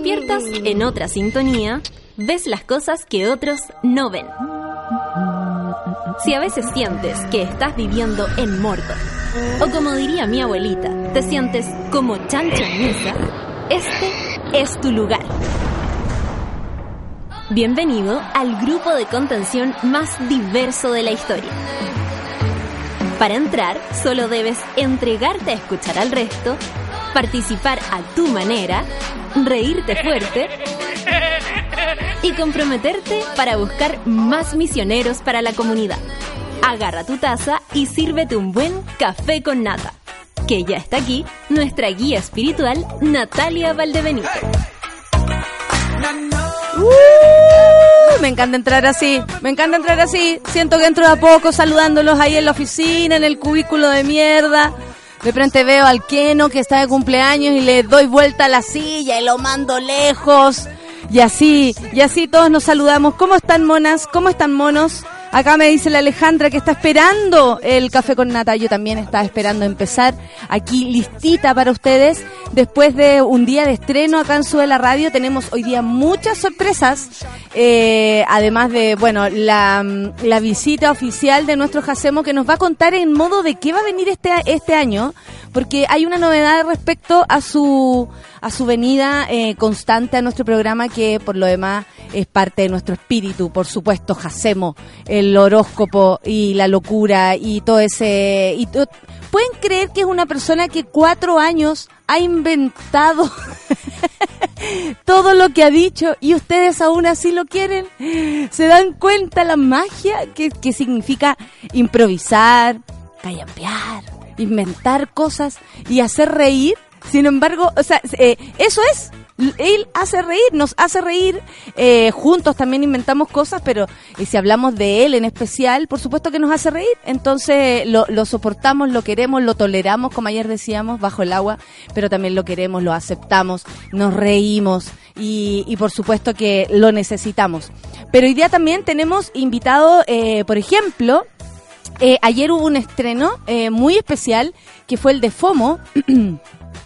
despiertas en otra sintonía, ves las cosas que otros no ven. Si a veces sientes que estás viviendo en Mordor, o como diría mi abuelita, te sientes como chancho en misa, este es tu lugar. Bienvenido al grupo de contención más diverso de la historia. Para entrar, solo debes entregarte a escuchar al resto, participar a tu manera, reírte fuerte y comprometerte para buscar más misioneros para la comunidad. Agarra tu taza y sírvete un buen café con nata. Que ya está aquí nuestra guía espiritual, Natalia Valdebenito. Uh, me encanta entrar así, me encanta entrar así. Siento que entro de a poco saludándolos ahí en la oficina, en el cubículo de mierda. De frente veo al Keno que está de cumpleaños y le doy vuelta a la silla y lo mando lejos. Y así, y así todos nos saludamos. ¿Cómo están monas? ¿Cómo están monos? Acá me dice la Alejandra que está esperando el café con nata. Yo también estaba esperando empezar aquí listita para ustedes. Después de un día de estreno acá en Sube la Radio, tenemos hoy día muchas sorpresas. Eh, además de, bueno, la, la, visita oficial de nuestro Jacemo que nos va a contar en modo de qué va a venir este, este año. Porque hay una novedad respecto a su, a su venida eh, constante a nuestro programa que por lo demás es parte de nuestro espíritu, por supuesto, Jacemo, el horóscopo y la locura y todo ese... Y ¿Pueden creer que es una persona que cuatro años ha inventado todo lo que ha dicho y ustedes aún así lo quieren? ¿Se dan cuenta la magia que, que significa improvisar, callampear, inventar cosas y hacer reír? Sin embargo, o sea, eh, eso es él hace reír, nos hace reír, eh, juntos también inventamos cosas, pero eh, si hablamos de él en especial, por supuesto que nos hace reír, entonces lo, soportamos, lo queremos, lo toleramos, como ayer decíamos, bajo el agua, pero también lo queremos, lo aceptamos, nos reímos y, y por supuesto que lo necesitamos. Pero hoy día también tenemos invitado, eh, por ejemplo, eh, ayer hubo un estreno eh, muy especial que fue el de FOMO.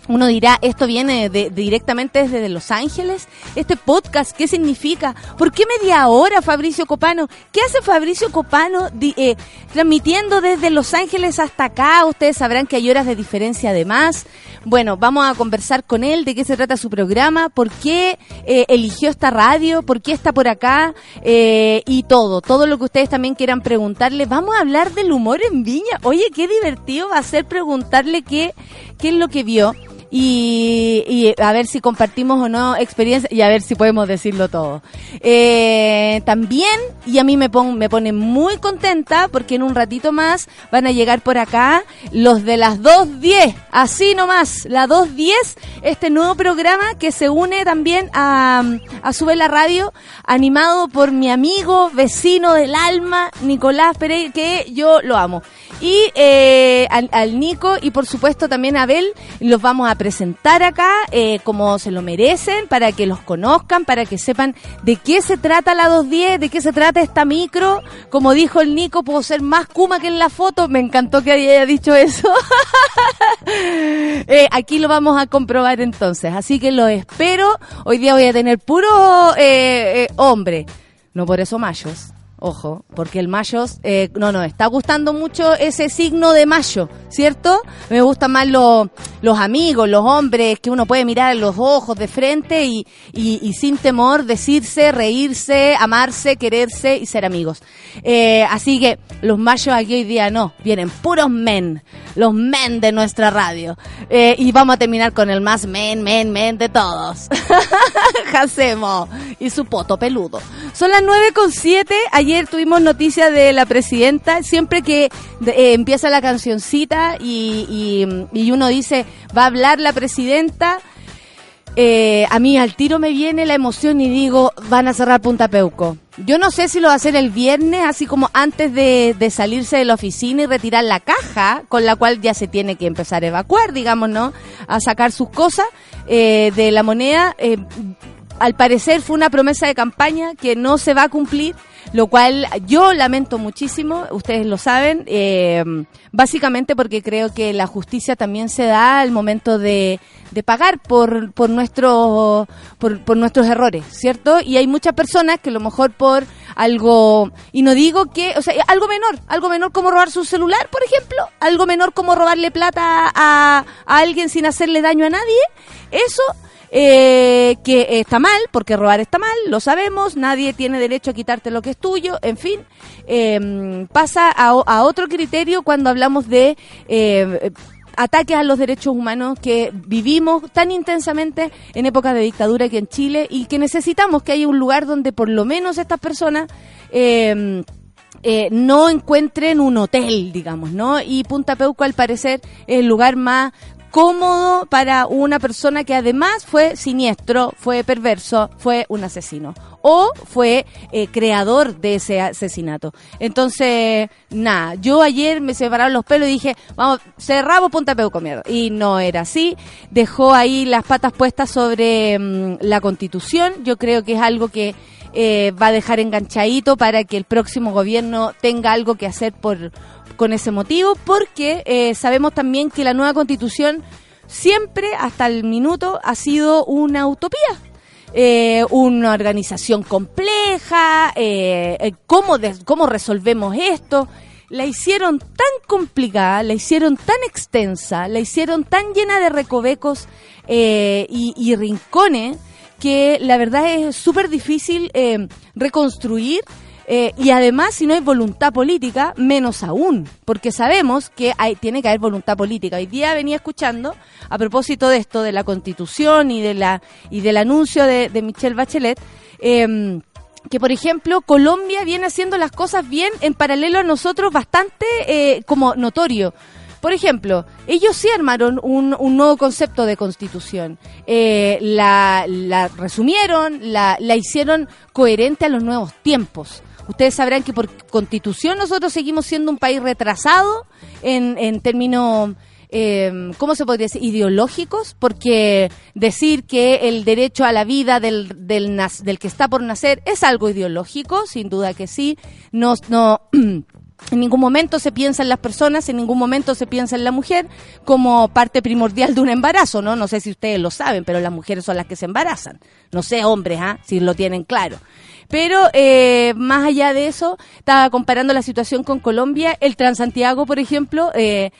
Uno dirá, esto viene directamente desde Los Ángeles. Este podcast, ¿qué significa? ¿Por qué media hora, Fabricio Copano? ¿Qué hace Fabricio Copano eh, transmitiendo desde Los Ángeles hasta acá? Ustedes sabrán que hay horas de diferencia además. Bueno, vamos a conversar con él de qué se trata su programa, por qué eh, eligió esta radio, por qué está por acá eh, y todo, todo lo que ustedes también quieran preguntarle. Vamos a hablar del humor en Viña. Oye, qué divertido va a ser preguntarle qué, qué es lo que vio y, a ver si compartimos o no experiencia y a ver si podemos decirlo todo. Eh, también, y a mí me, pone muy contenta porque en un ratito más van a llegar por acá los de las 2.10, así nomás, la 2.10, este nuevo programa que se une también a, a Sube la Radio, animado por mi amigo, vecino del alma, Nicolás Pereira, que yo lo amo. Y eh, al, al, Nico y por supuesto también a Abel los vamos a presentar acá eh, como se lo merecen, para que los conozcan, para que sepan de qué se trata la 210, de qué se trata esta micro. Como dijo el Nico, puedo ser más Kuma que en la foto. Me encantó que haya dicho eso. eh, aquí lo vamos a comprobar entonces. Así que lo espero. Hoy día voy a tener puro eh, eh hombre. No por eso machos. Ojo, porque el mayo, eh, no, no, está gustando mucho ese signo de mayo, ¿cierto? Me gustan más los, los amigos, los hombres, que uno puede mirar a los ojos de frente y, y, y, sin temor decirse, reírse, amarse, quererse y ser amigos. Eh, así que los mayos aquí hoy día no, vienen puros men, los men de nuestra radio. Eh, y vamos a terminar con el más men, men, men de todos. Jacemo y su poto peludo. Son las nueve con siete, ayer tuvimos noticia de la presidenta, siempre que eh, empieza la cancioncita y, uno dice, va a hablar la presidenta, eh, a mí al tiro me viene la emoción y digo, van a cerrar Punta Peuco. Yo no sé si lo va a hacer el viernes, así como antes de, salirse de la oficina y retirar la caja, con la cual ya se tiene que empezar a evacuar, digamos, ¿no? A sacar sus cosas eh, de la moneda. Al parecer fue una promesa de campaña que no se va a cumplir, lo cual yo lamento muchísimo, ustedes lo saben, eh, básicamente porque creo que la justicia también se da al momento de, de pagar por, por, nuestro, por, por nuestros errores, ¿cierto? Y hay muchas personas que a lo mejor por algo, y no digo que, o sea, algo menor, algo menor como robar su celular, por ejemplo, algo menor como robarle plata a, a alguien sin hacerle daño a nadie, eso eh, que está mal, porque robar está mal, lo sabemos, nadie tiene derecho a quitarte lo que es tuyo, en fin, eh, pasa a, otro criterio cuando hablamos de eh, ataques a los derechos humanos que vivimos tan intensamente en épocas de dictadura aquí en Chile y que necesitamos que haya un lugar donde por lo menos estas personas... Eh, eh, no encuentren un hotel, digamos, ¿no? Y Punta Peuco, al parecer, es el lugar más cómodo para una persona que además fue siniestro, fue perverso, fue un asesino o fue eh, creador de ese asesinato. Entonces, nada, yo ayer me separaron los pelos y dije, vamos, cerramos Punta Peuco, miedo. Y no era así. Dejó ahí las patas puestas sobre mmm, la constitución. Yo creo que es algo que eh, va a dejar enganchadito para que el próximo gobierno tenga algo que hacer por con ese motivo, porque eh, sabemos también que la nueva constitución siempre, hasta el minuto, ha sido una utopía. Eh, una organización compleja, eh, ¿cómo, cómo resolvemos esto. La hicieron tan complicada, la hicieron tan extensa, la hicieron tan llena de recovecos y, y, rincones que la verdad es súper difícil reconstruir eh, y además, si no hay voluntad política, menos aún, porque sabemos que hay, tiene que haber voluntad política. Hoy día venía escuchando, a propósito de esto, de la constitución y, de la, y del anuncio de, de Michelle Bachelet, eh, que por ejemplo Colombia viene haciendo las cosas bien en paralelo a nosotros bastante eh, como notorio. Por ejemplo, ellos sí armaron un, un nuevo concepto de constitución. Eh, la, la, resumieron, la, la hicieron coherente a los nuevos tiempos. Ustedes sabrán que por constitución nosotros seguimos siendo un país retrasado en, en términos, eh, ¿cómo se podría decir? Ideológicos, porque decir que el derecho a la vida del, del, del que está por nacer es algo ideológico, sin duda que sí. No, no En ningún momento se piensa en las personas, en ningún momento se piensa en la mujer como parte primordial de un embarazo, ¿no? No sé si ustedes lo saben, pero las mujeres son las que se embarazan. No sé, hombres, ¿ah? Si lo tienen claro. Pero eh, más allá de eso, estaba comparando la situación con Colombia. El Transantiago, por ejemplo, eh,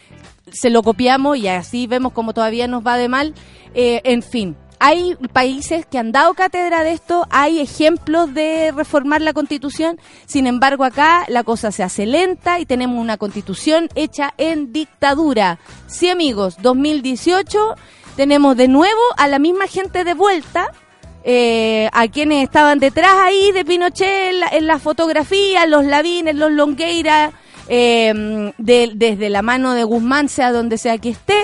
se lo copiamos y así vemos como todavía nos va de mal. Eh, en fin, hay países que han dado cátedra de esto, hay ejemplos de reformar la constitución, sin embargo acá la cosa se hace lenta y tenemos una constitución hecha en dictadura. Sí amigos, 2018 tenemos de nuevo a la misma gente de vuelta, eh, a quienes estaban detrás ahí de Pinochet en la, en la fotografía, los Lavines, los Longueira, eh, de, desde la mano de Guzmán, sea donde sea que esté.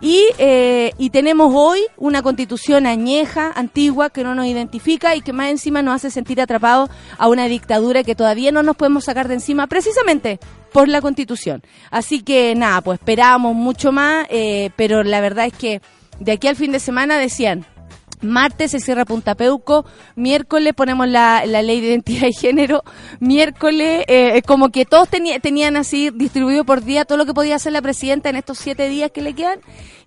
Y, eh, y tenemos hoy una constitución añeja, antigua, que no nos identifica y que más encima nos hace sentir atrapados a una dictadura que todavía no nos podemos sacar de encima, precisamente por la constitución. Así que nada, pues esperábamos mucho más, eh, pero la verdad es que de aquí al fin de semana decían, Martes se cierra Punta Peuco, miércoles ponemos la, la ley de identidad y género, miércoles eh, como que todos tenían así distribuido por día todo lo que podía hacer la presidenta en estos siete días que le quedan.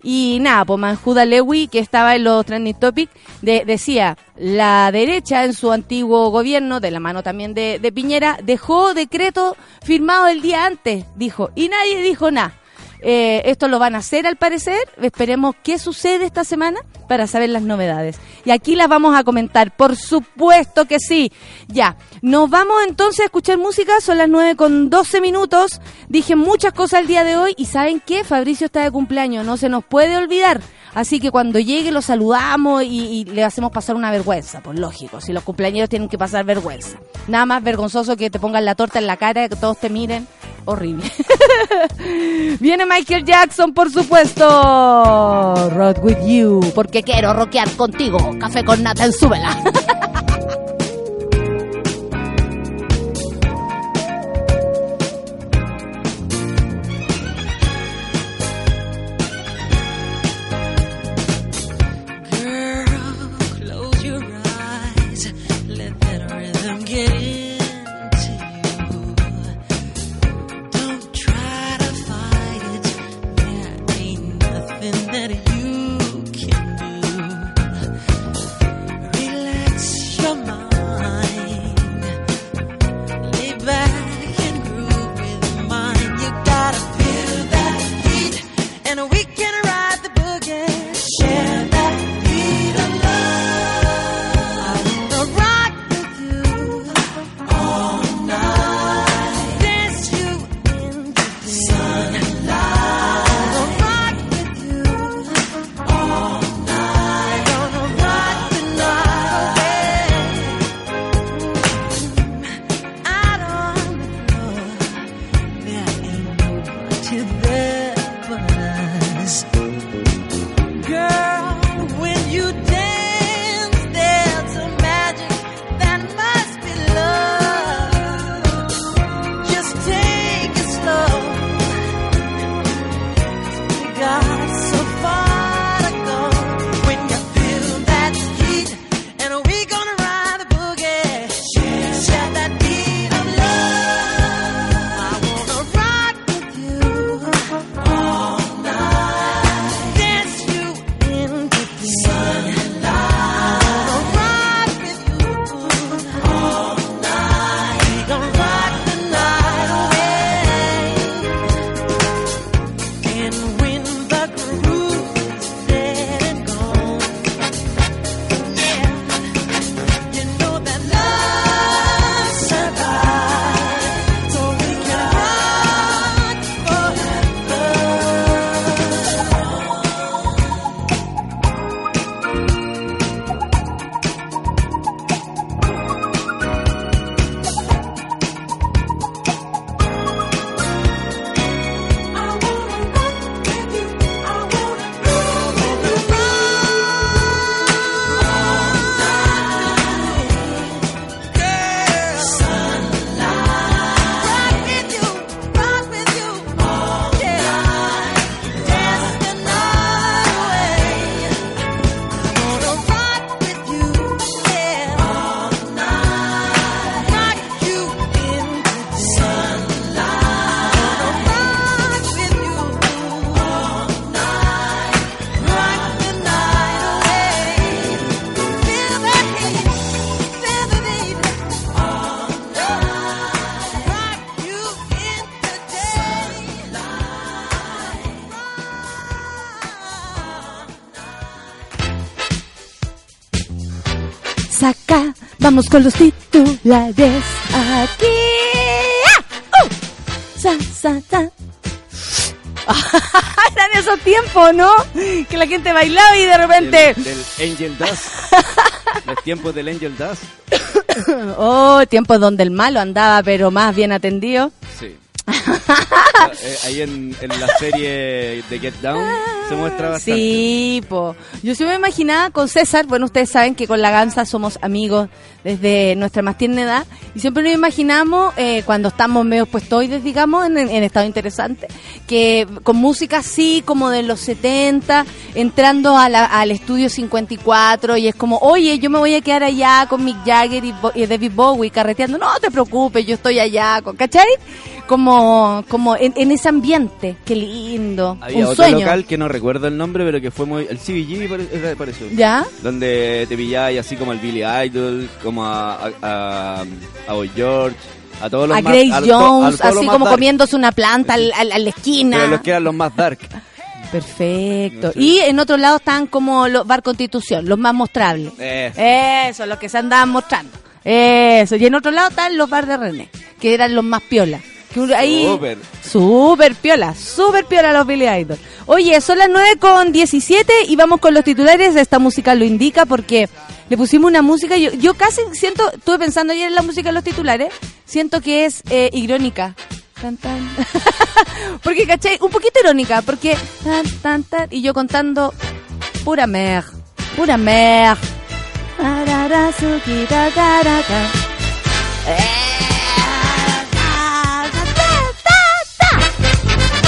Y nada, pues Manjuda Lewy, que estaba en los trending topics, de, decía, la derecha en su antiguo gobierno, de la mano también de, de Piñera, dejó decreto firmado el día antes, dijo, y nadie dijo nada. Eh, esto lo van a hacer al parecer. Esperemos qué sucede esta semana para saber las novedades. Y aquí las vamos a comentar, por supuesto que sí. Ya, nos vamos entonces a escuchar música, son las 9 con 12 minutos. Dije muchas cosas el día de hoy y ¿saben qué? Fabricio está de cumpleaños, no se nos puede olvidar. Así que cuando llegue lo saludamos y, le hacemos pasar una vergüenza, pues lógico, si los cumpleaños tienen que pasar vergüenza. Nada más vergonzoso que te pongan la torta en la cara, que todos te miren. Horrible. Viene Michael Jackson, por supuesto. Road with you, porque quiero rockear contigo. Café con nata en súbela. Vamos con los titulares aquí. ¡Ah! ¡Uh! Sa, sa, sa. Eran esos tiempos, ¿no? Que la gente bailaba y de repente... Del, Angel Dust. los tiempos del Angel Dust. oh, tiempos donde el malo andaba, pero más bien atendido. Sí. Ahí en, la serie de Get Down se muestra bastante. Sí, po. Yo sí me imaginaba con César, bueno, ustedes saben que con la Gansa somos amigos desde nuestra más tierna edad y siempre nos imaginamos eh, cuando estamos medio puestoides, digamos, en, estado interesante, que con música así como de los 70, entrando al estudio 54 y es como, oye, yo me voy a quedar allá con Mick Jagger y, y David Bowie carreteando, no te preocupes, yo estoy allá, con, ¿cachai? Como, como en, ese ambiente. Qué lindo. Había un otro local que no recuerdo el nombre, pero que fue muy. El CBG pareció. ¿Ya? Donde te pilláis así como el Billy Idol, como a, a, a, Boy George. A todos los a Grace Jones, así como comiéndose una planta al, a la esquina. Pero los que eran los más dark. Perfecto. Y en otro lado están como los Bar Constitución, los más mostrables. Eso. Eso, los que se andaban mostrando. Eso. Y en otro lado están los Bar de René, que eran los más piolas ahí, super. Super piola, super piola los Billy Idol. Oye, son las 9 con 17 y vamos con los titulares. Esta música lo indica porque le pusimos una música. Yo, yo casi siento, estuve pensando ayer en la música de los titulares, siento que es eh, irónica. porque, caché, un poquito irónica, porque tan, tan, y yo contando pura mer, pura mer.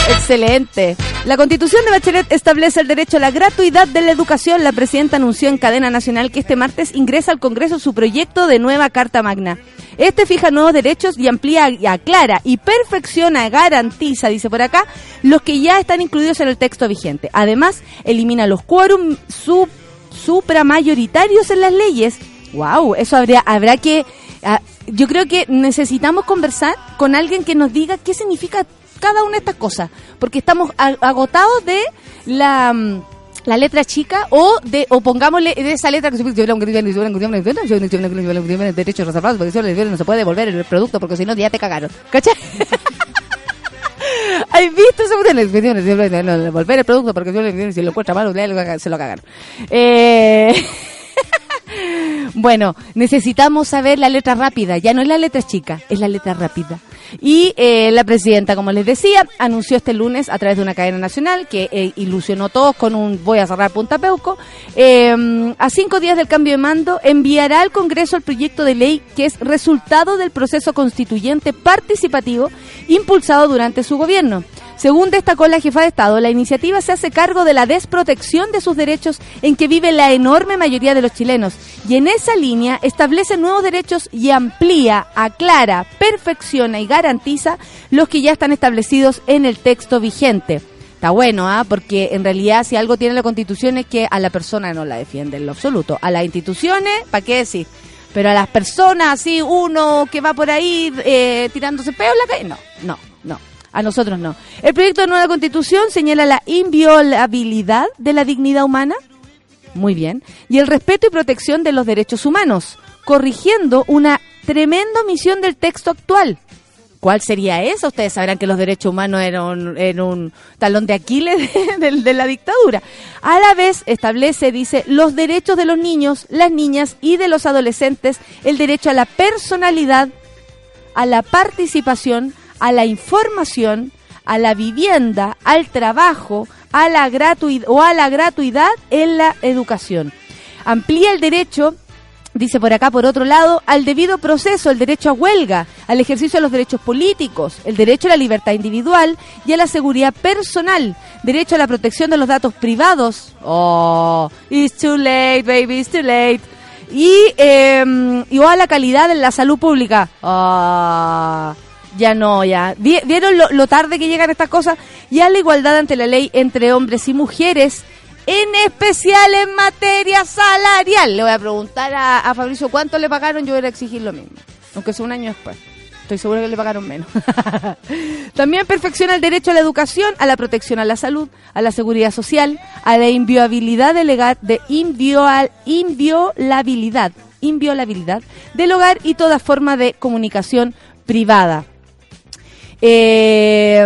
Excelente. La constitución de Bachelet establece el derecho a la gratuidad de la educación. La presidenta anunció en cadena nacional que este martes ingresa al Congreso su proyecto de nueva Carta Magna. Este fija nuevos derechos y amplía, y aclara y perfecciona, garantiza, dice por acá, los que ya están incluidos en el texto vigente. Además, elimina los quórum sub, supramayoritarios en las leyes. Wow, eso habría, habrá que ah, yo creo que necesitamos conversar con alguien que nos diga qué significa cada una de estas cosas, porque estamos agotados de la mm, la letra chica o de o pongámosle de esa letra que derechos reservados porque no se puede devolver el producto porque si no ya te cagaron ¿cachai? ¿Has visto esa devolver el producto porque si lo encuentra malo se lo cagaron eh bueno, necesitamos saber la letra rápida. Ya no es la letra chica, es la letra rápida. Y eh, la presidenta, como les decía, anunció este lunes a través de una cadena nacional que eh, ilusionó todos con un voy a cerrar Punta Peuco. Eh, a cinco días del cambio de mando, enviará al Congreso el proyecto de ley que es resultado del proceso constituyente participativo impulsado durante su gobierno. Según destacó la jefa de Estado, la iniciativa se hace cargo de la desprotección de sus derechos en que vive la enorme mayoría de los chilenos y en esa línea establece nuevos derechos y amplía, aclara, perfecciona y garantiza los que ya están establecidos en el texto vigente. Está bueno, ¿ah? porque en realidad si algo tiene la Constitución es que a la persona no la defiende en lo absoluto. A las instituciones, ¿para qué decir? Pero a las personas, así, uno que va por ahí eh, tirándose peo la calle, no, no. A nosotros no. El proyecto de nueva constitución señala la inviolabilidad de la dignidad humana. Muy bien. Y el respeto y protección de los derechos humanos, corrigiendo una tremenda omisión del texto actual. ¿Cuál sería eso? Ustedes sabrán que los derechos humanos eran, un talón de Aquiles de, de, la dictadura. A la vez establece, dice, los derechos de los niños, las niñas y de los adolescentes, el derecho a la personalidad, a la participación, a la información, a la vivienda, al trabajo, a la gratuidad o a la gratuidad en la educación. Amplía el derecho Dice por acá, por otro lado, al debido proceso, el derecho a huelga, al ejercicio de los derechos políticos, el derecho a la libertad individual y a la seguridad personal, derecho a la protección de los datos privados. Oh, it's too late, baby, it's too late. Y, eh, a la calidad en la salud pública. Oh, ya no, ya. ¿Vieron lo, tarde que llegan estas cosas? Y a la igualdad ante la ley entre hombres y mujeres, en especial en materia salarial. Le voy a preguntar a, a Fabricio cuánto le pagaron, yo voy a exigir lo mismo, aunque sea un año después. Estoy seguro que le pagaron menos. También perfecciona el derecho a la educación, a la protección a la salud, a la seguridad social, a la inviolabilidad de, de inviolabilidad, inviolabilidad del hogar y toda forma de comunicación privada. Eh,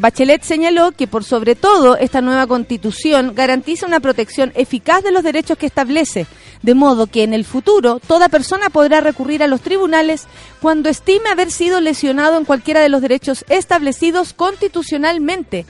Bachelet señaló que por sobre todo esta nueva constitución garantiza una protección eficaz de los derechos que establece, de modo que en el futuro toda persona podrá recurrir a los tribunales cuando estime haber sido lesionado en cualquiera de los derechos establecidos constitucionalmente.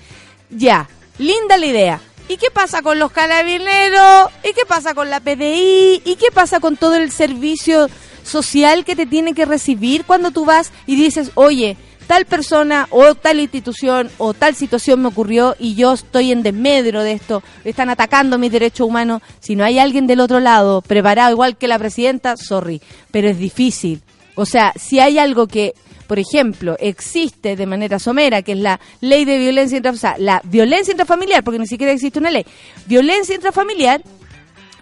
Ya, linda la idea. ¿Y qué pasa con los carabineros? ¿Y qué pasa con la PDI? ¿Y qué pasa con todo el servicio social que te tiene que recibir cuando tú vas y dices, oye, tal persona o tal institución o tal situación me ocurrió y yo estoy en desmedro de esto, están atacando mis derechos humanos, si no hay alguien del otro lado preparado igual que la presidenta, sorry, pero es difícil. O sea, si hay algo que, por ejemplo, existe de manera somera, que es la ley de violencia intrafamiliar, la violencia intrafamiliar, porque ni siquiera existe una ley, violencia intrafamiliar,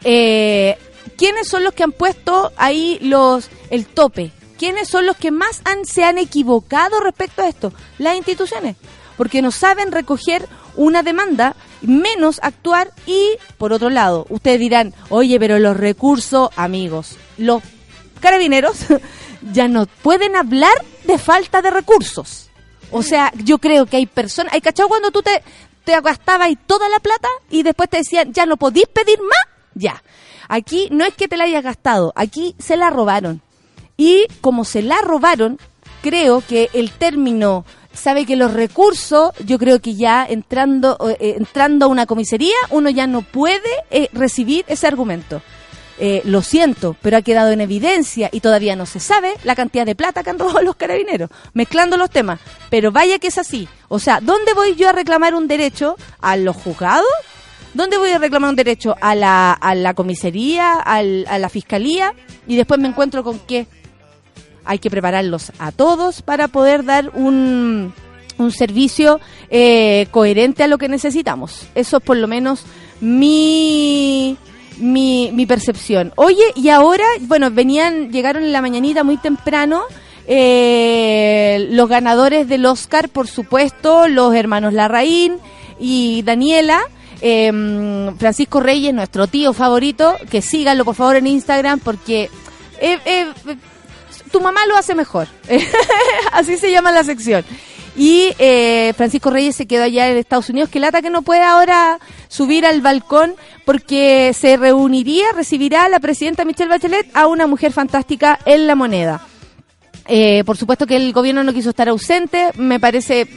eh, ¿quiénes son los que han puesto ahí los el tope? ¿Quiénes son los que más han, se han equivocado respecto a esto? Las instituciones, porque no saben recoger una demanda, menos actuar y, por otro lado, ustedes dirán, oye, pero los recursos, amigos, los carabineros ya no pueden hablar de falta de recursos. O sea, yo creo que hay personas, hay cachado cuando tú te, te gastabas toda la plata y después te decían, ya no podís pedir más, ya. Aquí no es que te la hayas gastado, aquí se la robaron. Y como se la robaron, creo que el término sabe que los recursos, yo creo que ya entrando, eh, entrando a una comisaría, uno ya no puede eh, recibir ese argumento. eh, lo siento, pero ha quedado en evidencia y todavía no se sabe la cantidad de plata que han robado los carabineros, mezclando los temas. Pero vaya que es así. O sea, ¿dónde voy yo a reclamar un derecho? ¿A los juzgados? ¿Dónde voy a reclamar un derecho? ¿A la, a la comisaría? a la fiscalía? Y después me encuentro con que hay que prepararlos a todos para poder dar un, un servicio eh, coherente a lo que necesitamos. Eso es por lo menos mi, mi, mi percepción. Oye, y ahora, bueno, venían, llegaron en la mañanita muy temprano. Eh, los ganadores del Oscar, por supuesto, los hermanos Larraín y Daniela. Em, Francisco Reyes, nuestro tío favorito, que síganlo por favor en Instagram porque eh, tu mamá lo hace mejor. Así se llama la sección. Y eh, Francisco Reyes se quedó allá en Estados Unidos. Que lata que no puede ahora subir al balcón porque se reuniría, recibirá a la presidenta Michelle Bachelet a una mujer fantástica en la moneda. Eh, por supuesto que el gobierno no quiso estar ausente, me parece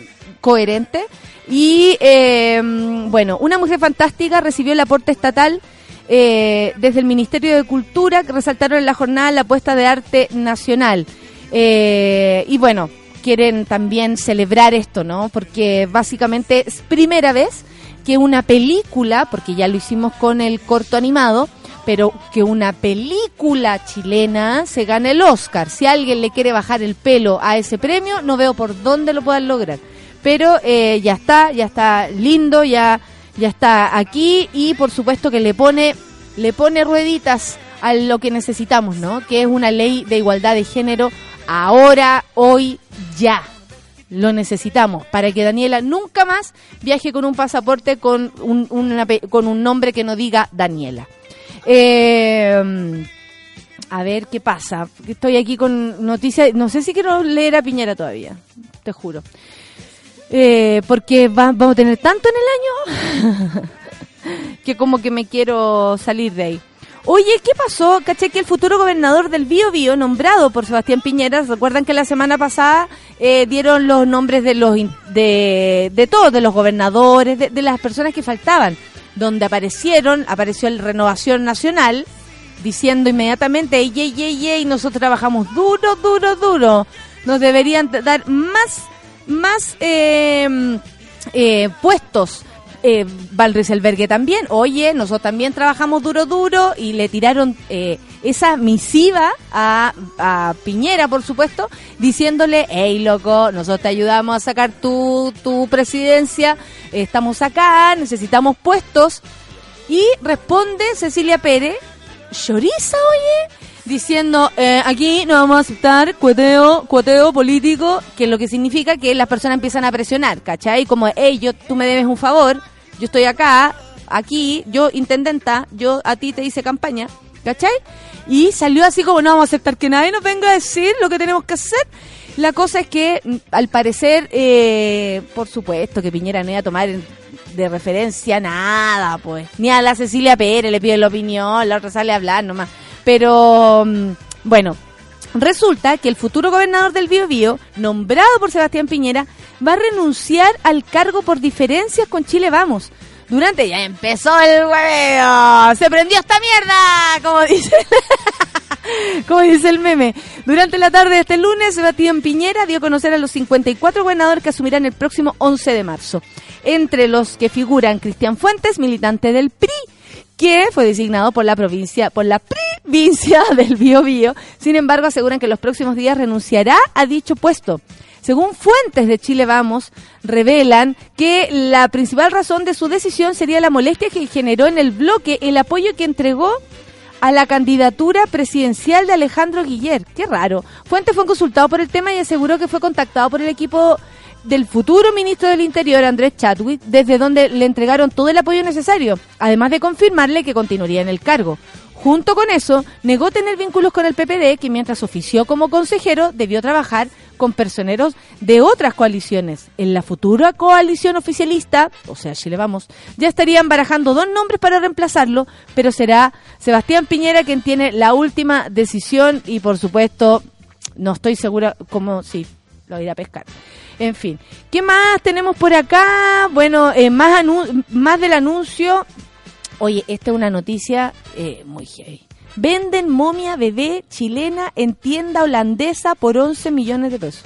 coherente. Y eh, bueno, una mujer fantástica recibió el aporte estatal desde el Ministerio de Cultura, resaltaron en la jornada la apuesta de arte nacional. y bueno, quieren también celebrar esto, ¿no? Porque básicamente es primera vez que una película, porque ya lo hicimos con el corto animado, pero que una película chilena se gane el Oscar. Si alguien le quiere bajar el pelo a ese premio, no veo por dónde lo puedan lograr. Pero eh, ya está, ya está lindo, ya, ya está aquí y por supuesto que le pone, le pone rueditas a lo que necesitamos, ¿no? Que es una ley de igualdad de género ahora, hoy, ya. Lo necesitamos para que Daniela nunca más viaje con un pasaporte con un, con un nombre que no diga Daniela. Eh, a ver qué pasa. Estoy aquí con noticias. No sé si quiero leer a Piñera todavía, te juro. Eh, porque vamos a tener tanto en el año que como que me quiero salir de ahí. Oye, ¿qué pasó? Caché que el futuro gobernador del Bío Bío, nombrado por Sebastián Piñera, recuerdan que la semana pasada eh, dieron los nombres de los de, de todos, de los gobernadores, de, las personas que faltaban, donde aparecieron, apareció el Renovación Nacional, diciendo inmediatamente, ey, ey, ey, ey, nosotros trabajamos duro, duro, duro, nos deberían dar más, más eh, eh, puestos eh, Val también, oye, nosotros también trabajamos duro, duro, y le tiraron eh, esa misiva a, Piñera, por supuesto, diciéndole, hey, loco, nosotros te ayudamos a sacar tu, tu presidencia, estamos acá, necesitamos puestos. Y responde Cecilia Pérez, lloriza, oye, diciendo eh, aquí no vamos a aceptar cueteo, cueteo político, que lo que significa que las personas empiezan a presionar, ¿cachai? Como, hey, yo, tú me debes un favor, yo estoy acá, aquí, yo intendenta, yo a ti te hice campaña, ¿cachai? Y salió así como no vamos a aceptar que nadie nos venga a decir lo que tenemos que hacer. La cosa es que, mm, al parecer, eh, por supuesto, que Piñera no iba a tomar de referencia nada, pues. Ni a la Cecilia Pérez le pide la opinión, la otra sale a hablar nomás. Pero, mm, bueno, resulta que el futuro gobernador del Bío nombrado por Sebastián Piñera, va a renunciar al cargo por diferencias con Chile Vamos. Durante ya empezó el hueveo, se prendió esta mierda, como dice, como dice el meme. Durante la tarde de este lunes, Sebastián Piñera dio a conocer a los 54 gobernadores que asumirán el próximo 11 de marzo. Entre los que figuran Cristian Fuentes, militante del PRI, que fue designado por la provincia, por la provincia del Bío Sin embargo, aseguran que en los próximos días renunciará a dicho puesto. Según fuentes de Chile Vamos, revelan que la principal razón de su decisión sería la molestia que generó en el bloque el apoyo que entregó a la candidatura presidencial de Alejandro Guiller. Qué raro. Fuentes fue consultado por el tema y aseguró que fue contactado por el equipo del futuro ministro del Interior, Andrés Chadwick, desde donde le entregaron todo el apoyo necesario, además de confirmarle que continuaría en el cargo. Junto con eso, negó tener vínculos con el PPD, que mientras ofició como consejero debió trabajar con personeros de otras coaliciones. En la futura coalición oficialista, o sea, Chile Vamos, ya estarían barajando dos nombres para reemplazarlo, pero será Sebastián Piñera quien tiene la última decisión y por supuesto, no estoy segura cómo, sí, lo irá a pescar. En fin, ¿qué más tenemos por acá? Bueno, eh, más, más del anuncio. Oye, esta es una noticia eh, muy heavy. Venden momia bebé chilena en tienda holandesa por 11 millones de pesos.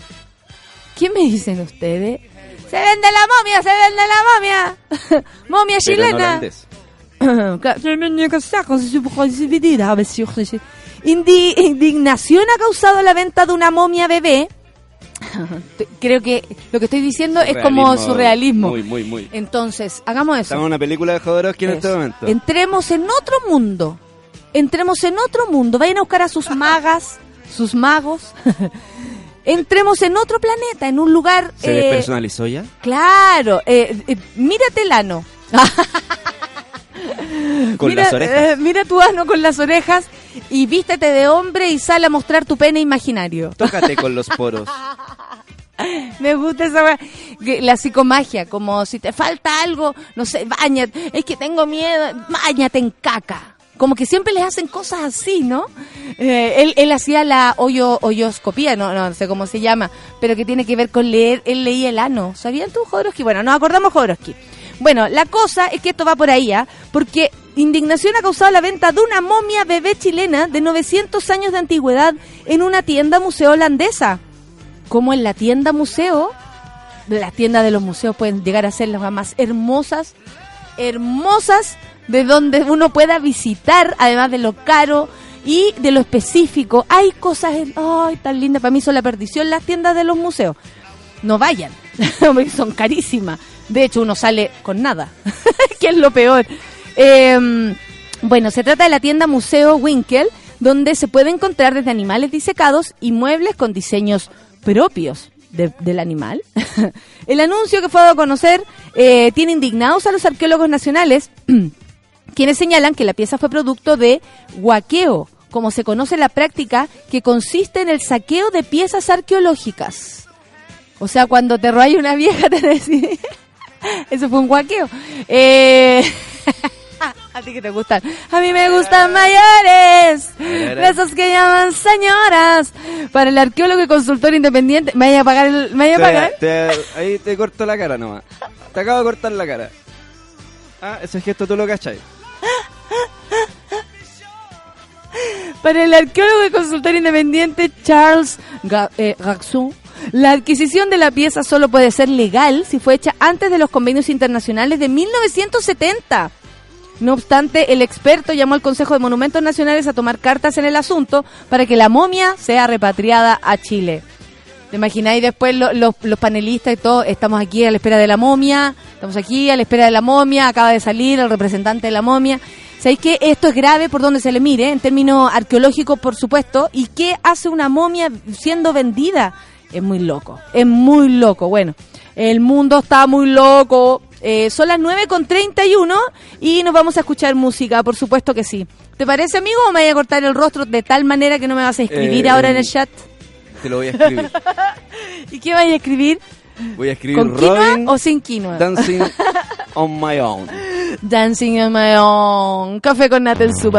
¿Qué me dicen ustedes? ¡Se vende la momia! ¡Se vende la momia! ¡Momia chilena! indignación ha causado la venta de una momia bebé. Creo que lo que estoy diciendo es como surrealismo. Muy, muy, muy. Entonces, hagamos eso. Estamos en una película de Jodorowsky en este momento. Entremos en otro mundo. Entremos en otro mundo. Vayan a buscar a sus magas, sus magos. Entremos en otro planeta, en un lugar. ¿Se eh, despersonalizó ya? claro, eh, eh, mírate el ano. Con mira, las orejas. mira tu ano con las orejas y vístete de hombre y sale a mostrar tu pene imaginario. Tócate con los poros. Me gusta esa La psicomagia, como si te falta algo, no sé, bañate, es que tengo miedo, bañate en caca. Como que siempre les hacen cosas así, ¿no? Eh, él, él hacía la hoyo, hoyoscopía, no, no sé cómo se llama, pero que tiene que ver con leer, él leía el ano. ¿Sabían tú, Jodorowsky? Bueno, nos acordamos Jodorowsky. Bueno, la cosa es que esto va por ahí, ¿ah? Porque indignación ha causado la venta de una momia bebé chilena de 900 años de antigüedad en una tienda museo holandesa como en la tienda museo, las tiendas de los museos pueden llegar a ser las más hermosas, hermosas, de donde uno pueda visitar, además de lo caro y de lo específico. Hay cosas, ay, tan lindas, para mí son la perdición las tiendas de los museos. No vayan, son carísimas. De hecho, uno sale con nada, que es lo peor. Eh, bueno, se trata de la tienda Museo Winkel, donde se puede encontrar desde animales disecados y muebles con diseños propios de- del animal. El anuncio que fue dado a conocer eh, tiene indignados a los arqueólogos nacionales, quienes señalan que la pieza fue producto de huaqueo, como se conoce la práctica que consiste en el saqueo de piezas arqueológicas. O sea, cuando te roba una vieja, te decís. Eso fue un guaqueo. Eh, a ti que te gustan. A mí me gustan mayores. De esos que llaman señoras. Para el arqueólogo y consultor independiente. ¿Me vaya a pagar el, me vaya a pagar? Te- te- ahí te corto la cara nomás. Te acabo de cortar la cara. Ah, ese gesto tú lo cachai. Para el arqueólogo y consultor independiente Charles Ga- eh, Gaxon, la adquisición de la pieza solo puede ser legal si fue hecha antes de los convenios internacionales de 1970. No obstante, el experto llamó al Consejo de Monumentos Nacionales a tomar cartas en el asunto para que la momia sea repatriada a Chile. ¿Te imagináis después lo- lo- los panelistas y todo? Estamos aquí a la espera de la momia, estamos aquí a la espera de la momia, acaba de salir el representante de la momia. ¿Sabéis que esto es grave por donde se le mire, en términos arqueológicos, por supuesto? ¿Y qué hace una momia siendo vendida? Es muy loco, es muy loco. Bueno, el mundo está muy loco. Eh, son las 9 con 31 y nos vamos a escuchar música, por supuesto que sí. ¿Te parece, amigo, o me voy a cortar el rostro de tal manera que no me vas a escribir Eh, ahora en el chat? Te lo voy a escribir. ¿Y qué vas a escribir? Voy a escribir ¿Con quinoa Robin o sin quinoa? Dancing on my own. Dancing on my own. Café con nata en su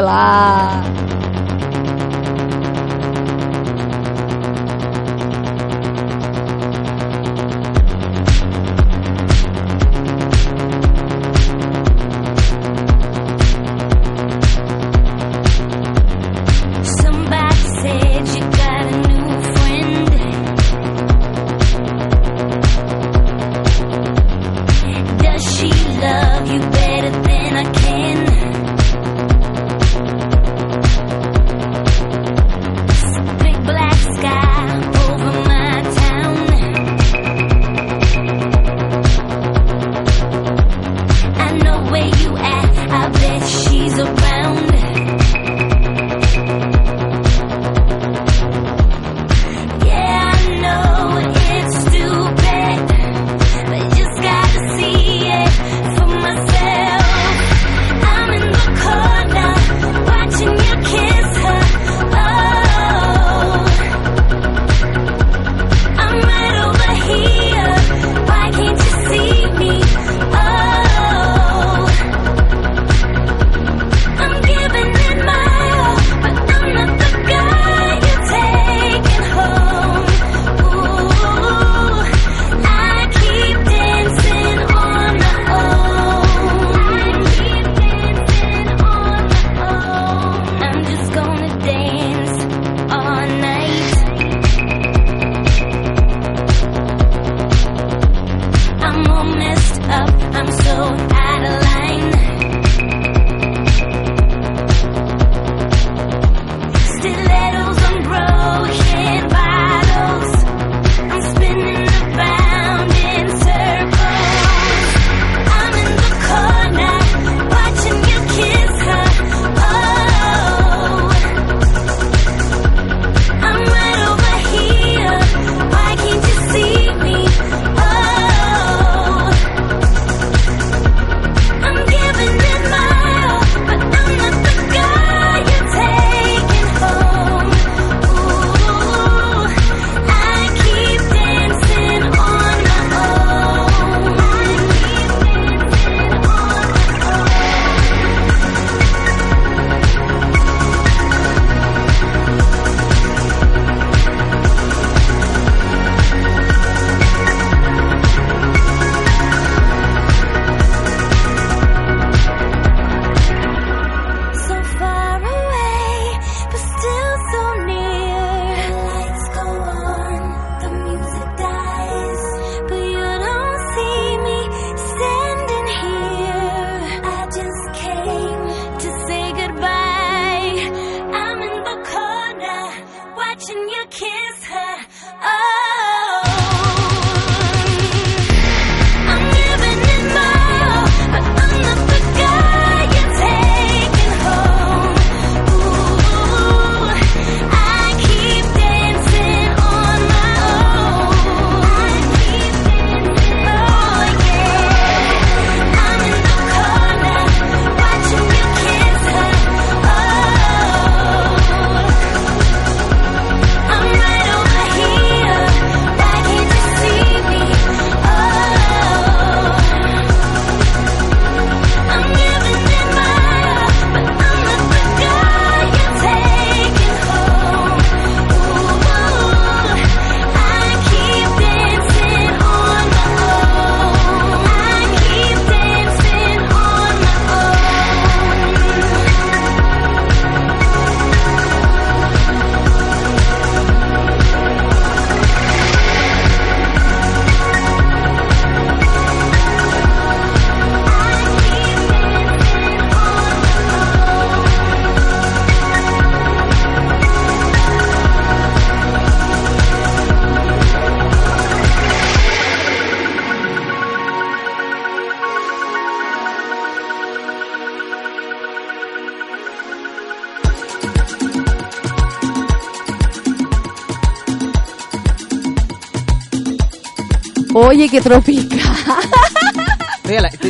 Oye, qué ¿te-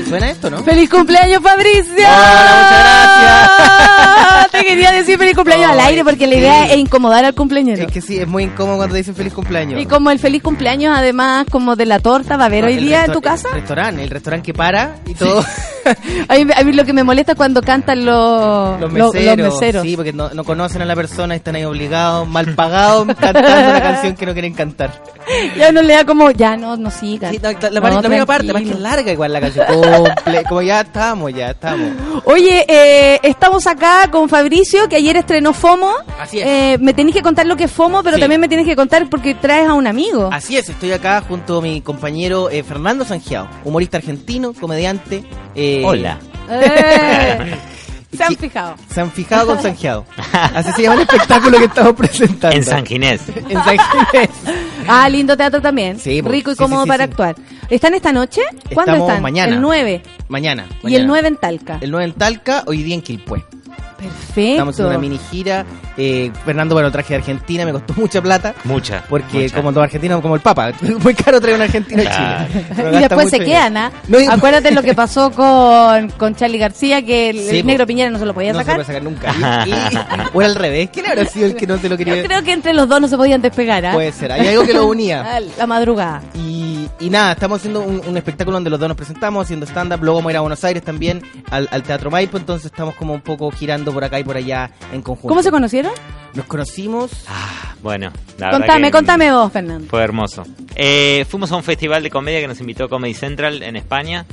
¿Suena esto, no? ¡Feliz cumpleaños, Fabricio! Hola, muchas gracias. Te quería decir feliz cumpleaños al aire porque la idea sí. es incomodar al cumpleañero. Es que sí, es muy incómodo cuando dicen feliz cumpleaños. Y como el feliz cumpleaños, además, como de la torta, ¿va a haber hoy día en tu casa? El restaurante, el restaurante que para y todo. A mí, a mí lo que me molesta es cuando cantan los, Los lo- meseros, los meseros. sí, porque no, no conocen a la persona, están ahí obligados, mal pagados, cantando una canción que no quieren cantar. Ya uno le da como, ya no, no sigan. Sí, no, la, No, parte- la primera parte, más que larga igual la canción. Comple- como ya estamos, ya estamos. Oye, eh, estamos acá con Fabricio, que ayer estrenó FOMO. Así es. Eh, me tenés que contar lo que es FOMO, pero Sí. también me tienes que contar porque traes a un amigo. Así es, estoy acá junto a mi compañero eh, Fernando Sangiao, humorista argentino, comediante. eh, Hola. Eh, se han fijado. Se han fijado con Sangiao. Así se llama el espectáculo que estamos presentando. En San Ginés. En San Ginés. Ah, lindo teatro también. Sí, pues, Rico y sí, cómodo sí, sí, para sí. actuar. ¿Están esta noche? ¿Cuándo Estamos están? mañana. El 9. Mañana. Y mañana. el 9 en Talca. El 9 en Talca, hoy día en Quilpué. Perfecto. Estamos en una mini gira. Eh, Fernando, bueno, traje de Argentina, me costó mucha plata. Mucha. Porque mucha. como todo argentino, como el Papa, es muy caro traer un argentino a Claro. Chile. Pero Y después se quedan, ¿ah? No, y- Acuérdate lo que pasó con, con Charlie García, que el, Sí, el po. negro Piñera no se lo podía No se sacar. puede sacar nunca. Y, y- o era al revés. ¿Quién habrá sido el que no se lo quería? Yo creo que entre los dos no se podían despegar, ¿ah? Puede ser. Hay algo que lo unía. La madrugada. Y, y nada, estamos haciendo un, un espectáculo donde los dos nos presentamos, haciendo stand-up. Luego vamos a ir a Buenos Aires también, al, al Teatro Maipo. Entonces estamos como un poco girando por acá y por allá en conjunto. ¿Cómo se conocieron? Nos conocimos. Ah, bueno, la verdad Contame, que contame vos, Fernando. Fue hermoso. Eh, fuimos a un festival de comedia que nos invitó Comedy Central en España.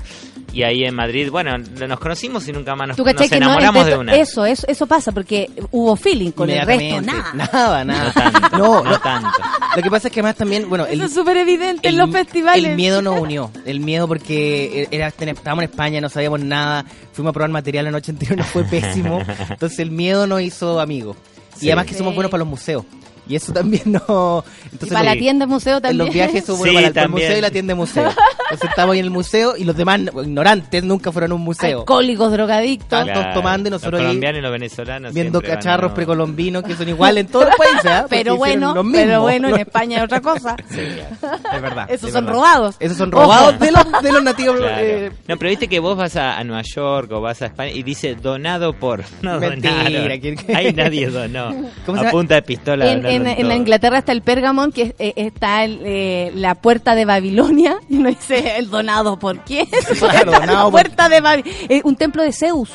Y ahí en Madrid, bueno, nos conocimos y nunca más nos, no, enamoramos el de una. Eso, eso, eso pasa, porque hubo feeling con el resto, nada. Nada, nada. No tanto, No, no no. tanto. Lo que pasa es que además también, bueno, Eso es súper evidente en los festivales. El miedo nos unió. El miedo porque era, estábamos en España, no sabíamos nada. Fuimos a probar material la noche anterior, nos fue pésimo. Entonces el miedo nos hizo amigos. Y además que somos buenos para los museos. Y eso también no... Y Entonces para la tienda museo en también. los viajes somos Sí, para el- museo y la tienda de museo. Entonces estamos ahí en el museo y los demás ignorantes nunca fueron a un museo. Alcohólicos, drogadictos. Tantos tomando y nosotros Los ahí colombianos y los venezolanos. Viendo cacharros a- precolombinos que son iguales en todos los países. Porque Pero bueno, lo mismo. pero bueno, en España es otra cosa. Sí, claro. Es verdad. Esos es son verdad. robados. Esos son Ojo. robados de los, de los nativos. Claro. eh, No, pero viste que vos vas a, a Nueva York o vas a España y dice donado por. No Mentira, donaron. ¿quién- Ahí nadie donó. ¿Cómo a punta de pistola. En, en, en la. Inglaterra está el Pergamon, que eh, está el, eh, la puerta de Babilonia. Y uno dice, ¿el donado por quién? Claro, la donado por- puerta de Babilonia. un templo de Zeus.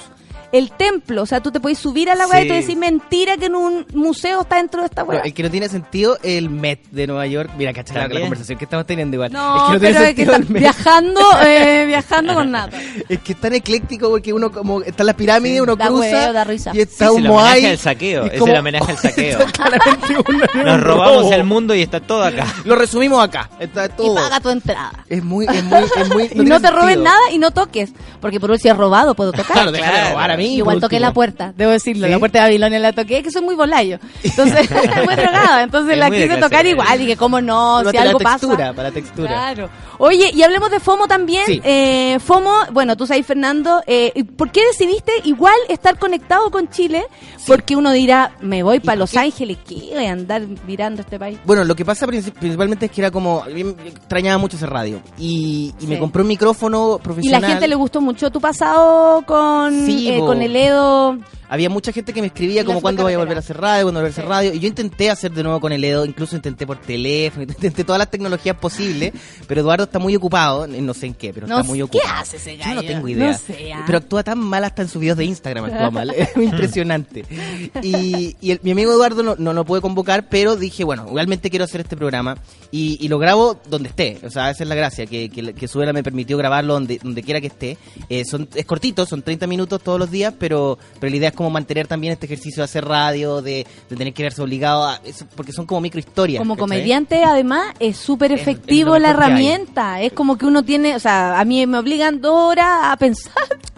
El templo, o sea, tú te puedes subir a la weá y Sí. tú decís mentira que en un museo está dentro de esta weá. El que no tiene sentido es el Met de Nueva York. Mira, cachai, la, conversación que estamos teniendo igual. No, es que no tiene pero es que sentido el Met. viajando, eh, viajando con nada. Es que es tan ecléctico porque uno como está en la pirámide, uno Da cruza huevo, da risa. y está Sí, es un el homenaje Moai. al saqueo, y es como- el homenaje al saqueo. Claramente un- Nos robamos robo. el mundo y está todo acá. Lo resumimos acá. Está Y todo. paga tu entrada. Es muy, es muy, es muy. y tiene no te roben sentido. nada y no toques. Porque por último, si es robado, puedo tocar. Claro, déjame robar a mí. Igual toqué último. la puerta, debo decirlo. ¿Sí? La puerta de Babilonia la toqué, que soy muy volayo. Entonces, muy drogada. Entonces Es la quise tocar igual. Dije, ¿cómo no? Si para algo textura, pasa. para la textura. Claro. Oye, y hablemos de FOMO también. Sí. Eh, FOMO, bueno, tú sabes, Fernando, eh, ¿y ¿por qué decidiste igual estar conectado con Chile? Porque uno dirá, me voy para Los? Ángeles, ¿qué voy a andar mirando este país? Bueno, lo que pasa princip- principalmente es que era como. a mí me extrañaba mucho hacer radio. Y, y me compré un micrófono Y profesional. la gente le gustó mucho tu pasado con, Sí, eh, po. Con el Edo. Había mucha gente que me escribía como cuándo voy a volver a hacer radio, cuándo voy a volver a hacer radio. Y yo intenté hacer de nuevo con el Edo, incluso intenté por teléfono, intenté todas las tecnologías posibles. Pero Eduardo está muy ocupado, no sé en qué, pero No está muy sé, ocupado. ¿qué hace ese Yo no gallo? tengo idea. No sé, ah. Pero actúa tan mal hasta en sus videos de Instagram, actúa mal. Es impresionante. Y, y el- mi amigo Eduardo no, no lo puede convocar, pero dije, bueno, realmente quiero hacer este programa. Y, y lo grabo donde esté. O sea, esa es la gracia, que, que, que Suela me permitió grabarlo donde, donde quiera que esté. Eh, son, es cortito, son 30 minutos todos los días, pero, pero la idea es como mantener también este ejercicio de hacer radio, de, de tener que verse obligado a... eso, porque son como microhistorias. Como ¿cachai? comediante, además, es súper efectivo es la herramienta. Es como que uno tiene, o sea, a mí me obligan dos horas a pensar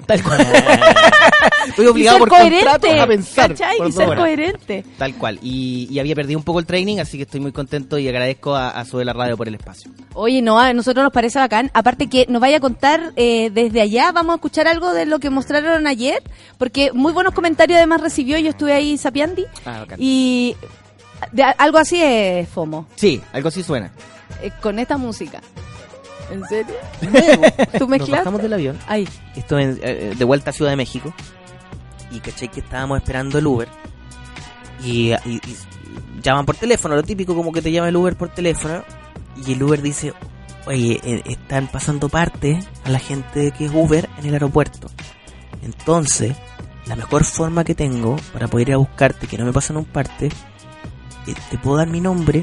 Tal cual. Estoy y obligado ser por contrato a pensar. ¿cachai? por Y ser coherente. Tal cual. Y, y había perdido un poco el training, así que estoy muy contento y agradezco a, a Sube la Radio por el espacio. Oye, no, a nosotros nos parece bacán. Aparte que nos vaya a contar eh, desde allá, vamos a escuchar algo de lo que mostraron ayer, porque muy buenos comentarios además recibió, yo estuve ahí sapiandi, Ah, bacán. y de- algo así es FOMO, Sí, algo así suena. eh, con esta música. ¿En serio? ¿Tú nos mezclaste? bajamos del avión. Ay, Esto en- eh, de vuelta a Ciudad de México. Y caché que estábamos esperando el Uber. Y, y- y llaman por teléfono, lo típico como que te llama el Uber por teléfono. Y el Uber dice, oye, eh, están pasando parte a la gente que es Uber en el aeropuerto. Entonces, la mejor forma que tengo para poder ir a buscarte, que no me pasen un parte, eh, te puedo dar mi nombre,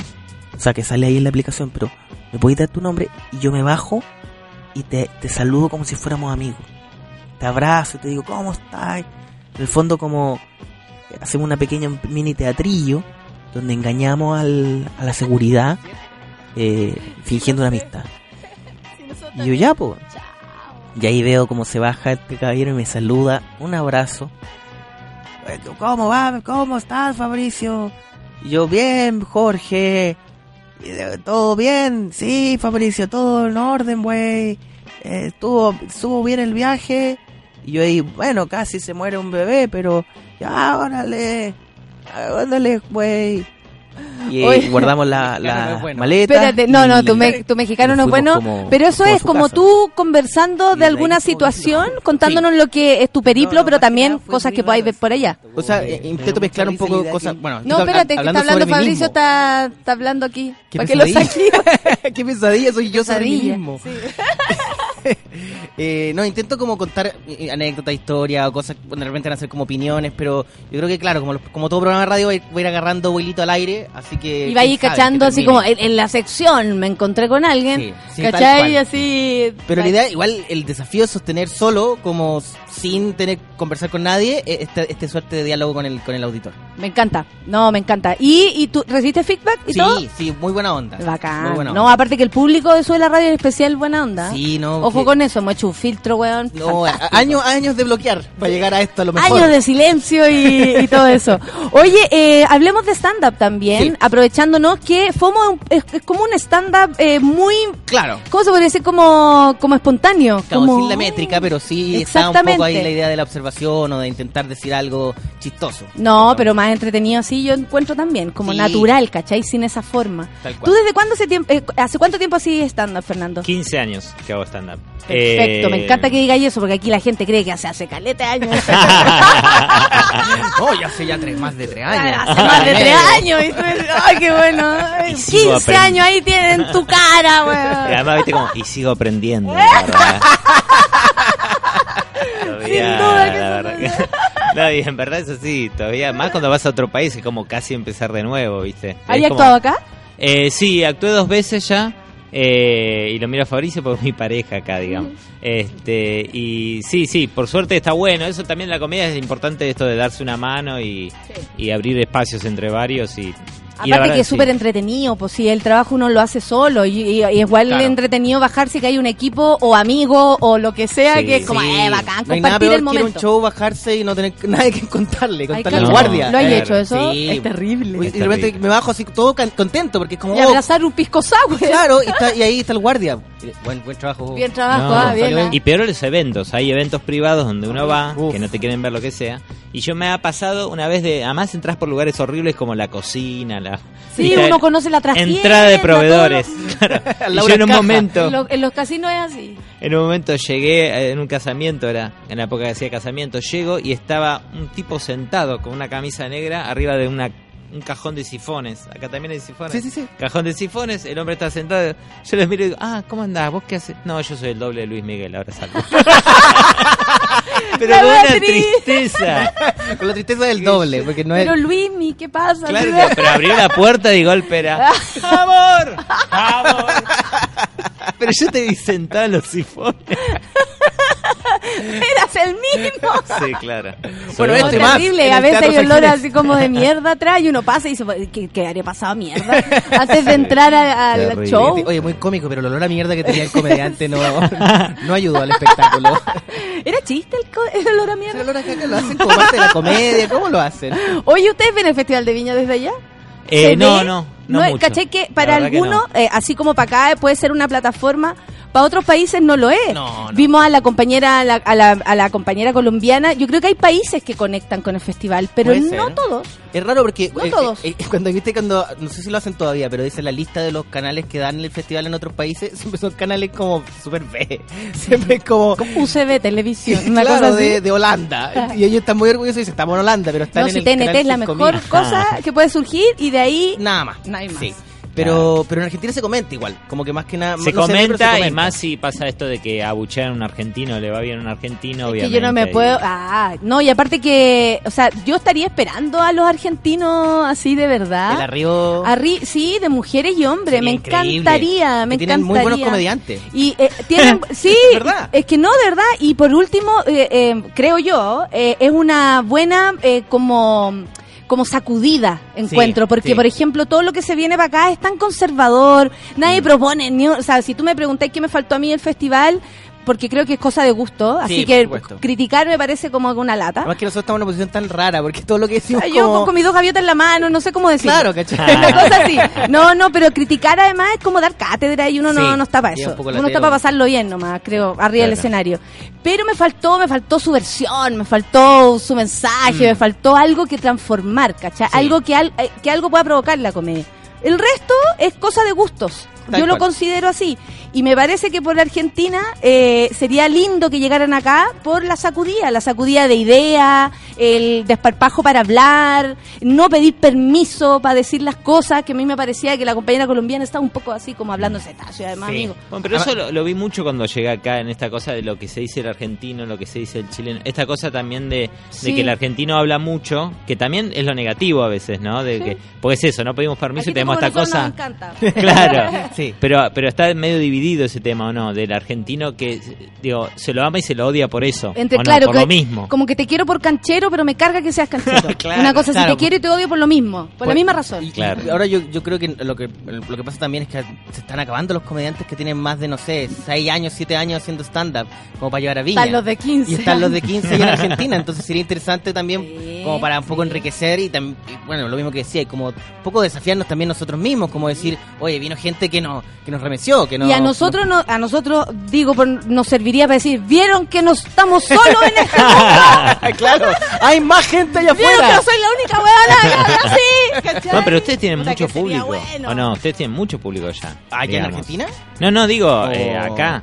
o sea, que sale ahí en la aplicación, pero me puedes dar tu nombre y yo me bajo y te, te saludo como si fuéramos amigos. Te abrazo te digo, ¿cómo estás? En el fondo como hacemos una pequeña mini teatrillo donde engañamos al, a la seguridad eh, fingiendo una amistad. Y yo ya, pues. Y ahí veo cómo se baja este caballero y me saluda. Un abrazo. ¿Cómo va? ¿Cómo estás, Fabricio? Y yo, bien, Jorge. ¿Todo bien? Sí, Fabricio, todo en orden, güey. Eh, estuvo, estuvo bien el viaje. Y yo ahí, bueno, casi se muere un bebé, pero ya, órale. Ándale, güey. Y Oye. guardamos la, la no es bueno. maleta. espérate, no, no, tu, me- tu mexicano no es bueno, como- pero eso es como casa. tú conversando de alguna situación, contándonos lo que es tu periplo, No, no, pero también cosas que podáis ver por allá. O sea, eh, intento mezclar un poco cosas. Bueno, No, espérate, que está hablando Fabricio, está, está hablando aquí. Qué Para que lo pesadilla. saque. Qué pesadilla, soy yo sobre mí mismo. Eh, no, intento como contar eh, anécdotas, historias o cosas, bueno, de repente van a ser como opiniones, pero yo creo que claro, como, los- como todo programa de radio voy, voy a ir agarrando vuelito al aire, así que... Y va a ir cachando que así como en, en la sección me encontré con alguien, Sí, sí, ¿cachai? cual. Así. Pero la idea, igual, el desafío es sostener solo, como sin tener que conversar con nadie, eh, este, este suerte de diálogo con el, con el auditor. Me encanta, no, me encanta. ¿Y, y tú recibiste feedback y Sí, todo? sí, muy buena onda. Bacán. Muy buena no, onda. aparte que el público de Sube la Radio es especial buena onda. Sí, no. Ojo con eso, hemos hecho un filtro, weón. No, años, años de bloquear para llegar a esto a lo mejor. Años de silencio y, y todo eso. Oye, eh, hablemos de stand-up también, Sí. aprovechándonos que FOMO es, es como un stand-up eh, muy, Claro. ¿cómo se podría decir? Como, como espontáneo. Como como, sin la métrica, pero sí está un poco ahí la idea de la observación o de intentar decir algo chistoso. No, pero más entretenido así yo encuentro también, como Sí. natural, ¿cachai? Sin esa forma. Tal cual. ¿Tú desde cuándo hace tiempo, eh, hace cuánto tiempo así stand-up, Fernando? 15 años que hago stand-up. Perfecto, Eh, me encanta que digáis eso, porque aquí la gente cree que hace hace caleta de años. Oh, ya hace ya tres, más de tres años. hace más de tres años. Y ay, qué bueno. Ay, Y sigo 15 aprendiendo. años ahí tienen tu cara, Y weón. además, viste como, y sigo aprendiendo, la verdad. Todavía, Sin duda que la eso verdad que- No, y en verdad eso sí, todavía, más cuando vas a otro país es como casi empezar de nuevo, ¿viste? ¿Hay Es como- actuado acá? Eh, sí, actué dos veces ya. Eh, y lo miro a Fabricio porque es mi pareja acá, digamos. Este, y sí, sí, por suerte está bueno. Eso también en la comedia es importante esto de darse una mano y, y abrir espacios entre varios y, Aparte que es sí. súper entretenido, pues si el trabajo uno lo hace solo y, y- y es igual Claro. entretenido bajarse que hay un equipo o amigo o lo que sea Sí, que es como, Sí. eh, bacán, No hay nada compartir peor el que ir a un momento. show, bajarse y no tener nadie que contarle, contarle al cacho, guardia. ¿Lo hay Claro. hecho eso? Sí. Es terrible. Uy, Es y de repente terrible. me bajo así todo contento porque es como, Y oh, abrazar un pisco sour. claro, y, está, y ahí está el guardia. Buen, buen trabajo. Bien trabajo, No, ah, bien. ah. Y peor los eventos, hay eventos privados donde uno va, Uf. que no te quieren ver lo que sea. Y yo me ha pasado una vez de, además entras por lugares horribles como la cocina, la... Sí, uno conoce la trastienda. Entrada de proveedores. Claro. Y yo en un Caja. momento... En, lo- en los casinos es así. En un momento llegué eh, en un casamiento, era en la época que hacía casamiento, llego y estaba un tipo sentado con una camisa negra arriba de una un cajón de sifones. Acá también hay sifones. Sí, sí, sí. Cajón de sifones, el hombre está sentado. Yo les miro y digo, ah, ¿cómo andás? ¿Vos qué haces? No, yo soy el doble de Luis Miguel, ahora salgo. Pero con una tristeza. Con la tristeza del doble, porque no es... Pero Luismi, ¿qué pasa? Claro, que- pero abrió la puerta y golpe era, ¡Amor! ¡Amor! Pero yo te vi sentado en los sifones. Eras el mismo. Sí, claro. Bueno, No, este más, terrible, a el veces hay olor así como de mierda atrás y uno pasa y dice, ¿qué, qué pasado mierda? Antes de entrar a- al Terrible. show. Oye, muy cómico, pero el olor a mierda que tenía el comediante no, no ayudó al espectáculo. ¿Era chiste el, co- el olor a El mierda? olor a caca lo hacen como parte de la comedia, ¿cómo lo hacen? Oye, ¿ustedes ven el Festival de Viña desde allá? Eh, ¿Se no, ve? no, no, mucho. ¿Caché que La para verdad que algunos, no. eh, así como para acá, puede ser una plataforma para otros países no lo es. No, no. Vimos a la compañera a la, a, la, a la compañera colombiana, yo creo que hay países que conectan con el festival, pero no todos. Es raro porque No eh, todos. eh, eh, cuando viste cuando no sé si lo hacen todavía, pero dice la lista de los canales que dan el festival en otros países, siempre son canales como super B, siempre es como UCB Televisión, una claro, cosa así. de, de Holanda. Y ellos están muy orgullosos y dicen, estamos en Holanda, pero están No, en si el TNT canal es la 5000. mejor cosa que puede surgir y de ahí Nada más. Hay más. Sí. Pero, pero en Argentina se comenta igual, como que más que nada... Se no se ve, pero se comenta y comenta. más si pasa esto de que abuchean a un argentino, le va bien a un argentino, que obviamente. yo no me puedo. Ah, no, y aparte que. O sea, yo estaría esperando a los argentinos así de verdad. El arribo... Arri sí, de mujeres y hombres. Me increíble. encantaría, me Que tienen encantaría. muy buenos comediantes. Y eh, tienen, sí, Es verdad. es que no, de verdad. Y por último, eh, eh, creo yo, eh, es una buena eh, como como sacudida encuentro, porque sí. por ejemplo todo lo que se viene para acá es tan conservador, nadie propone, ni, o sea, si tú me preguntáis qué me faltó a mí el festival, porque creo que es cosa de gusto, así Sí, que supuesto. criticar me parece como una lata. Además que nosotros estamos en una posición tan rara, porque todo lo que O decimos sea, yo como... con mis dos gaviotas en la mano, no sé cómo decirlo. Claro, ¿cachai? Una cosa así. No, no, pero criticar además es como dar cátedra y uno no, Sí, no está para eso. Uno está para pasarlo bien nomás, creo, arriba del escenario. Pero me faltó, me faltó su versión, me faltó su mensaje, me faltó algo que transformar, ¿cachai? Mm. Sí. Algo que, al- eh, que algo pueda provocar la comedia. El resto es cosa de gustos. Tal Yo lo considero así. Y me parece que por Argentina eh, sería lindo que llegaran acá por la sacudida, la sacudida de ideas, el desparpajo para hablar, no pedir permiso para decir las cosas, que a mí me parecía que la compañera colombiana estaba un poco así como hablando cetáceo, además, Sí. amigo. Bueno, pero eso lo, lo vi mucho cuando llegué acá en esta cosa de lo que se dice el argentino, lo que se dice el chileno. Esta cosa también de, de Sí. que el argentino habla mucho, que también es lo negativo a veces, ¿no? De Sí. que, porque es eso, no pedimos permiso Aquí y tenemos esta cosa. nos encanta. Claro, Sí. pero pero está medio dividido ese tema, ¿o no? Del argentino que, digo, se lo ama y se lo odia por eso. Entre, ¿o no? claro, por que- lo mismo. como que te quiero por canchero, pero me carga que seas canchero. Claro, Una cosa, claro. si te quiero y te odio por lo mismo, por la Pues, misma razón. y- Claro. y ahora yo, yo creo que lo, que lo que pasa también es que se están acabando los comediantes que tienen más de, no sé, 6 años, 7 años haciendo stand-up, como para llevar a Viña. Están los de 15 Y están los de 15 allá en Argentina, entonces sería interesante también Sí, como para un poco sí. enriquecer y, tam- y, bueno, lo mismo que decía, y como un poco desafiarnos también nosotros mismos, como decir, oye, vino gente que no que nos remeció, que no... y a nosotros, no, a nosotros, digo, por- nos serviría para decir, ¿vieron que no estamos solos en este mundo? claro, hay más gente allá ¿Vieron que afuera. no soy la única weona? ¿Cachai? No, pero ustedes tienen Puta, mucho que sería público. bueno. ¿O no? Ustedes tienen mucho público allá. ¿Allá en digamos. Argentina? No, no, digo, O- eh, acá.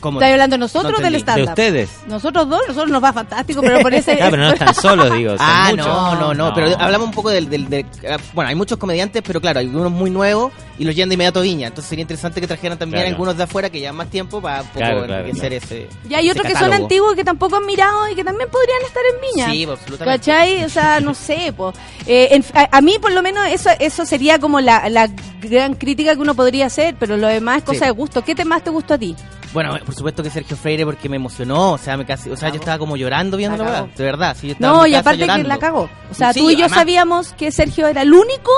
¿Cómo? ¿Estás hablando nosotros No o del stand-up? De ustedes. Nosotros dos, nosotros nos va fantástico, pero por ese... Claro, pero no están solos, digo. son Ah, muchos. no, no, no, pero hablamos un poco del, del, del- ah, Bueno, hay muchos comediantes, pero claro, hay unos muy nuevos y los llevan de inmediato a Viña. Entonces sería interesante que trajeran también Claro. algunos de afuera que llevan más tiempo para un poco Claro, claro, enriquecer claro. ese. Y hay otros que son antiguos que tampoco han mirado y que también podrían estar en Viña. Sí, pues, absolutamente. ¿Cachai? O sea, no sé, po. Eh, en- a, a mí por lo menos eso eso sería como la, la gran crítica que uno podría hacer, pero lo demás es cosa Sí. de gusto. ¿Qué te más te gustó a ti? Bueno, por supuesto que Sergio Freire porque me emocionó, o sea, me casi, o sea, yo estaba como llorando viendo La weá, de verdad, sí, yo estaba No, en mi y casa aparte que la cagó. O sea, Sí, tú y yo además- sabíamos que Sergio era el único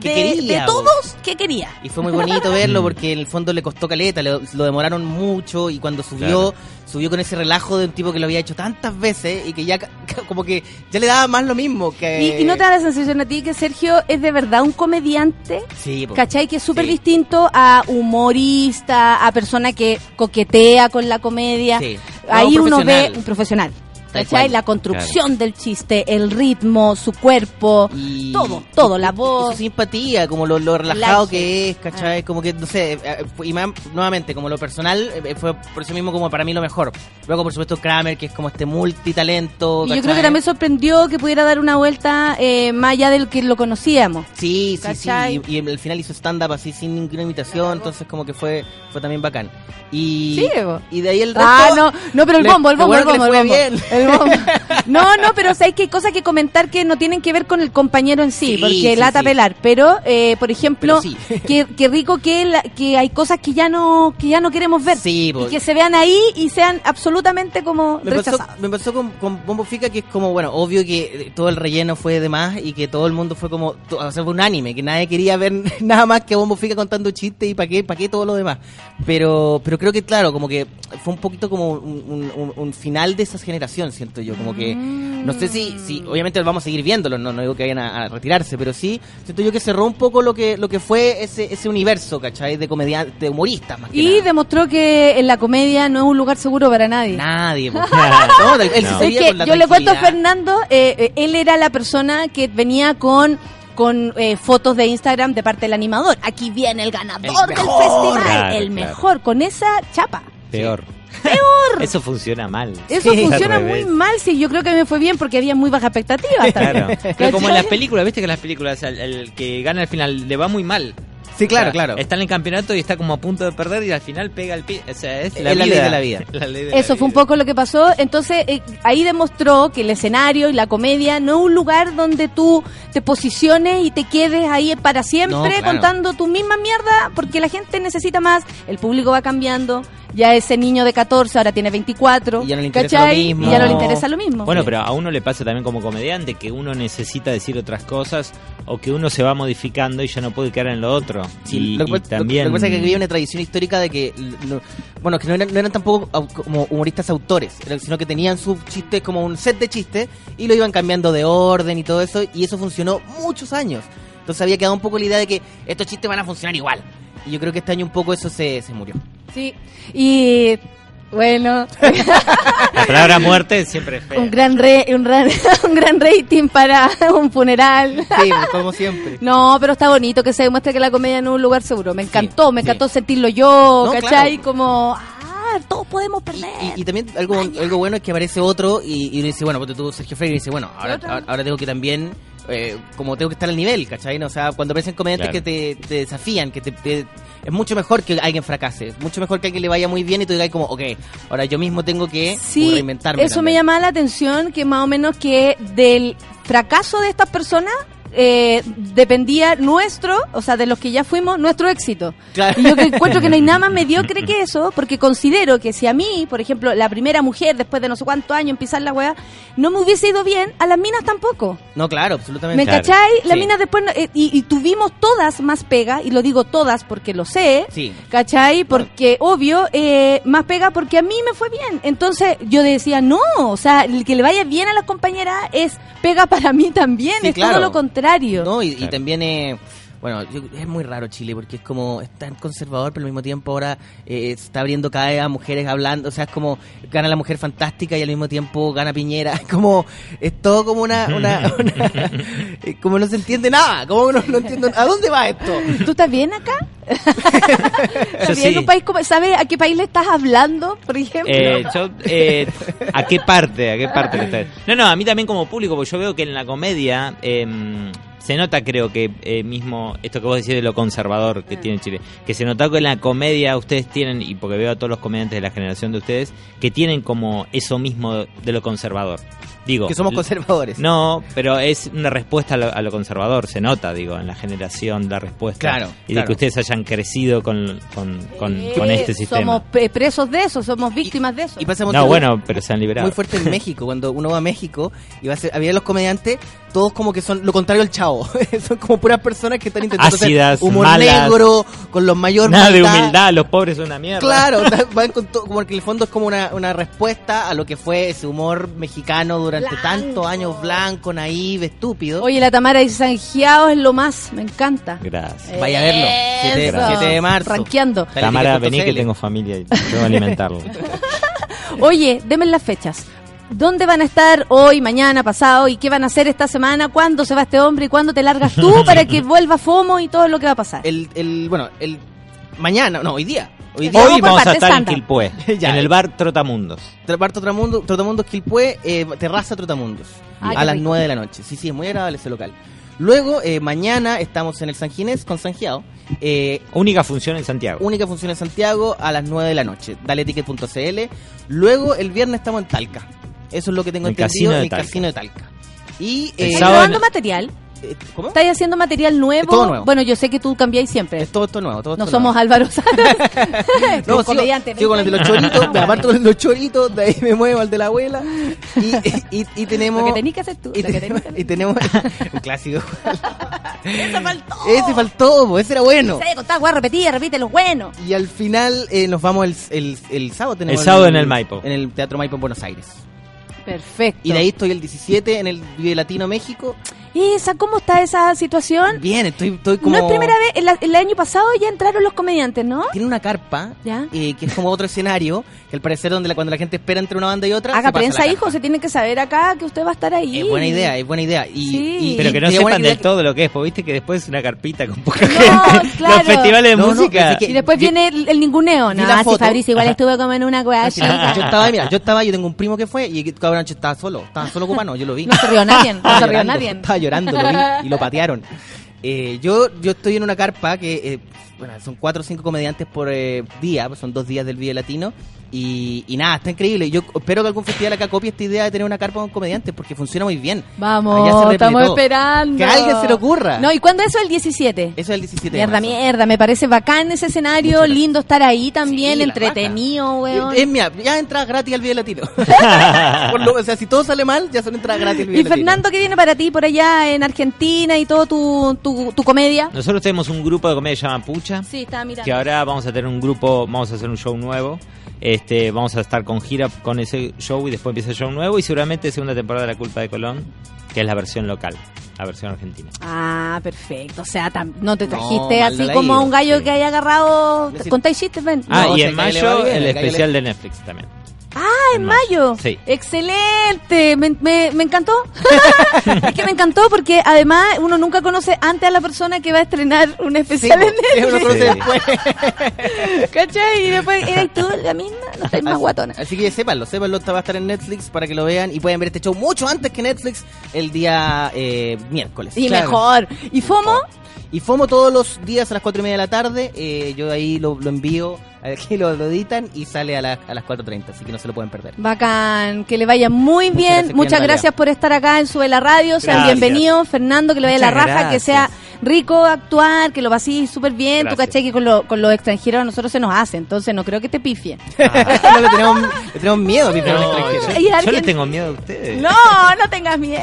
Que de, quería, de todos que quería. Y fue muy bonito verlo porque en el fondo le costó caleta, le- lo demoraron mucho y cuando subió, Claro. subió con ese relajo de un tipo que lo había hecho tantas veces y que ya ca- como que ya le daba más lo mismo que... Y, y no te da la sensación a ti que Sergio es de verdad un comediante, Sí, po. ¿cachai? Que es súper Sí. distinto a humorista, a persona que coquetea con la comedia. Sí. No, Ahí un uno ve un profesional. ¿Cachai? La construcción del chiste, el ritmo, su cuerpo, Y- todo, todo, la voz. su simpatía, como lo, lo relajado que es, ¿cachai? Como que, no sé, eh, y más- nuevamente, como lo personal, eh, fue por eso mismo como para mí lo mejor. Luego, por supuesto, Kramer, que es como este multitalento. Y yo creo que ¿cachai? también sorprendió que pudiera dar una vuelta eh, más allá del que lo conocíamos. Sí, sí, ¿Cachai? sí. Y, al final hizo stand-up así sin ninguna imitación, entonces como que fue fue también bacán. Y, Sí, y de ahí el resto... Ah, no, no, pero el bombo, el bombo, el bombo. No, no, pero que hay cosas que comentar que no tienen que ver con el compañero en sí, Sí, porque sí, lata sí. pelar. Pero, eh, por ejemplo, Pero que, que rico que, la- que hay cosas que ya no que ya no queremos ver. Y que se vean ahí y sean absolutamente como Me pasó, rechazadas. me pasó con, con Bombo Fica que es como, bueno, obvio que todo el relleno fue de más y que todo el mundo fue como, o sea, fue un anime, que nadie quería ver nada más que Bombo Fica contando chistes y para qué, para qué todo lo demás. Pero, pero creo que claro, como que fue un poquito como un, un- un- un final de esa generación, siento yo, como que No sé si, si obviamente vamos a seguir viéndolo, no, no digo que vayan a, a retirarse, pero sí, siento yo que cerró un poco lo que, lo que fue ese, ese universo, ¿cachai? De comediantes, de humoristas más que Y nada. demostró que en la comedia no es un lugar seguro para nadie. Nadie, po. No, él se No. Es seguía que con la yo le cuento a. Fernando, eh, eh, él era la persona que venía con con eh, fotos de Instagram de parte del animador. Aquí viene el ganador El del mejor. festival, Claro, el claro. mejor, con esa chapa. Peor. Peor. Eso funciona mal. Eso Sí. funciona muy mal, sí, yo creo que me fue bien porque había muy baja expectativa. Claro. Pero como en las películas, viste que las películas, el, el que gana al final le va muy mal. Sí, claro, O sea, claro. Está en el campeonato y está como a punto de perder y al final pega el pie. O sea, es la, Es la vida. ley de la vida. La ley de la Eso fue un poco lo que pasó. Entonces, eh, ahí demostró que el escenario y la comedia no es un lugar donde tú te posiciones y te quedes ahí para siempre No, claro. contando tu misma mierda, porque la gente necesita más, el público va cambiando. Ya ese niño de 14 ahora tiene 24. Y ya no le interesa ¿cachai? lo mismo. Y ya no le interesa lo mismo. Bueno, pero a uno le pasa también como comediante que uno necesita decir otras cosas o que uno se va modificando y ya no puede quedar en lo otro. Sí, y, lo, que, y también... lo que pasa es que había una tradición histórica de que, no- bueno, que no eran, no eran tampoco como humoristas autores, sino que tenían sus chistes como un set de chistes y lo iban cambiando de orden y todo eso, y eso funcionó muchos años. Entonces había quedado un poco la idea de que estos chistes van a funcionar igual. Y yo creo que este año un poco eso se, se murió. Sí. Y bueno, La palabra muerte siempre es fea. un gran re- un, gran, un gran rating para un funeral. Sí, como siempre. No, pero está bonito que se demuestre que la comedia no es un lugar seguro. Me encantó, me sí. encantó sentirlo yo, No, ¿cachai? claro. Como, ah, todos podemos Y, perder. y- y también algo, algo bueno es que aparece otro y, y dice, bueno, porque tú, Sergio Freire, dice, bueno, ahora, ahora tengo que también, eh, como tengo que estar al nivel, ¿cachai? No, o sea, cuando aparecen comediantes Claro. que te, te desafían, que te, te- es mucho mejor que alguien fracase, es mucho mejor que alguien le vaya muy bien y tú digas como, ok, ahora yo mismo tengo que Sí, reinventarme. eso me llamaba la atención que más o menos que del fracaso de estas personas eh, dependía nuestro, o sea, de los que ya fuimos, nuestro éxito. Claro. Y yo que encuentro que no hay nada más mediocre que eso, porque considero que si a mí, por ejemplo, la primera mujer, después de no sé cuántos años en pisar la weá, no me hubiese ido bien, a las minas tampoco. No, claro, absolutamente. ¿Me Claro. cachai? Las Sí. minas después, no- eh, y, y tuvimos todas más pega, y lo digo todas porque lo sé, Sí. ¿Cachai? Porque, obvio, eh, más pega porque a mí me fue bien. Entonces yo decía, no, o sea, el que le vaya bien a las compañeras es pega para mí también, Sí, es claro. todo lo contrario. No, y, y también eh, bueno, yo- es muy raro Chile porque es como es tan conservador, pero al mismo tiempo ahora eh, se está abriendo cada vez a mujeres hablando, o sea, es como gana la mujer fantástica y al mismo tiempo gana Piñera, es como es todo como una, una, una- eh, como no se entiende nada, como no, no entiendo a dónde va esto. ¿Tú estás bien acá? ¿Estás bien sí. en un país como- ¿Sabes a qué país le estás hablando, por ejemplo? Eh, yo, eh, ¿A qué parte? ¿A qué parte le está- No, no, a mí también como público, porque yo veo que en la comedia em, se nota, creo que eh, mismo esto que vos decís de lo conservador que tiene Chile, que se nota que en la comedia ustedes tienen, y porque veo a todos los comediantes de la generación de ustedes, que tienen como eso mismo de lo conservador. Digo, Que somos conservadores. No, pero es una respuesta a lo, a lo conservador, se nota, digo, en la generación la respuesta. Claro, Y de que ustedes hayan crecido con, con, con, con Eh, este sistema. Somos presos de eso, somos víctimas de eso. Y pasa No, muy- bueno, pero se han liberado. muy fuerte en México, cuando uno va a México y va a, ser, a ver a los comediantes, todos como que son lo contrario al chavo. son como puras personas que están intentando Ácidas, hacer humor malas. negro, con los mayores Nada de humildad, los pobres son una mierda. Claro, van con to- como que el fondo es como una, una respuesta a lo que fue ese humor mexicano durante Blanco. tantos años blanco, naíve, estúpido. Oye, la Tamara dice Sanjeado es lo más, me encanta. Gracias. Vaya a verlo. Siete- Eso. siete de marzo. Ranqueando. Tamara, vení que tengo familia y tengo que alimentarlo. Oye, denme las fechas. ¿Dónde van a estar hoy, mañana, pasado? ¿Y qué van a hacer esta semana? ¿Cuándo se va este hombre? ¿Y cuándo te largas tú para que vuelva FOMO y todo lo que va a pasar? El, el, bueno, el mañana, no, hoy día. Hoy día Vamos Hoy vamos a estar en. Quilpué, Ya. en el bar Trotamundos. Parto Trotamundo, Trotamundos Quilpué, eh, Terraza Trotamundos, Ah, a las rico. 9 de la noche. Sí, sí, es muy agradable ese local. Luego, eh, mañana estamos en el San Ginés con Sanjeado. Eh, Única función en Santiago. única función en Santiago a las 9 de la noche. Daleticket.cl. Luego, el viernes estamos en Talca. Eso es lo que tengo El entendido en el Talca. casino de Talca. Y, eh, ¿Estás sábado grabando material? Eh, ¿Cómo? ¿Estáis haciendo material nuevo? Es todo nuevo. Bueno, yo sé que tú cambiáis siempre. Es todo esto nuevo. Todo No esto somos nuevo. Álvaro Salas. No, Un sigo, comediante. sigo con el de los choritos, me aparto con el de los choritos, de ahí me muevo al de la abuela. Y, y, y tenemos. Lo que tenés que hacer tú. y, lo que tenemos, tenés que y tenemos un clásico. Ese faltó. Ese faltó, po, ese era bueno. Sí, contá, guay, repetí, repite lo bueno. Y al final eh, nos vamos el, el, el sábado. Tenemos El sábado en el Maipo. En el Teatro Maipo en Buenos Aires. Perfecto. Y de ahí estoy el 17 en el Vive Latino México. ¿Y esa, cómo está esa situación? Bien, estoy, estoy como... No es primera vez, el, el año pasado ya entraron los comediantes, ¿no? Tiene una carpa, Ya. eh, que es como otro escenario, que al parecer donde la- cuando la gente espera entre una banda y otra... Haga prensa, hijo, carpa. se tiene que saber acá que usted va a estar ahí. Es buena idea, es buena idea. Y, Sí. y- Pero que no sepan del que- todo lo que es, porque viste que después es una carpita con poca No, gente. claro. Los festivales de No, música. que- Y después Vi- viene el, el ninguneo. No, la si. Fabricio igual estuvo como en una Sí, yo estaba, mira, yo estaba, yo tengo un primo que fue y el cabrón estaba solo, estaba solo cubano, yo lo vi. No se rió nadie, no se rió nadie. Estaba llorando, lo vi y lo patearon. Eh, yo, yo estoy en una carpa que, eh, bueno, son cuatro o cinco comediantes por eh, día, pues son dos días del Vive Latino. Y, y nada, está increíble. Yo espero que algún festival acá copie esta idea de tener una carpa con comediantes porque funciona muy bien. Vamos, estamos esperando. Que a alguien se le ocurra. No, ¿y cuándo es eso? El 17. Eso es el 17 de Mierda, mierda, me parece bacán ese escenario, lindo estar ahí también, Sí, entretenido, weón. Es mía, ya entradas gratis al Vive Latino. Por lo- o sea, si todo sale mal, ya son entradas gratis al Vive Y Latino. Fernando, ¿qué viene para ti por allá en Argentina y todo tu, tu, tu comedia? Nosotros tenemos un grupo de comedia que se llama Pucha. Sí, estaba mirando. que ahora vamos a tener un grupo, vamos a hacer un show nuevo. Este, vamos a estar con gira con ese show y después empieza el show nuevo y seguramente segunda temporada de La Culpa de Colón, que es la versión local, la versión argentina. Ah, perfecto. O sea, tam- no te No, trajiste así como a un gallo sí. que haya agarrado. Decir- ¿Contáis chistes, ven? Ah, No, y si en acá le va mayo bien, el acá le- especial de Netflix también. Ah, en mayo. Sí. Excelente. Me, me, me encantó. es que me encantó porque además uno nunca conoce antes a la persona que va a estrenar un especial en sí, uno Netflix. conoce Sí. después. ¿Cachai? Y después, ¿eras tú la misma? No estás más Así- guatona. Así que sépanlo, sépanlo, va a estar en Netflix para que lo vean y pueden ver este show mucho antes que Netflix el día eh, miércoles. Y Claro. mejor. ¿Y FOMO? Y FOMO todos los días a las 4 y media de la tarde. eh, yo ahí lo, lo envío, aquí lo, lo editan y sale a, la- a las 4.30, así que no se lo pueden perder. Bacán, que le vaya muy bien. gracias, Muchas gracias por estar acá en Sube la Radio. Sean Gracias. bienvenidos. Fernando, que le vaya Muchas la raja, que sea rico actuar, que lo pasís súper bien. Tú caché que con, lo- con los extranjeros a nosotros se nos hace, entonces no creo que te pifie. no le tenemos, le tenemos miedo, mi No, yo, extranjero. Y yo alguien- le tengo miedo a ustedes. No, no tengas miedo.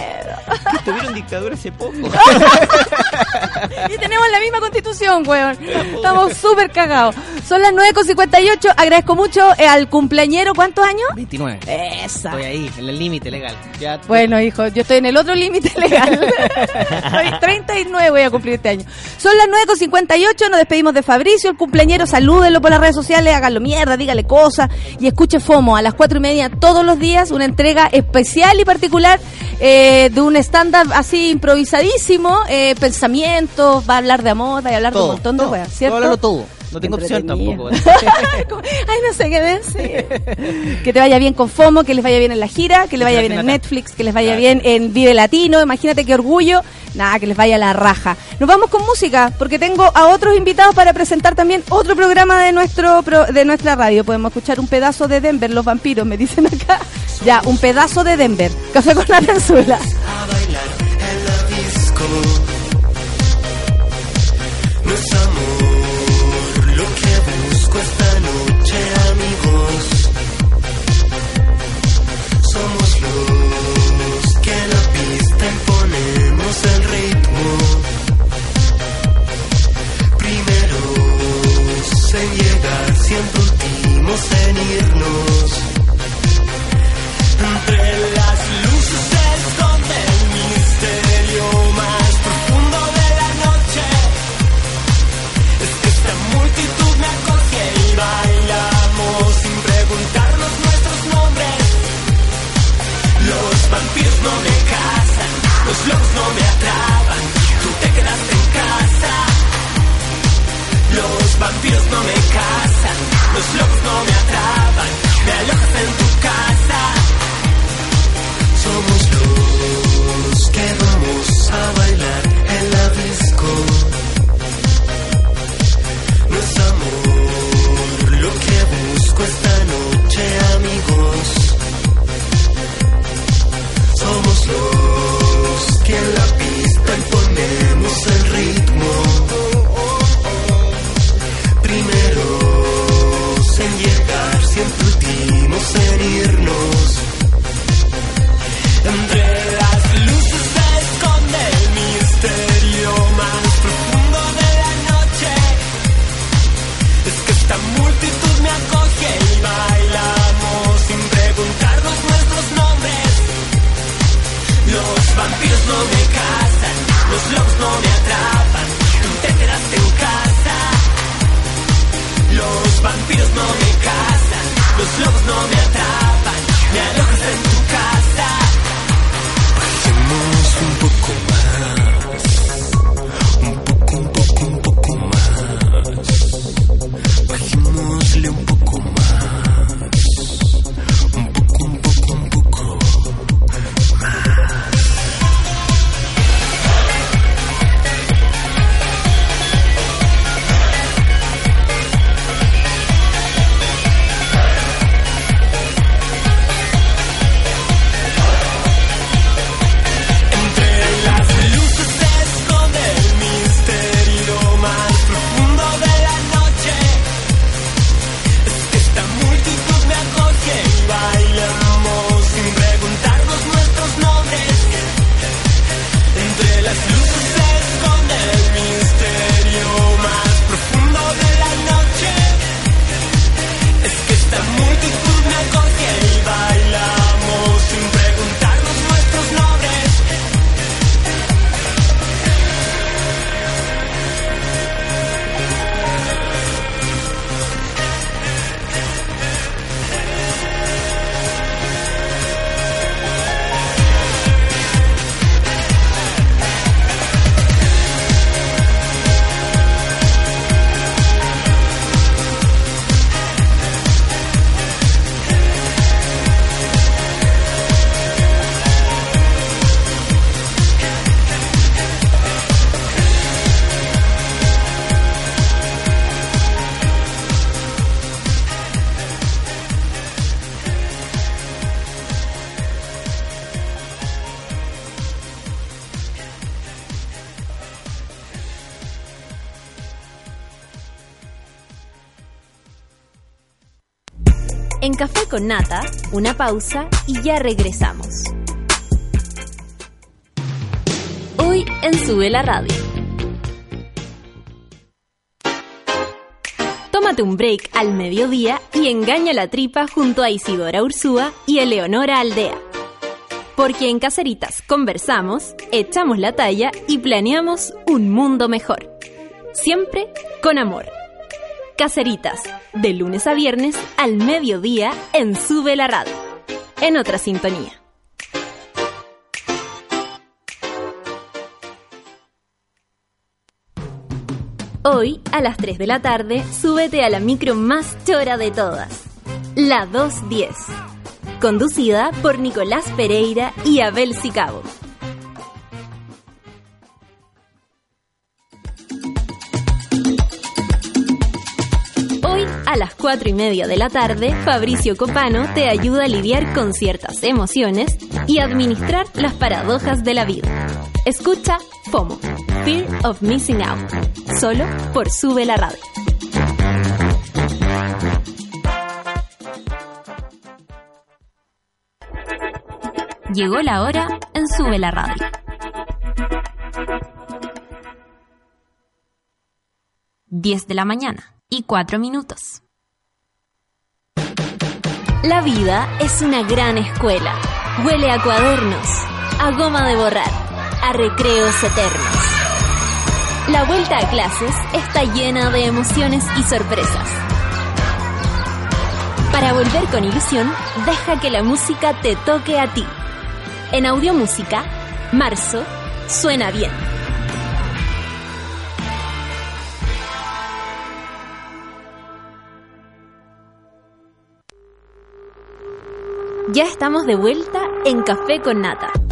Que tuvieron dictadura hace poco. Y tenemos la misma constitución, weón. Estamos súper cagados. Son las 9.58. Agradezco mucho eh, al cumpleañero. ¿Cuántos años? 29. Esa. Estoy ahí, en el límite legal. Ya, Bueno, hijo, yo estoy en el otro límite legal. Soy 39 voy a cumplir este año. Son las 9.58, nos despedimos de Fabricio, el cumpleañero, salúdenlo por las redes sociales, háganlo mierda, dígale cosas y escuche FOMO a las 4 y media todos los días, una entrega especial y particular eh, de un stand-up así improvisadísimo, eh, pensamientos, va a hablar de amor, va a hablar de un montón de todo, puedo ¿cierto? hablarlo todo. No tengo opción tampoco. Ay, no sé qué decir. Que te vaya bien con FOMO, que les vaya bien en la gira, que les vaya bien en Netflix, que les vaya bien en Vive Latino. Imagínate qué orgullo. Nada, que les vaya la raja. Nos vamos con música, porque tengo a otros invitados para presentar también otro programa de nuestro pro- de nuestra radio. Podemos escuchar un pedazo de Denver, los vampiros, me dicen acá. Ya, un pedazo de Denver. Café con Arenzula. No es amor el ritmo. Primeros en llegar, siempre últimos en irnos. Entre las luces se esconde el misterio más profundo de la noche. Es que esta multitud me acoge y bailamos sin preguntarnos nuestros nombres. Los vampiros no los lobos no me atrapan, tú te quedaste en casa. Los vampiros no me cazan, los lobos no me atrapan, me alojas en tu casa. Somos los que vamos a bailar en la disco. No es amor lo que busco esta noche, amigos. Somos los aquí en la pista y ponemos el ritmo. Primeros en llegar, siempre últimos en irnos. No me cazan, los lobos no me atrapan, tú te quedaste en casa. Los vampiros no me cazan, los lobos no me atrapan, me alojas en tu casa. Bajemos un poco más, Nata, una pausa y ya regresamos. Hoy en Sube la Radio. Tómate un break al mediodía y engaña la tripa junto a Isidora Ursúa y Eleonora Aldea. Porque en Caceritas conversamos, echamos la talla y planeamos un mundo mejor. Siempre con amor. Caceritas, de lunes a viernes al mediodía en Sube la Radio. En otra sintonía. Hoy, a las 3 de la tarde, súbete a la micro más chora de todas, la 210, conducida por Nicolás Pereira y Abel Sicabo. A las 4 y media de la tarde, Fabricio Copano te ayuda a lidiar con ciertas emociones y administrar las paradojas de la vida. Escucha FOMO, Fear of Missing Out, solo por Sube la Radio. Llegó la hora en Sube la Radio. Diez de la mañana y cuatro minutos. La vida es una gran escuela. Huele a cuadernos, a goma de borrar, a recreos eternos. La vuelta a clases está llena de emociones y sorpresas. Para volver con ilusión, deja que la música te toque a ti. En Audiomúsica, marzo, suena bien. Ya estamos de vuelta en Café con Nata.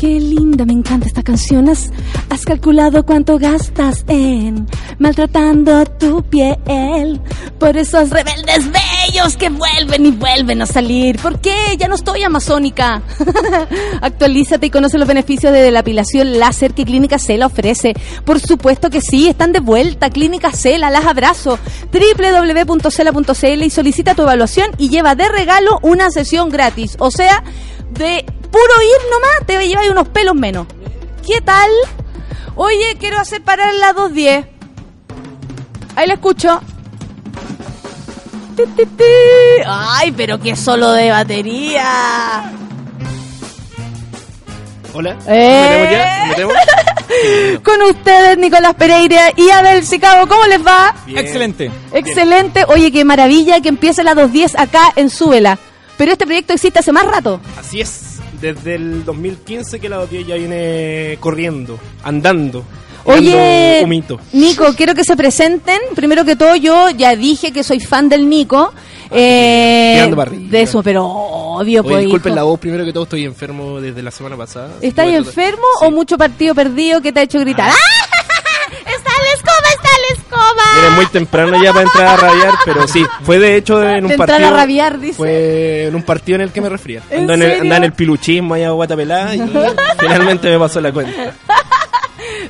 Qué linda, me encanta esta canción. ¿Has, has calculado cuánto gastas en maltratando tu piel? Por esos rebeldes bellos que vuelven y vuelven a salir. ¿Por qué? Ya no estoy amazónica. Actualízate y conoce los beneficios de la depilación láser que Clínica Cela ofrece. Por supuesto que sí, están de vuelta. Clínica Cela, las abrazo. www.cela.cl y solicita tu evaluación y lleva de regalo una sesión gratis. O sea, de puro ir nomás, te llevas unos pelos menos. ¿Qué tal? Oye, quiero hacer parar la 210. Ahí la escucho. Ay, pero qué solo de batería. Hola. Eh. ¿Nos metemos ya? ¿Nos metemos? Con ustedes, Nicolás Pereira y Abel Sicabo. ¿Cómo les va? Bien. Excelente. Excelente. Oye, qué maravilla que empiece la 210 acá en Súbela. Pero este proyecto existe hace más rato. Así es. Desde el 2015 que la 210 ya viene corriendo, andando. Oye. Nico, quiero que se presenten. Primero que todo, yo ya dije que soy fan del Nico. Eh, para arriba. de eso, pero obvio, pues. disculpen la voz, primero que todo estoy enfermo desde la semana pasada. ¿Estás enfermo Sí. o mucho partido perdido que te ha hecho gritar? ¡Ah! Muy temprano ya para entrar a rabiar, pero sí, fue de hecho en un partido. a rabiar, dice. Fue en un partido en el que me refría. ¿En Andaba en, el, en el piluchismo allá a guatapelá y finalmente me pasó la cuenta.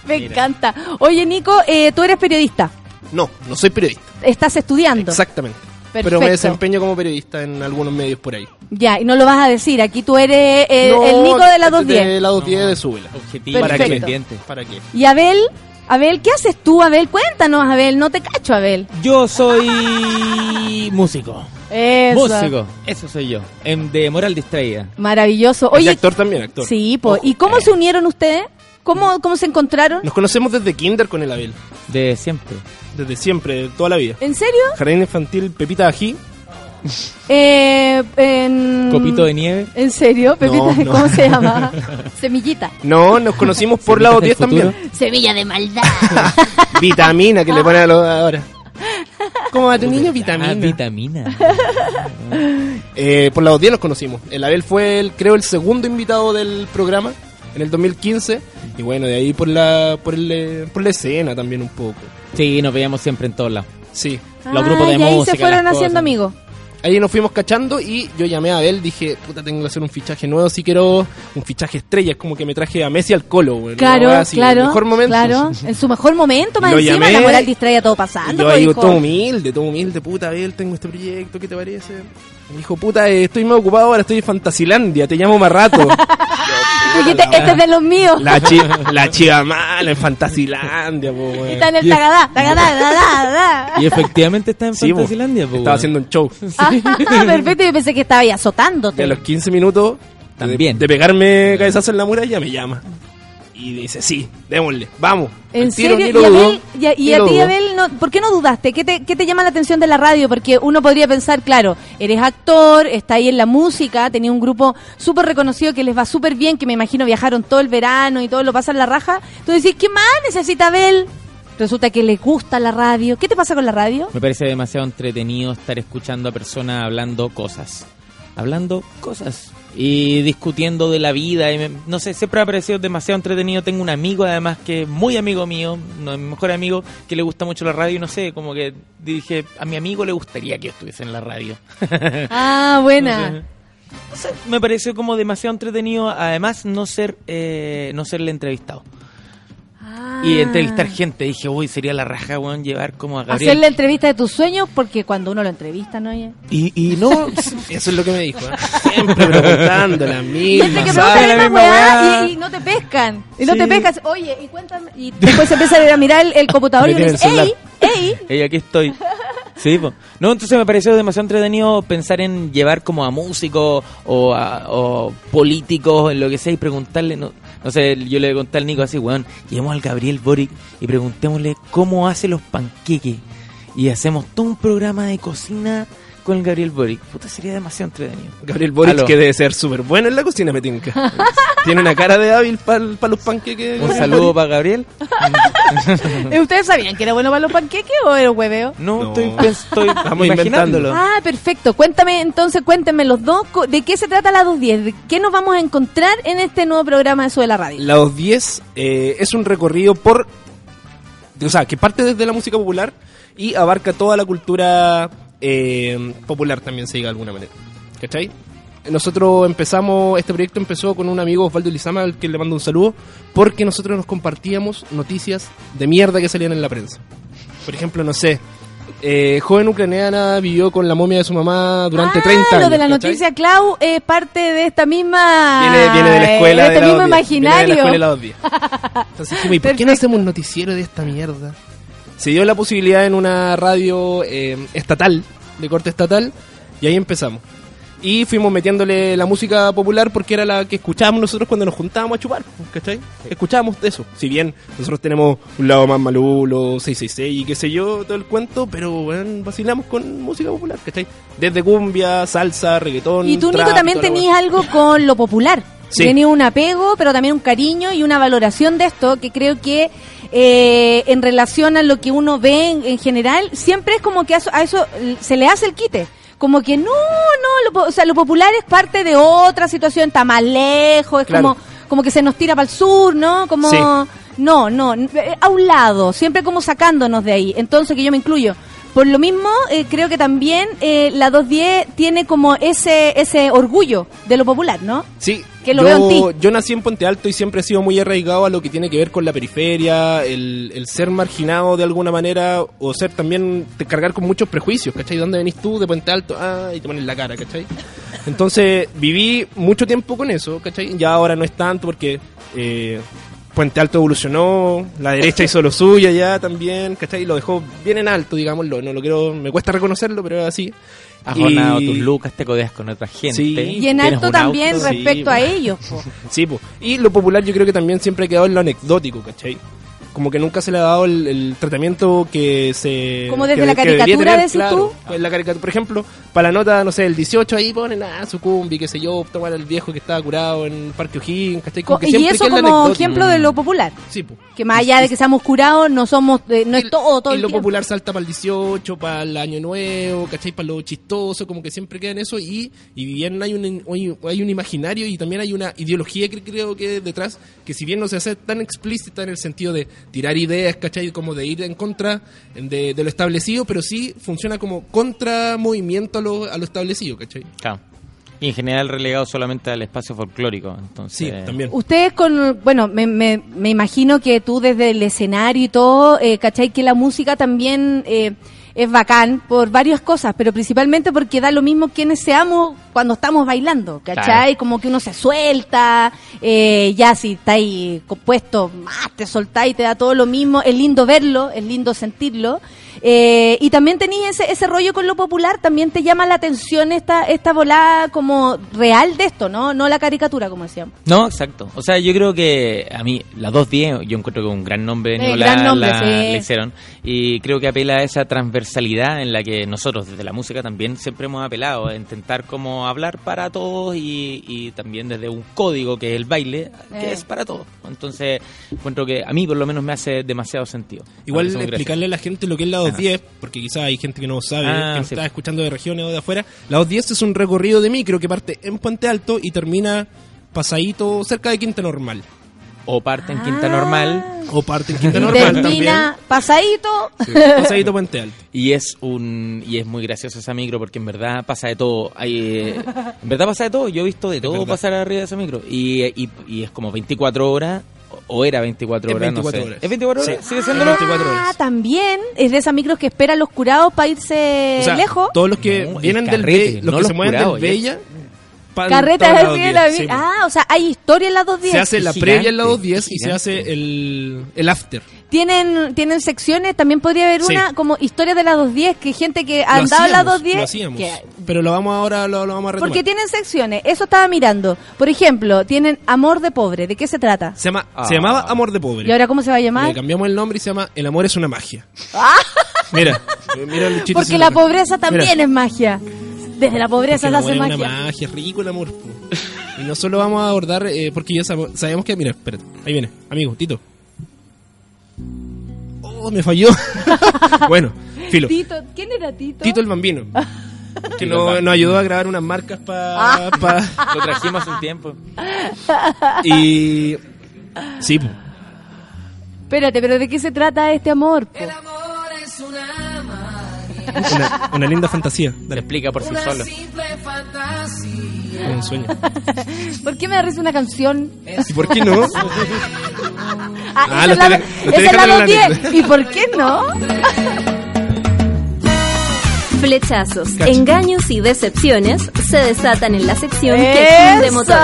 Me encanta. Oye, Nico, eh, tú eres periodista. No, no soy periodista. Estás estudiando. Exactamente. Pero me desempeño como periodista en algunos medios por ahí. Ya, y no lo vas a decir. Aquí tú eres eh, No, el Nico de la 210. De la 210 de Súbela. Objetivo, ¿Para qué? ¿Para qué? Y Abel, Abel, ¿qué haces tú, Abel? Cuéntanos, Abel. No te cacho, Abel. Yo soy músico. Eso. Músico, eso soy yo. En, de Moral Distraída. Maravilloso. Oye, actor también, actor. sí, po. ¿y cómo se unieron ustedes? ¿Cómo, ¿Cómo se encontraron? Nos conocemos desde kinder con el Abel. De siempre. Desde siempre, de toda la vida. ¿En serio? Jardín infantil Pepita Ají. Eh, en... Copito de nieve. ¿En serio? Pepita, No, no. ¿cómo se llama? Semillita. No, nos conocimos por la 210 ¿Del futuro? también. Semilla de maldad. Vitamina que le ponen a los ahora. ¿Cómo va tu niño? Vitamina. Ah, vitamina. Eh, por la 210 nos conocimos. El Abel fue, el, creo, el segundo invitado del programa en el 2015. Y bueno, de ahí por la, por, el, eh, por la escena también un poco. Sí, nos veíamos siempre en todos lados. Sí. Los grupos de Ah, y ahí música, se fueron haciendo amigos. Ahí nos fuimos cachando y yo llamé a Abel, dije, puta, tengo que hacer un fichaje nuevo, si quiero un fichaje estrella, es como que me traje a Messi al colo, güey. Claro, weá así, claro. el mejor momento. Claro, en su mejor momento, más encima, llamé la moral distraía todo pasando. yo pues, hijo. todo humilde, todo humilde, puta, Abel, tengo este proyecto, ¿qué te parece? Me dijo, puta, eh, estoy más ocupado ahora, estoy en Fantasilandia, te llamo más rato. Dijiste, este es de los míos. la, chi la chiva mala en Fantasilandia, po, güey. está en el tagadá, tagadá, tagadá, Y efectivamente está en Sí. Fantasilandia. po, Estaba haciendo un show. Ah, perfecto, yo pensé que estaba ahí azotándote. Y a los 15 minutos de- También. De, pegarme cabezazo en la muralla me llama. Y dice, sí, démosle, vamos. ¿En serio? ni lo y, dudo, Abel, y a, y ni a lo ti. Abel, no, ¿por qué no dudaste? ¿Qué te, ¿Qué te llama la atención de la radio? Porque uno podría pensar, claro, eres actor, está ahí en la música, tenía un grupo súper reconocido que les va súper bien, que me imagino viajaron todo el verano y todo lo pasan la raja. Tú decís, ¿qué más necesita Abel? Resulta que le gusta la radio. ¿Qué te pasa con la radio? Me parece demasiado entretenido estar escuchando a personas hablando cosas. Hablando cosas. Y discutiendo de la vida. Y me- no sé, siempre ha parecido demasiado entretenido. Tengo un amigo, además, que es muy amigo mío, uno de mis mejores amigos, que le gusta mucho la radio. Y no sé, como que dije, a mi amigo le gustaría que yo estuviese en la radio. Ah, buena. No sé, me pareció como demasiado entretenido, además, no ser eh, no ser el entrevistado. Ah. Y entrevistar gente. Dije, uy, sería la raja, weón, llevar como a Gabriel. Hacer la entrevista de tus sueños, porque cuando uno lo entrevista, ¿no? Oye? Y, y no, eso es lo que me dijo. ¿eh? Siempre preguntando la misma. Gente que ¿sabes? pregunta la misma weá weá. y, y no te pescan. Y no Sí. te pescan. Oye, y cuéntame. Y después se empieza a mirar el, el computador y Me uno dice, ¡Ey! ¡Ey! Ey, aquí estoy. Sí, po. No, entonces me pareció demasiado entretenido pensar en llevar como a músicos o, a, o políticos, en lo que sea, y preguntarle, no, no sé, yo le conté al Nico así, weón, llevemos al Gabriel Boric y preguntémosle cómo hace los panqueques. Y hacemos todo un programa de cocina con el Gabriel Boric. Puta, sería demasiado entretenido. Gabriel Boric, Aló. que debe ser súper bueno en la cocina, me tinca. Tiene una cara de hábil para los panqueques. Un saludo para Gabriel. ¿Eh, ¿Ustedes sabían que era bueno para los panqueques o era un hueveo? No, No. estoy, estoy Estamos imaginándolo. inventándolo. Ah, perfecto. Cuéntame, entonces, cuéntenme los dos. ¿De qué se trata la 210? ¿De ¿Qué nos vamos a encontrar en este nuevo programa de Sube la Radio? La 210 eh, es un recorrido por. O sea, que parte desde la música popular y abarca toda la cultura eh, popular también, se diga de alguna manera. ¿Cachai? Nosotros empezamos, este proyecto empezó con un amigo Osvaldo Lizama, al que le mando un saludo, porque nosotros nos compartíamos noticias de mierda que salían en la prensa. Por ejemplo, no sé, eh, joven ucraniana vivió con la momia de su mamá durante ah, 30 años. lo de la ¿cachai? noticia Clau es parte de esta misma... Viene, viene de la escuela de de, este la mismo 210, viene de imaginario. la escuela de la 210. Entonces dijimos, ¿y por qué no hacemos un noticiero de esta mierda? Se dio la posibilidad en una radio eh, estatal de corte estatal, y ahí empezamos. Y fuimos metiéndole la música popular porque era la que escuchábamos nosotros cuando nos juntábamos a chupar, ¿cachai? Escuchábamos de eso. Si bien nosotros tenemos un lado más malulo, 666 y qué sé yo, todo el cuento, pero bueno, vacilamos con música popular, ¿cachai? Desde cumbia, salsa, reggaetón. Y tú, Nico, trap, también toda la tenías algo con lo popular. Sí. Tenías un apego, pero también un cariño y una valoración de esto que creo que eh, en relación a lo que uno ve en, en general, siempre es como que a eso, a eso se le hace el quite. Como que no, no, lo, o sea, lo popular es parte de otra situación, está más lejos, es Claro. como, como que se nos tira para el sur, ¿no? Como, Sí. no, no, eh, a un lado, siempre como sacándonos de ahí. Entonces, que yo me incluyo. Por lo mismo, eh, creo que también eh, la 210 tiene como ese ese orgullo de lo popular, ¿no? Sí, Que lo yo, veo en ti. yo nací en Puente Alto y siempre he sido muy arraigado a lo que tiene que ver con la periferia, el, el ser marginado de alguna manera o ser también, te cargar con muchos prejuicios, ¿cachai? ¿Dónde venís tú? De Puente Alto, ah, y te pones la cara, ¿cachai? Entonces viví mucho tiempo con eso, ¿cachai? Ya ahora no es tanto porque eh, Puente Alto evolucionó, la derecha hizo lo suyo ya también, ¿cachai? Lo dejó bien en alto, digámoslo, no lo quiero, me cuesta reconocerlo, pero es así. Has Y- ganado tus lucas, te codeas con otra gente. Sí. Y en alto también auto. respecto sí. a ellos. po. Sí, po. y lo popular yo creo que también siempre ha quedado en lo anecdótico, ¿cachai? Como que nunca se le ha dado el, el tratamiento que se... Como desde que- la que caricatura, decís claro. Pues la caricatura, por ejemplo, para la nota, no sé, el 18 ahí ponen, ah, sucumbi, qué sé yo, tomar al viejo que estaba curado en Parque O'Higgins, ¿cachai? Como que y siempre eso lo como ejemplo de lo popular. Sí, po. Que más allá de que seamos curados, no somos, eh, no es todo, todo el lo tiempo. popular salta para el 18, para el año nuevo, ¿cachai? Para lo chistoso, como que siempre queda en eso. Y, y bien hay un, hay un imaginario y también hay una ideología que creo que detrás, que si bien no se hace tan explícita en el sentido de tirar ideas, ¿cachai? Como de ir en contra de, de lo establecido, pero sí funciona como contra movimiento a lo, a lo establecido, ¿cachai? Claro. Y en general relegado solamente al espacio folclórico. Entonces, Sí, también. Ustedes con, bueno, me, me, me imagino que tú desde el escenario y todo, eh, ¿cachai? Que la música también eh, es bacán por varias cosas, pero principalmente porque da lo mismo quienes seamos cuando estamos bailando, ¿cachai? Claro. Como que uno se suelta, eh, ya si estáis compuesto, más te soltáis, te da todo lo mismo, es lindo verlo, es lindo sentirlo. Eh, y también tenías ese, ese rollo con lo popular, también te llama la atención esta, esta volada como real de esto, ¿no? No la caricatura, como decíamos. No, exacto. O sea, yo creo que a mí, la 210, yo encuentro que un gran nombre Eh, Nicolás gran nombre, la, sí. la hicieron. Y creo que apela a esa transversalidad en la que nosotros, desde la música, también siempre hemos apelado. A intentar como hablar para todos y, y también desde un código que es el baile, que Eh. es para todos. Entonces, encuentro que a mí, por lo menos, me hace demasiado sentido. Igual explicarle a la gente lo que es la 210, porque quizás hay gente que no sabe, Ah, que sí. está escuchando de regiones o de afuera. La 210 es un recorrido de micro que parte en Puente Alto y termina pasadito cerca de Quinta Normal. O parte en Quinta Ah. Normal. O parte en Quinta Y Normal termina pasadito. Sí, pasadito Puente Alto. Y es un y es muy gracioso esa micro porque en verdad pasa de todo. Hay, eh, en verdad pasa de todo. Yo he visto de todo pasar arriba de esa micro. Y, y, y es como 24 horas. O era 24 Es horas, 24 no sé. horas. ¿Es 24 horas? Sí. ¿Sigue siendo 24 Ah, horas. también es de esas micros que esperan los curados para irse O sea, lejos. todos los que No, vienen del carrete, Be- los no que los se mueven curados, del. Bella, Carretas la de 210, la sí, mi- po. Ah, o sea, hay historia en las dos Se días. hace la Gigante, previa en la 210 y se hace el, el after. Tienen, tienen secciones, también podría haber Sí. una como historia de la 210, que gente que ha andado en la hacíamos, 210. Lo hacíamos. que- Pero lo vamos ahora, lo, lo vamos a retomar. porque tienen secciones, eso estaba mirando. Por ejemplo, tienen Amor de Pobre, ¿de qué se trata? Se, llama, Ah. se llamaba Amor de Pobre. ¿Y ahora cómo se va a llamar? Le cambiamos el nombre y se llama El amor es una magia. Mira, mira el chiste Porque la pobreza también Mira, es magia. Desde la pobreza se hace es una magia. magia, es rico el amor. po. Y no solo vamos a abordar, eh, porque ya sab- sabemos que, mira, espérate, ahí viene, amigo, Tito. Oh, me falló. bueno, filo. Tito, ¿quién era Tito? Tito el Bambino. Que el no- Bambino. nos ayudó a grabar unas marcas para... Ah. Lo trajimos hace un tiempo. y... Sí, po. Espérate, pero ¿de qué se trata este amor? po? Una, una linda fantasía. Se Dale, explica por sí solo. un sueño. ¿Por qué me da risa una canción? ¿Y por qué no? Ah, Ah, es la, estoy- lo estoy esa es la dejando en la 210. ¿Y por qué no? Flechazos, Cacho. engaños y decepciones se desatan en la sección que funde motores.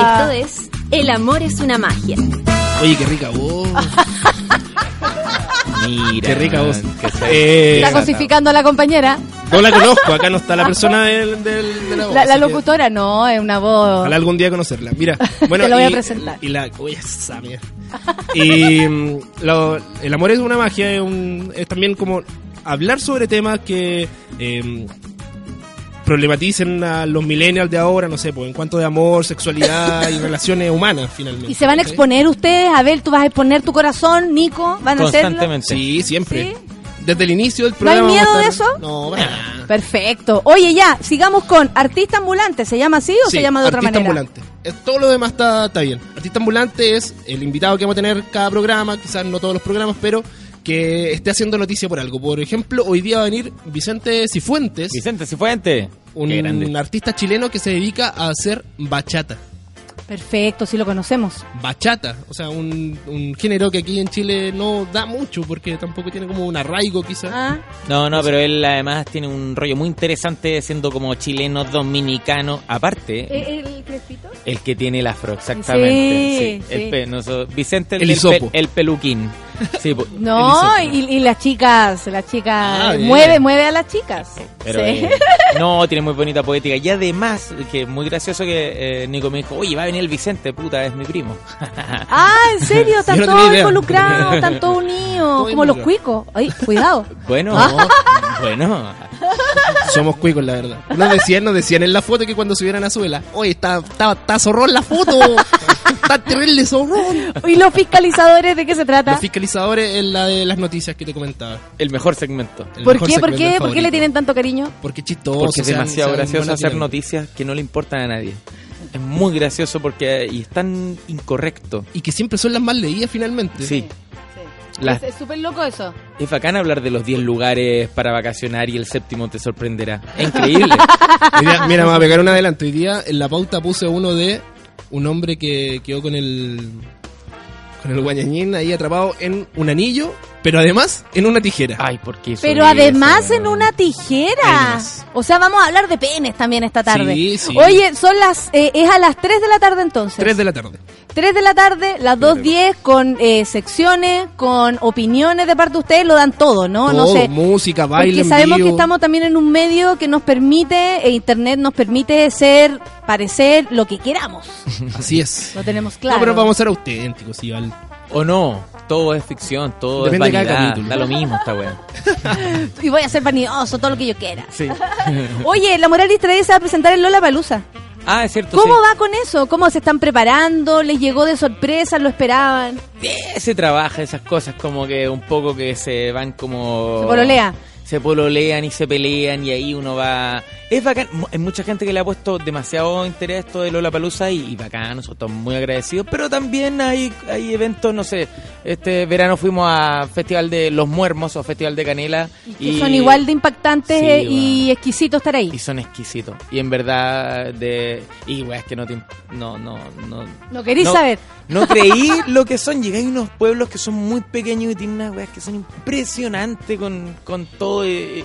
Esto es El amor es una magia. Oye, qué rica voz. Mira. Qué rica voz. que se- Eh, Está cosificando a la compañera. no la conozco, acá no está la persona del, del- de la voz. La, la así que locutora no, es una voz. Ojalá algún día conocerla. Mira, bueno, Te lo voy a y- presentar. Y la, uy, esa mierda. Y mm, lo- el amor es una magia, es, un- es también como hablar sobre temas que eh, problematicen a los millennials de ahora, no sé, pues en cuanto de amor, sexualidad y relaciones humanas, finalmente. ¿Y se van a exponer ustedes? Abel, tú vas a exponer tu corazón, Nico, ¿van a hacerlo? Constantemente. Sí, siempre. ¿Sí? Desde el inicio del ¿No hay programa. miedo a de eso? No, para nada. Perfecto. Oye, ya, sigamos con Artista Ambulante. ¿Se llama así o Sí, se llama de otra artista manera? ambulante. Eh, Todo lo demás está, está bien. Artista ambulante es el invitado que vamos a tener cada programa, quizás no todos los programas, pero que esté haciendo noticia por algo. Por ejemplo, hoy día va a venir Vicente Cifuentes, Vicente Cifuente. Un artista chileno que se dedica a hacer bachata. Perfecto, sí lo conocemos. Bachata, o sea, un, un género que aquí en Chile no da mucho porque tampoco tiene como un arraigo quizás. Ah, No, no, pero él además tiene un rollo muy interesante siendo como chileno, dominicano. Aparte, ¿El, el crespito? el que tiene el afro, exactamente. Sí, El sí. Vicente el, El pe- el peluquín. Sí, po- No, El y, y las chicas, las chicas, Ah, bien. mueve, mueve a las chicas. Pero, Sí. eh, no, tiene muy bonita poética. Y además, que es muy gracioso que eh, Nico me dijo, oye, va a venir el Vicente, puta, es mi primo. Ah, ¿en serio? Están todos involucrados, están todos unidos, como los cuicos. Ay, cuidado. bueno, Ah. bueno. Somos cuicos, la verdad. Nos decían, nos decían en la foto que cuando subieran a Suela, oye, está, está, está zorrón la foto. está terrible zorrón. ¿Y los fiscalizadores de qué se trata? Los fiscalizadores en la de las noticias que te comentaba. El mejor segmento. El ¿Por mejor qué? ¿Por qué? ¿Por qué le tienen tanto cariño? Porque es chistoso. Porque es demasiado gracioso hacer noticias que no le importan a nadie. Es muy gracioso porque y es tan incorrecto. Y que siempre son las más leídas finalmente. Sí. La- Es- Es súper loco eso. es bacán hablar de los 10 lugares para vacacionar y el séptimo te sorprenderá. Es increíble. Día- mira, me voy a pegar un adelante. Hoy día en la pauta puse uno de un hombre que quedó con el con el guañañín ahí atrapado en un anillo, pero además en una tijera. Ay, ¿por qué hizo Pero eso, además en una tijera. O sea, vamos a hablar de penes también esta tarde. Sí, sí. Oye, son las eh, es a las 3 de la tarde entonces. 3 de la tarde. 3 de la tarde, las 2.10 con eh, secciones, con opiniones de parte de ustedes, lo dan todo, ¿no? no sé. música, baile Porque en sabemos vivo. que estamos también en un medio que nos permite, e internet nos permite ser, parecer lo que queramos. Así es. Lo tenemos claro. No, pero vamos a ser auténticos, Iván. O no, todo es ficción, todo Depende es vanidad. Da lo mismo esta weá. Y voy a ser vanidoso, todo lo que yo quiera. Sí. Oye, la Moral Distraída se va a presentar en Lola Palusa. Ah, es cierto. ¿Cómo sí. va con eso? ¿Cómo se están preparando? ¿Les llegó de sorpresa? ¿Lo esperaban? Eh, Se trabaja esas cosas como que un poco que se van como... Se pololea. Se pololean y se pelean y ahí uno va... Es bacán. Hay mucha gente que le ha puesto demasiado interés a esto de Lola Palusa y, y bacán, nosotros estamos muy agradecidos. Pero también hay, hay eventos, no sé, este verano fuimos a Festival de Los Muermos o Festival de Canela. Que son igual de impactantes Sí, eh, y exquisitos estar ahí. Y son exquisitos. Y en verdad, de. Y weá, es que no te. No, no, no. ¿No saber? No creí lo que son. Llegué a unos pueblos que son muy pequeños y tienen unas weas que son impresionantes con, con todo. y- y-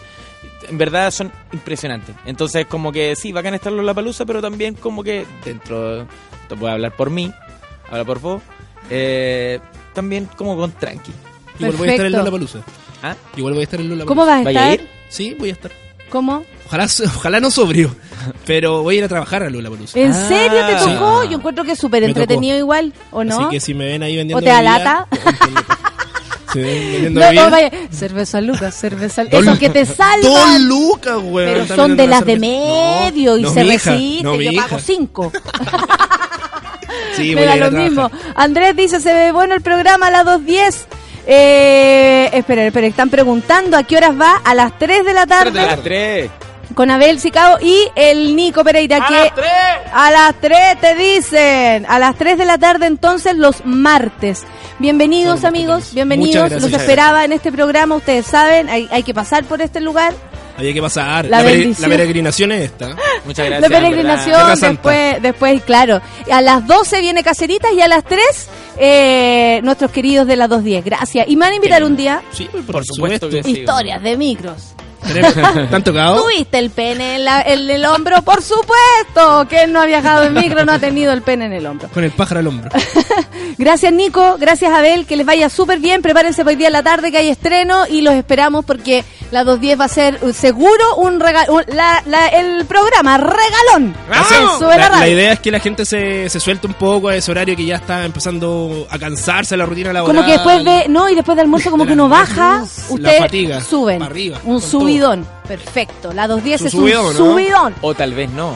en verdad son impresionantes. Entonces, como que sí, bacán estar en la palusa, pero también como que dentro. Te puedo hablar por mí, habla por vos. eh, también como con tranqui. Igual voy a estar en Palusa. ¿Ah? Igual voy a estar en Lola ¿Cómo vas a ¿Vaya a estar? ir? Sí, voy a estar. ¿Cómo? Ojalá, ojalá no sobrio, pero voy a ir a trabajar a Lola Palusa. ¿En Ah, serio te sí. tocó? Yo encuentro que es súper entretenido igual, ¿o no? Así que si me ven ahí vendiendo ¿O te alata? No, no, vaya. Cerveza Lucas, cerveza Dos Eso que te Dos salvan. lucas, güey. Pero son de las de medio y no, se resiste. no, yo hija. pago cinco. Sí, Me da lo mismo. Andrés dice, se ve bueno el programa a las 2.10. Eh, esperen, esperen, están preguntando a qué horas va. A las 3 de la tarde. A las tres. Con Abel Sicao y el Nico Pereira. ¡A que las tres! A las 3 te dicen. A las 3 de la tarde entonces los martes. Bienvenidos amigos, bienvenidos. Gracias. Los esperaba en este programa, ustedes saben, hay, hay que pasar por este lugar. Ahí hay que pasar. La peregrinación es esta. Muchas gracias. La peregrinación, después, después, claro. A las 12 viene Caceritas y a las 3 eh, nuestros queridos de las 2.10. Gracias. Y me van a invitar un día Sí, por, Por supuesto que sí. historias de micros. ¿Te han tocado? ¿Tuviste el pene en, la- en el hombro? Por supuesto. Que no ha viajado en micro no ha tenido el pene en el hombro. Con el pájaro al hombro. Gracias Nico, gracias Abel, que les vaya súper bien. Prepárense para hoy día en la tarde que hay estreno y los esperamos porque la 210 va a ser uh, seguro un regalo, el programa regalón. La La, la radio. idea es que la gente se, se suelte un poco a ese horario que ya está empezando a cansarse la rutina laboral. Como que después de, no, y después de almuerzo como que uno baja, ustedes fatiga, suben. para arriba, un subidón. Perfecto. La 210 Su es subidón, un ¿no? subidón. O tal vez no.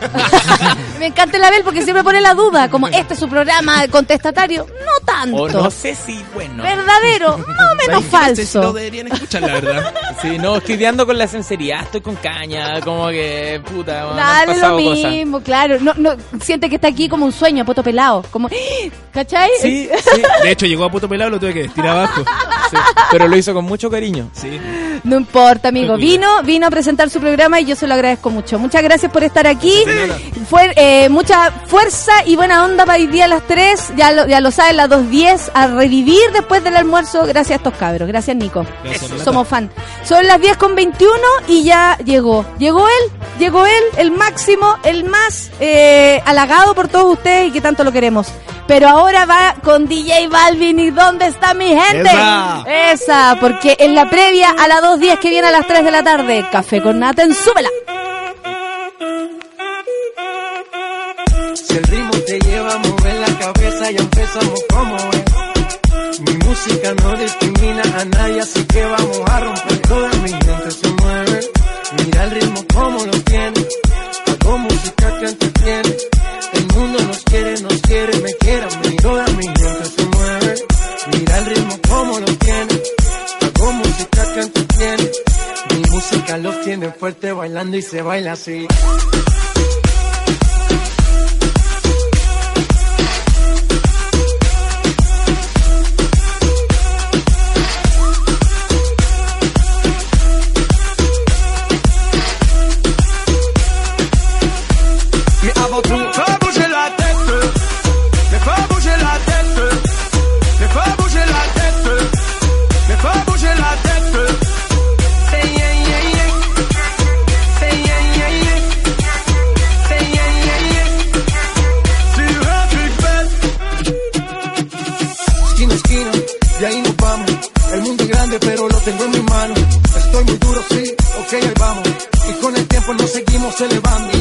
Me encanta el Abel porque siempre pone la duda, como este es su programa contestatario. No tanto. O no sé si, bueno. Verdadero, no menos sé si lo falso. deberían escuchar, la verdad. Sí, no, estoy lidiando con la sinceridad, estoy con caña, como que, puta, han Dale lo cosas. mismo, claro. No, no, siente que está aquí como un sueño, poto pelado. Como, ¿cachai? Sí, sí, De hecho, llegó a puto pelado y lo tuve que vestir abajo. sí, pero lo hizo con mucho cariño. Sí. No importa, amigo. Vino, vino a presentar su programa y yo se lo agradezco mucho. Muchas gracias por estar aquí. Fue eh, mucha fuerza y buena onda para hoy día a las 3. Ya lo, ya lo saben, las 2.10 a revivir después del almuerzo. Gracias a estos cabros. Gracias, Nico. Gracias. Somos fan. Son las 10 con 21 y ya llegó. Llegó él, llegó él, el máximo, el más eh, halagado por todos ustedes y que tanto lo queremos. Pero ahora va con DJ Balvin y ¿dónde está mi gente? Esa. Esa, porque en la previa a las 2.10 que viene a las 3 de la tarde, Café con Nata en Súbela. Si el ritmo te lleva a mover la cabeza, ya empezamos como es. Mi música no discrimina a nadie, así que vamos a romper. Toda mi gente se mueve. Mira el ritmo como lo tiene. Hago música que entretiene. El mundo nos quiere, nos quiere, me quiere a mí. Toda mi gente se mueve. Mira el ritmo como lo tiene. Hago música que entretiene. Mi música los tiene fuerte bailando y se baila así. Pero lo tengo en mi mano. Estoy muy duro, sí, ok, ahí vamos. Y con el tiempo nos seguimos elevando.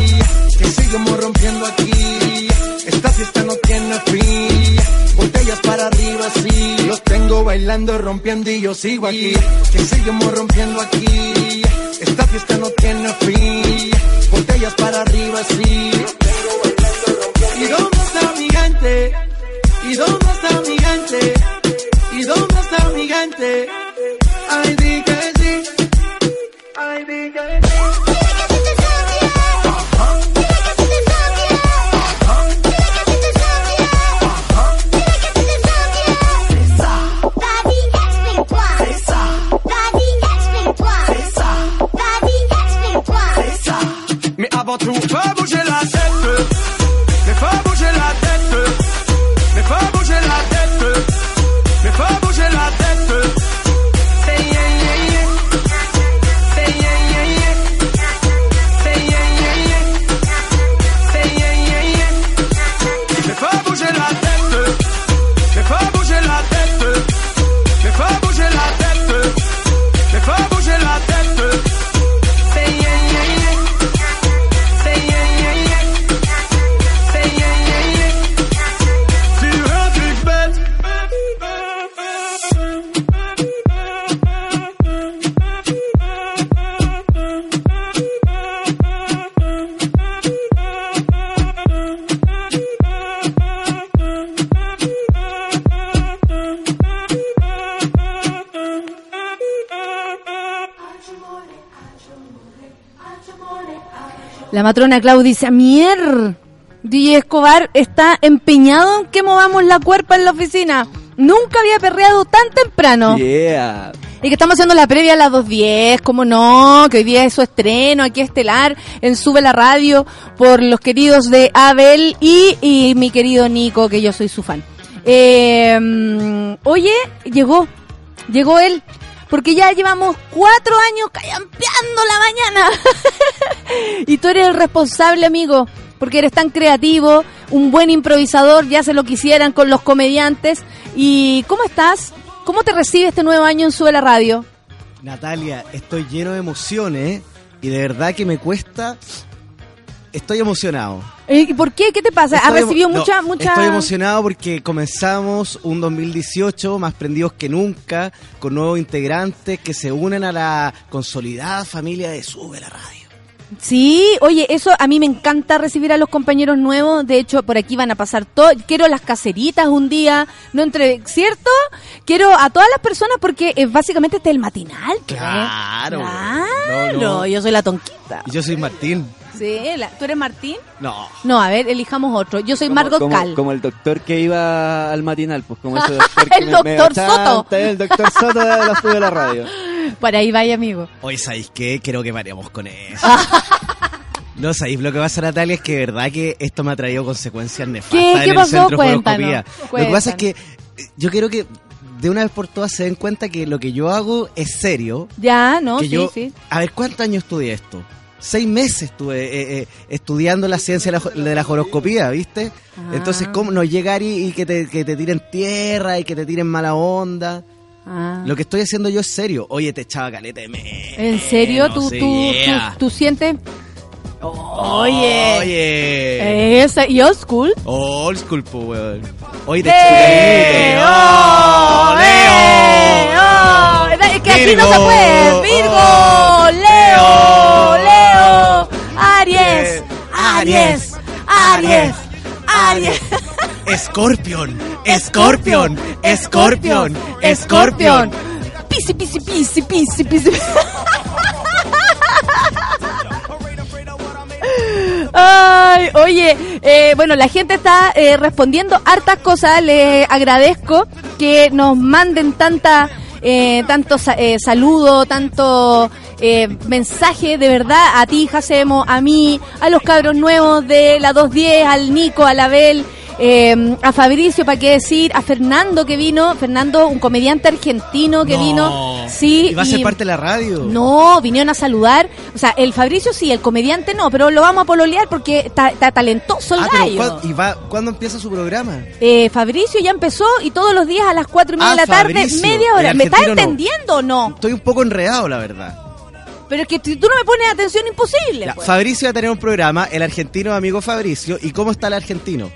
Que seguimos rompiendo aquí. Esta fiesta no tiene fin. Botellas para arriba, sí. Los tengo bailando, rompiendo y yo sigo aquí. Que seguimos rompiendo aquí. Esta fiesta no tiene fin. Botellas para arriba, sí. ¿Y dónde está mi gente? ¿Y dónde está mi gente? ¿Y dónde está mi gente? Avant tout, bouger la. La matrona Clau dice, mier, DJ Escobar está empeñado en que movamos la cuerpa en la oficina. Nunca había perreado tan temprano. Yeah. Y que estamos haciendo la previa a las 2.10, como no, que hoy día es su estreno aquí estelar en Sube la Radio por los queridos de Abel y, y mi querido Nico, que yo soy su fan. Eh, mm, oye, llegó, llegó él. Porque ya llevamos cuatro años callampeando la mañana. y tú eres el responsable, amigo, porque eres tan creativo, un buen improvisador, ya se lo quisieran con los comediantes. ¿Y cómo estás? ¿Cómo te recibe este nuevo año en Sube la Radio? Natalia, estoy lleno de emociones y de verdad que me cuesta. Estoy emocionado. Eh, ¿Y por qué? ¿Qué te pasa? ¿Has recibido no, mucha, mucha... Estoy emocionado porque comenzamos un 2018 más prendidos que nunca, con nuevos integrantes que se unen a la consolidada familia de Sube la Radio. Sí, oye, eso a mí me encanta recibir a los compañeros nuevos. De hecho, por aquí van a pasar todo. Quiero las caseritas un día, no entre, ¿cierto? Quiero a todas las personas porque eh, básicamente este es el matinal. pues. Claro. Claro, No, no. yo soy la tonquita. Y yo soy Martín. Sí, la- ¿tú eres Martín? No. No, a ver, elijamos otro. Yo soy Como- Margot como, Cal. Como el doctor que iba al matinal, pues como ese doctor que El me- doctor me Soto. chanta, El doctor Soto de la, de la radio. Por ahí vaya, amigo. Hoy, ¿sabéis qué? Creo que paremos con eso. No, ¿sabéis? Lo que pasa, Natalia, es que de verdad que esto me ha traído consecuencias nefastas ¿Qué? en ¿Qué el pasó? centro de Cuéntanos, horoscopía. Lo que pasa es que cuéntanos. eh, yo quiero que de una vez por todas se den cuenta que lo que yo hago es serio. Ya, ¿no? que sí, yo, sí. A ver, ¿cuántos años estudié esto? Seis meses estuve eh, eh, estudiando la ciencia de la, jo- de la horoscopía, ¿viste? Ah. Entonces, ¿cómo no llegar y, y que, te, que te tiren tierra y que te tiren mala onda? Ah. Lo que estoy haciendo yo es serio. Oye, te echaba caleta de me. ¿En serio? ¿Tú, tú, yeah. tú, tú sientes? Oye. Oye. Esa, ¿Y old school? Old school, po, weón. Oye, te ¡Leo! ¡Oh, ¡Leo! Es que aquí no se puede. ¡Virgo! ¡Leo! ¡Leo! ¡Aries! ¡Aries! ¡Aries! ¡Aries! Scorpion, Scorpion, Scorpion, Scorpion. Pisi, pisi, pisi, pisi, pisi. Ay, oye, eh, bueno, la gente está eh, respondiendo hartas cosas. Les agradezco que nos manden tanta, eh, tanto eh, saludo, tanto eh, mensaje de verdad a ti, Jacemo, a mí, a los cabros nuevos de la 210, al Nico, a la Bel. Eh, a Fabricio, para qué decir, a Fernando que vino, Fernando, un comediante argentino que No. vino, sí, ¿Y va a ser parte de la radio? no, vinieron a saludar. O sea, el Fabricio sí, el comediante no, pero lo vamos a pololear porque está, está talentoso el Ah, pero gallo. ¿cuándo, ¿y va, cuándo empieza su programa? Eh, Fabricio ya empezó y todos los días a las cuatro y media Ah, de la tarde, Fabricio, media hora. ¿Me estás entendiendo o no? Estoy un poco enredado, la verdad. Pero es que si tú no me pones atención, imposible. Ya, pues. Fabricio va a tener un programa, el argentino amigo Fabricio. ¿Y cómo está el argentino?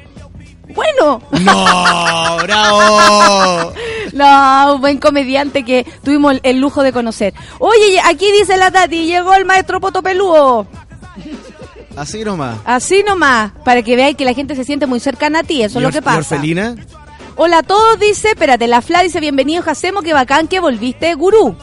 Bueno, ¡No! ¡Bravo! no, un buen comediante que tuvimos el, lujo de conocer. Oye, aquí dice la Tati, llegó el maestro Potopelúo. Así nomás. Así nomás, para que veáis que la gente se siente muy cercana a ti, eso es lo ¿Y que pasa. Orfelina? Hola a todos, dice, espérate, la Fla dice, bienvenido Jacemo, qué bacán que volviste, gurú.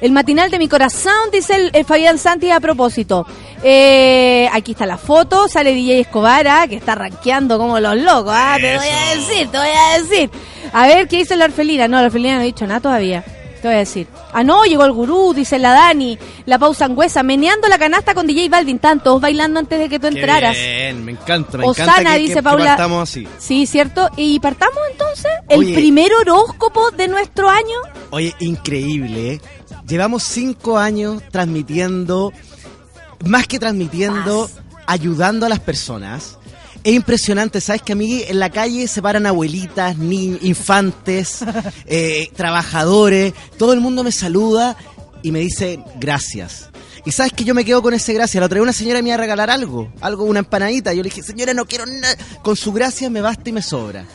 El matinal de mi corazón, dice el, el Fabián Santi a propósito. Eh, aquí está la foto, sale DJ Escobar, ah, que está rankeando como los locos, ah, te voy a decir, te voy a decir. A ver, ¿qué dice la orfelina? No, la orfelina no ha dicho nada todavía. Te voy a decir. Ah, no, llegó el gurú, dice la Dani. La pausa angüesa, meneando la canasta con DJ Balvin. Están todos bailando antes de que tú Qué entraras. bien, me encanta, me Osana, encanta que, dice que- Paula. partamos así. Sí, ¿cierto? Y partamos entonces. El primer horóscopo de nuestro año. Oye, increíble, ¿eh? Llevamos cinco años transmitiendo, más que transmitiendo, ayudando a las personas. Es impresionante, ¿sabes que a mí en la calle se paran abuelitas, ni infantes, eh, trabajadores, todo el mundo me saluda y me dice gracias. Y sabes que yo me quedo con ese gracias. La otra vez una señora me iba a regalar algo, algo, una empanadita. Yo le dije, señora, no quiero nada. Con su gracia me basta y me sobra.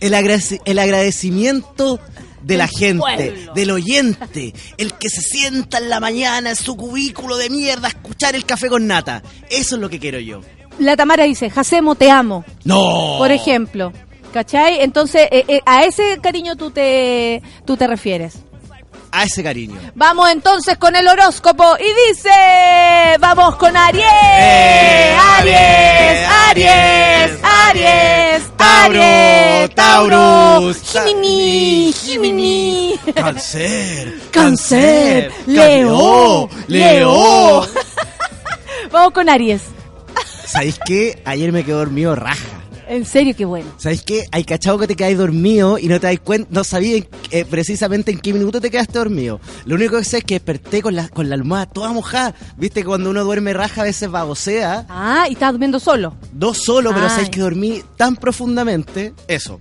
El agradecimiento de la gente, pueblo. del oyente, el que se sienta en la mañana en su cubículo de mierda a escuchar el café con nata. Eso es lo que quiero yo. La Tamara dice, Jacemo, te amo. No. Por ejemplo. ¿Cachai? Entonces, eh, eh, a ese cariño tú te, tú te refieres. A ese cariño. Vamos entonces con el horóscopo y dice, vamos con Aries, Eh, Aries, Aries, Aries, Tauro, Aries, Taurus, Jimini, Jimini, Cáncer, Cáncer, Cáncer, Leo, Leo. Vamos con Aries. ¿Sabéis qué? Ayer me quedé dormido raja. En serio, qué bueno. ¿Sabes qué? Hay cachado que te quedáis dormido y no te das cuenta, no sabías eh, precisamente en qué minuto te quedaste dormido. Lo único que sé es que desperté con la, con la almohada toda mojada. Viste que cuando uno duerme raja a veces babosea. Ah, y estás durmiendo solo. No solo, pero Ay. sabes que dormí tan profundamente. Eso.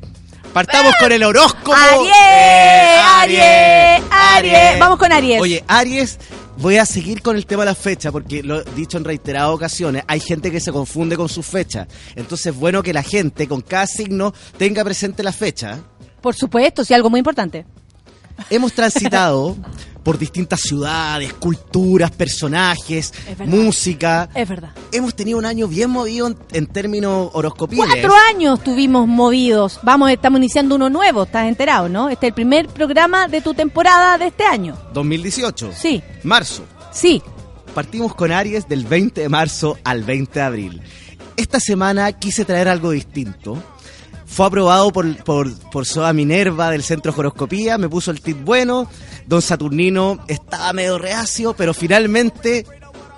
Partamos con el horóscopo. ¡Aries! Eh, ¡Aries! ¡Aries! Vamos con Aries. Oye, Aries, voy a seguir con el tema de la fecha, porque lo he dicho en reiteradas ocasiones, hay gente que se confunde con sus fechas. Entonces es bueno que la gente con cada signo tenga presente la fecha. Por supuesto, sí, algo muy importante. Hemos transitado por distintas ciudades, culturas, personajes, Es verdad. música. Es verdad. Hemos tenido un año bien movido en, en términos horoscopiles. Cuatro años tuvimos movidos. Vamos, estamos iniciando uno nuevo, estás enterado, ¿no? Este es el primer programa de tu temporada de este año. 2018. Sí, Marzo. sí. Partimos con Aries del 20 de marzo al 20 de abril. Esta semana quise traer algo distinto. Fue aprobado por, por, por Soa Minerva del Centro de Horoscopía, me puso el tip bueno. Don Saturnino estaba medio reacio, pero finalmente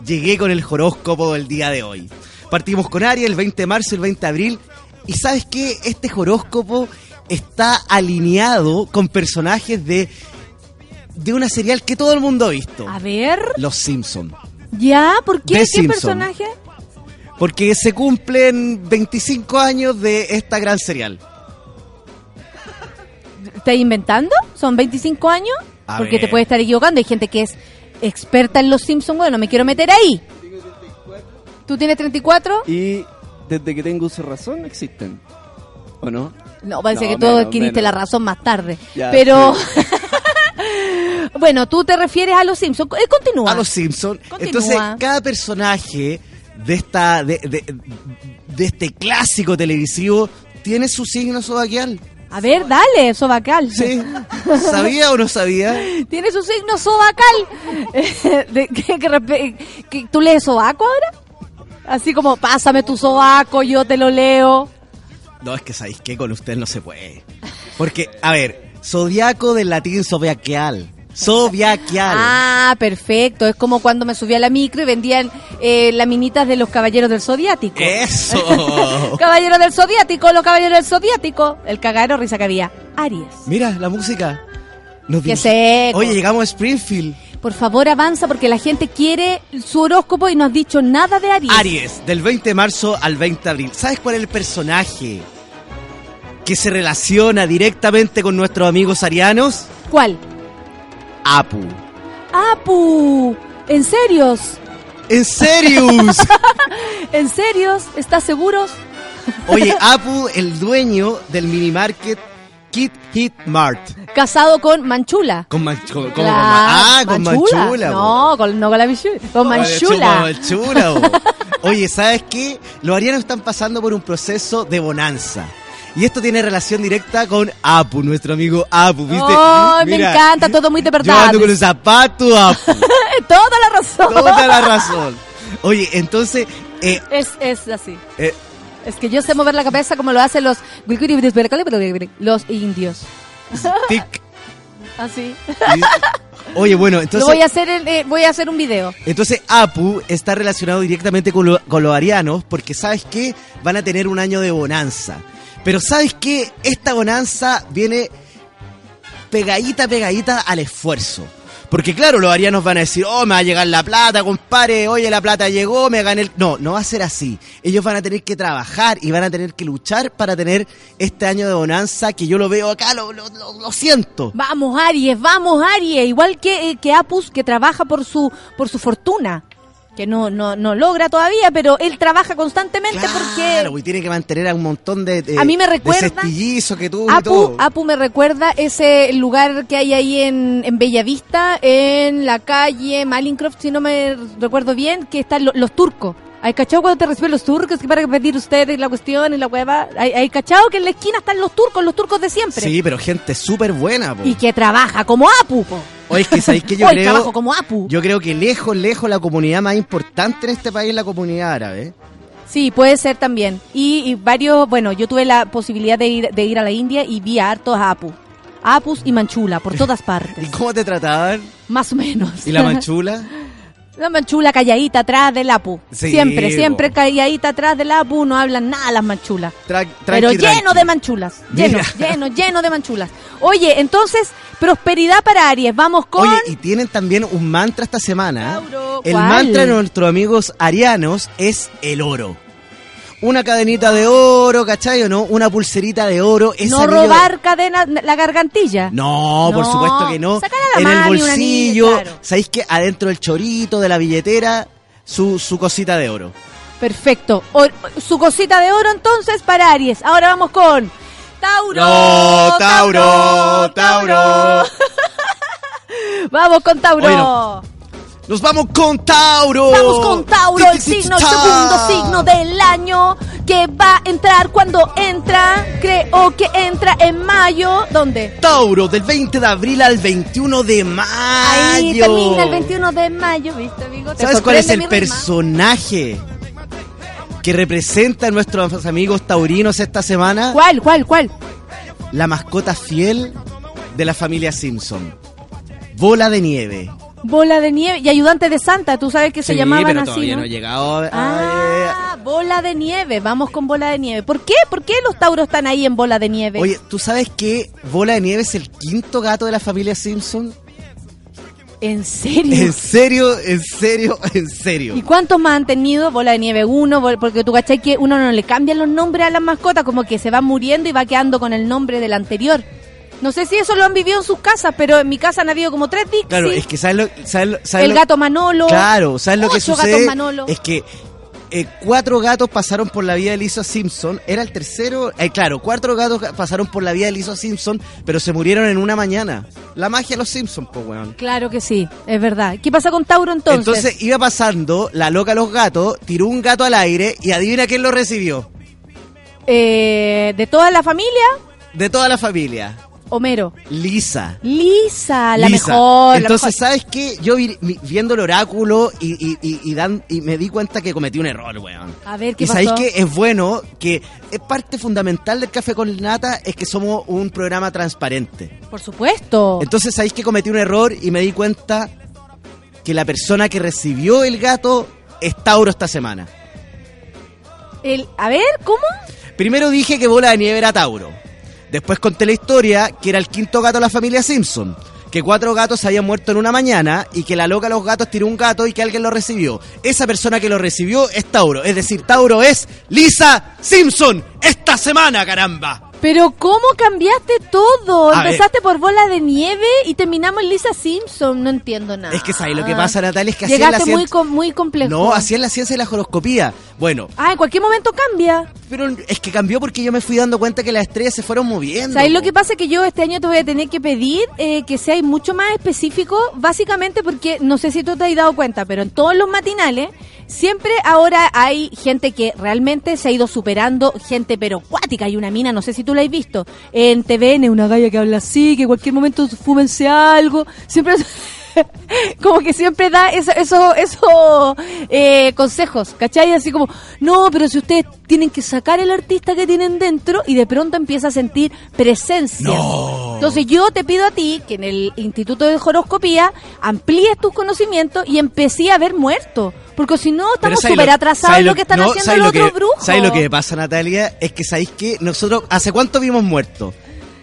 llegué con el horóscopo del día de hoy. Partimos con Aries el 20 de marzo y el 20 de abril. Y sabes qué? Este horóscopo está alineado con personajes de, de una serial que todo el mundo ha visto. A ver. Los Simpson. ¿Ya? ¿Por qué? ¿Qué Simpson. personaje? Porque se cumplen 25 años de esta gran serial. ¿Estás inventando? ¿Son 25 años? A Porque ver. te puedes estar equivocando. Hay gente que es experta en los Simpsons. Bueno, me quiero meter ahí. ¿Tú tienes 34? Y desde que tengo de razón existen. ¿O no? No, parece No, que tú menos, adquiriste menos. la razón más tarde. Ya, Pero. bueno, tú te refieres a los Simpsons. Eh, Continúa. A los Simpson. Continúa. Entonces, cada personaje de esta de, de- de este clásico televisivo tiene su signo zodiacal. A ver, dale, sobacal. Sí. ¿Sabía o no sabía? Tiene su signo sobacal. De- respe- que- ¿Tú lees sobaco ahora? Así como, pásame tu sobaco, yo te lo leo. No, es que sabéis que con usted no se puede. Porque, a ver, zodiaco del latín zodiacal. Zodiacal. Ah, perfecto. Es como cuando me subí a la micro y vendían eh, laminitas de los caballeros del zodiático. Eso. Caballeros del zodiático, los caballeros del zodiático. El cagaro risa que había. Aries. Mira, la música. Nos dirige- seco. Oye, llegamos a Springfield. Por favor, avanza porque la gente quiere su horóscopo y no has dicho nada de Aries. Aries, del 20 de marzo al 20 de abril. ¿Sabes cuál es el personaje que se relaciona directamente con nuestros amigos arianos? ¿Cuál? Apu. Apu. ¿En serios? ¿En serio? ¿En serios? ¿Estás seguros? Oye, Apu, el dueño del mini market Kit Hit Mart. Casado con Manchula. Con, Man- con- ¿cómo con Claro, Ma- ah, con Manchula. No, con, no con la Manchula. Con Manchula. Manchula. Oye, ¿sabes qué? Los arianos están pasando por un proceso de bonanza. Y esto tiene relación directa con Apu, nuestro amigo Apu, ¿viste? Oh, me encanta, todo muy de Yo verdad. ando con el zapato Apu. Toda la razón. Toda la razón. Oye, entonces, eh, Es, es así. eh, Es que yo sé mover la cabeza como lo hacen los los indios. tic. Así. Oye, bueno, Lo entonces... voy a hacer en- eh, voy a hacer un video. Entonces Apu está relacionado directamente con, lo- con los arianos porque sabes que van a tener un año de bonanza. Pero sabes que esta bonanza viene pegadita, pegadita al esfuerzo. Porque claro, los arianos van a decir, oh, me va a llegar la plata, compadre, oye, la plata llegó, me gané el... No, no va a ser así. Ellos van a tener que trabajar y van a tener que luchar para tener este año de bonanza que yo lo veo acá, lo, lo, lo- lo siento. Vamos Aries, vamos Aries, igual que, eh, que Apus que trabaja por su por su fortuna, que no no no logra todavía, pero él trabaja constantemente Claro, porque y tiene que mantener a un montón de, de A mí me recuerda- que tuvo y Apu, todo. Apu me recuerda ese lugar que hay ahí en, en Bellavista, en la calle Malincroft, si no me recuerdo bien, que están lo- los turcos. ¿Hay cachado cuando te reciben los turcos? Que para pedir ustedes la cuestión y la hueva. ¿Hay, hay cachado que en la esquina están los turcos, los turcos de siempre? Sí, pero gente súper buena, po. Y que trabaja como Apu, po. Oye, es que sabéis que yo Hoy creo. trabajo como Apu. Yo creo que lejos, lejos la comunidad más importante en este país es la comunidad árabe. Sí, puede ser también. Y, y varios, bueno, yo tuve la posibilidad de ir, de ir a la India y vi a hartos Apu. Apus y Manchula, por todas ¿Y partes. cómo te trataban? Más o menos. ¿Y la manchula? La manchula calladita atrás del Apu. Sí, siempre, siempre calladita atrás del Apu, no hablan nada las manchulas. Tra- Pero lleno de manchulas. Lleno, Mira. lleno, lleno de manchulas. Oye, entonces, prosperidad para Aries. Vamos con. Oye, y tienen también un mantra esta semana. Tauro, el ¿cuál? mantra de nuestros amigos arianos es el oro. Una cadenita de oro, ¿cachai o no? Una pulserita de oro. ese no anillo de- robar cadena, la gargantilla. No, por supuesto que no. sacar a la en el mami bolsillo, claro. ¿sabéis que adentro del chorito, de la billetera, su, su cosita de oro? Perfecto. O- su cosita de oro entonces para Aries. Ahora vamos con Tauro. No, Tauro, Tauro. vamos con Tauro. Oye, no. Nos vamos con Tauro. Vamos con Tauro, el signo, el segundo signo del año que va a entrar cuando entra. Creo que entra en mayo. ¿Dónde? Tauro, del 20 de abril al 21 de mayo. Ahí termina el 21 de mayo, ¿viste, amigo? ¿Te ¿Sabes cuál es el personaje que representa a nuestros amigos taurinos esta semana? ¿Cuál, cuál, cuál? La mascota fiel de la familia Simpson. Bola de nieve. Bola de nieve y ayudante de Santa, tú sabes que se Sí, llamaban pero así, todavía ¿no? no ha llegado a- Ah, bola de nieve, vamos con bola de nieve. ¿Por qué? ¿Por qué los tauros están ahí en bola de nieve? Oye, ¿tú sabes que Bola de Nieve es el quinto gato de la familia Simpson? ¿En serio? ¿En serio? ¿En serio? ¿En serio? ¿Y cuántos más han tenido? Bola de nieve uno, bol- porque tú cachai que uno no le cambian los nombres a las mascotas, como que se va muriendo y va quedando con el nombre del anterior. No sé si eso lo han vivido en sus casas, pero en mi casa han habido como tres Dixie. Claro, es que ¿sabes lo, sabes lo- sabes el lo- gato Manolo. Claro, ¿sabes lo que sucede? Es que eh, cuatro gatos pasaron por la vida de Lisa Simpson. Era el tercero. eh, claro, cuatro gatos ga- pasaron por la vida de Lisa Simpson, pero se murieron en una mañana. La magia de los Simpsons, pues, weón. Claro que sí, es verdad. ¿Qué pasa con Tauro entonces? Entonces iba pasando la loca los gatos, tiró un gato al aire y adivina quién lo recibió. Eh, de toda la familia, De toda la familia. Homero. Lisa. Lisa, la Lisa. mejor. la Entonces, mejor. ¿sabes qué? Yo vi- vi- viendo el oráculo y, y, y, y dan, y me di cuenta que cometí un error, weón. A ver, ¿qué y sabéis pasó? que es bueno que es parte fundamental del café con nata es que somos un programa transparente. Por supuesto. Entonces, sabéis que cometí un error y me di cuenta que la persona que recibió el gato es Tauro esta semana. El, a ver, ¿cómo? Primero dije que Bola de Nieve era Tauro. Después conté la historia que era el quinto gato de la familia Simpson. Que cuatro gatos habían muerto en una mañana y que la loca de los gatos tiró un gato y que alguien lo recibió. Esa persona que lo recibió es Tauro. Es decir, Tauro es Lisa Simpson esta semana, caramba. Pero ¿cómo cambiaste todo? A ver. Empezaste por bola de nieve y terminamos en Lisa Simpson. No entiendo nada. Es que ¿sabes lo que pasa, Natalia? Es que es la Llegaste muy, com- muy complejo. No, es la ciencia de la horoscopía. Bueno, Ah, en cualquier momento cambia. pero es que cambió porque yo me fui dando cuenta que las estrellas se fueron moviendo. ¿Sabes lo que pasa? Que yo este año te voy a tener que pedir eh, que seas mucho más específico, básicamente porque no sé si tú te has dado cuenta, pero en todos los matinales siempre ahora hay gente que realmente se ha ido superando, gente pero cuática. Hay una mina, no sé si tú la has visto, en TVN, una galla que habla así, que en cualquier momento fúmense algo. Siempre... como que siempre da eso, eso, eso eh, consejos, ¿cachai? Así como, no, pero si ustedes tienen que sacar el artista que tienen dentro y de pronto empieza a sentir presencia. Entonces yo te pido a ti que en el Instituto de Horoscopía amplíes tus conocimientos y empecé a ver muerto. Porque si no, estamos ¿sabes súper atrasados ¿sabes en lo que están no, haciendo ¿sabes los otros brujos. ¿Sabes lo que pasa, Natalia? Es que sabéis que nosotros, ¿hace cuánto vimos muertos?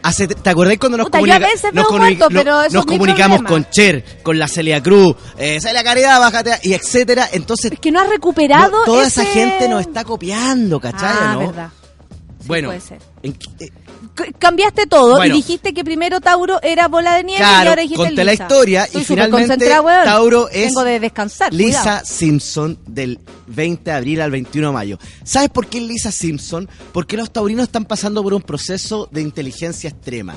Hace, ¿Te acordáis cuando nos, Puta, yo a comunica- veces nos comuni- pero comunicamos problema. con Cher, con la Celia Cruz, eh, Celia Caridad, bájate, y etcétera? Entonces, Es que no has recuperado no- toda esa gente nos está copiando, ¿cachai? Ah, no? verdad. Bueno, puede ser. en qué- eh, Cambiaste todo Bueno. y dijiste que primero Tauro era bola de nieve y ahora dijiste conté la Lisa. historia y Estoy finalmente weón. Tauro es Tengo de descansar. Lisa cuidado. Simpson del 20 de abril al 21 de mayo. ¿Sabes por qué Lisa Simpson? Porque los taurinos están pasando por un proceso de inteligencia extrema.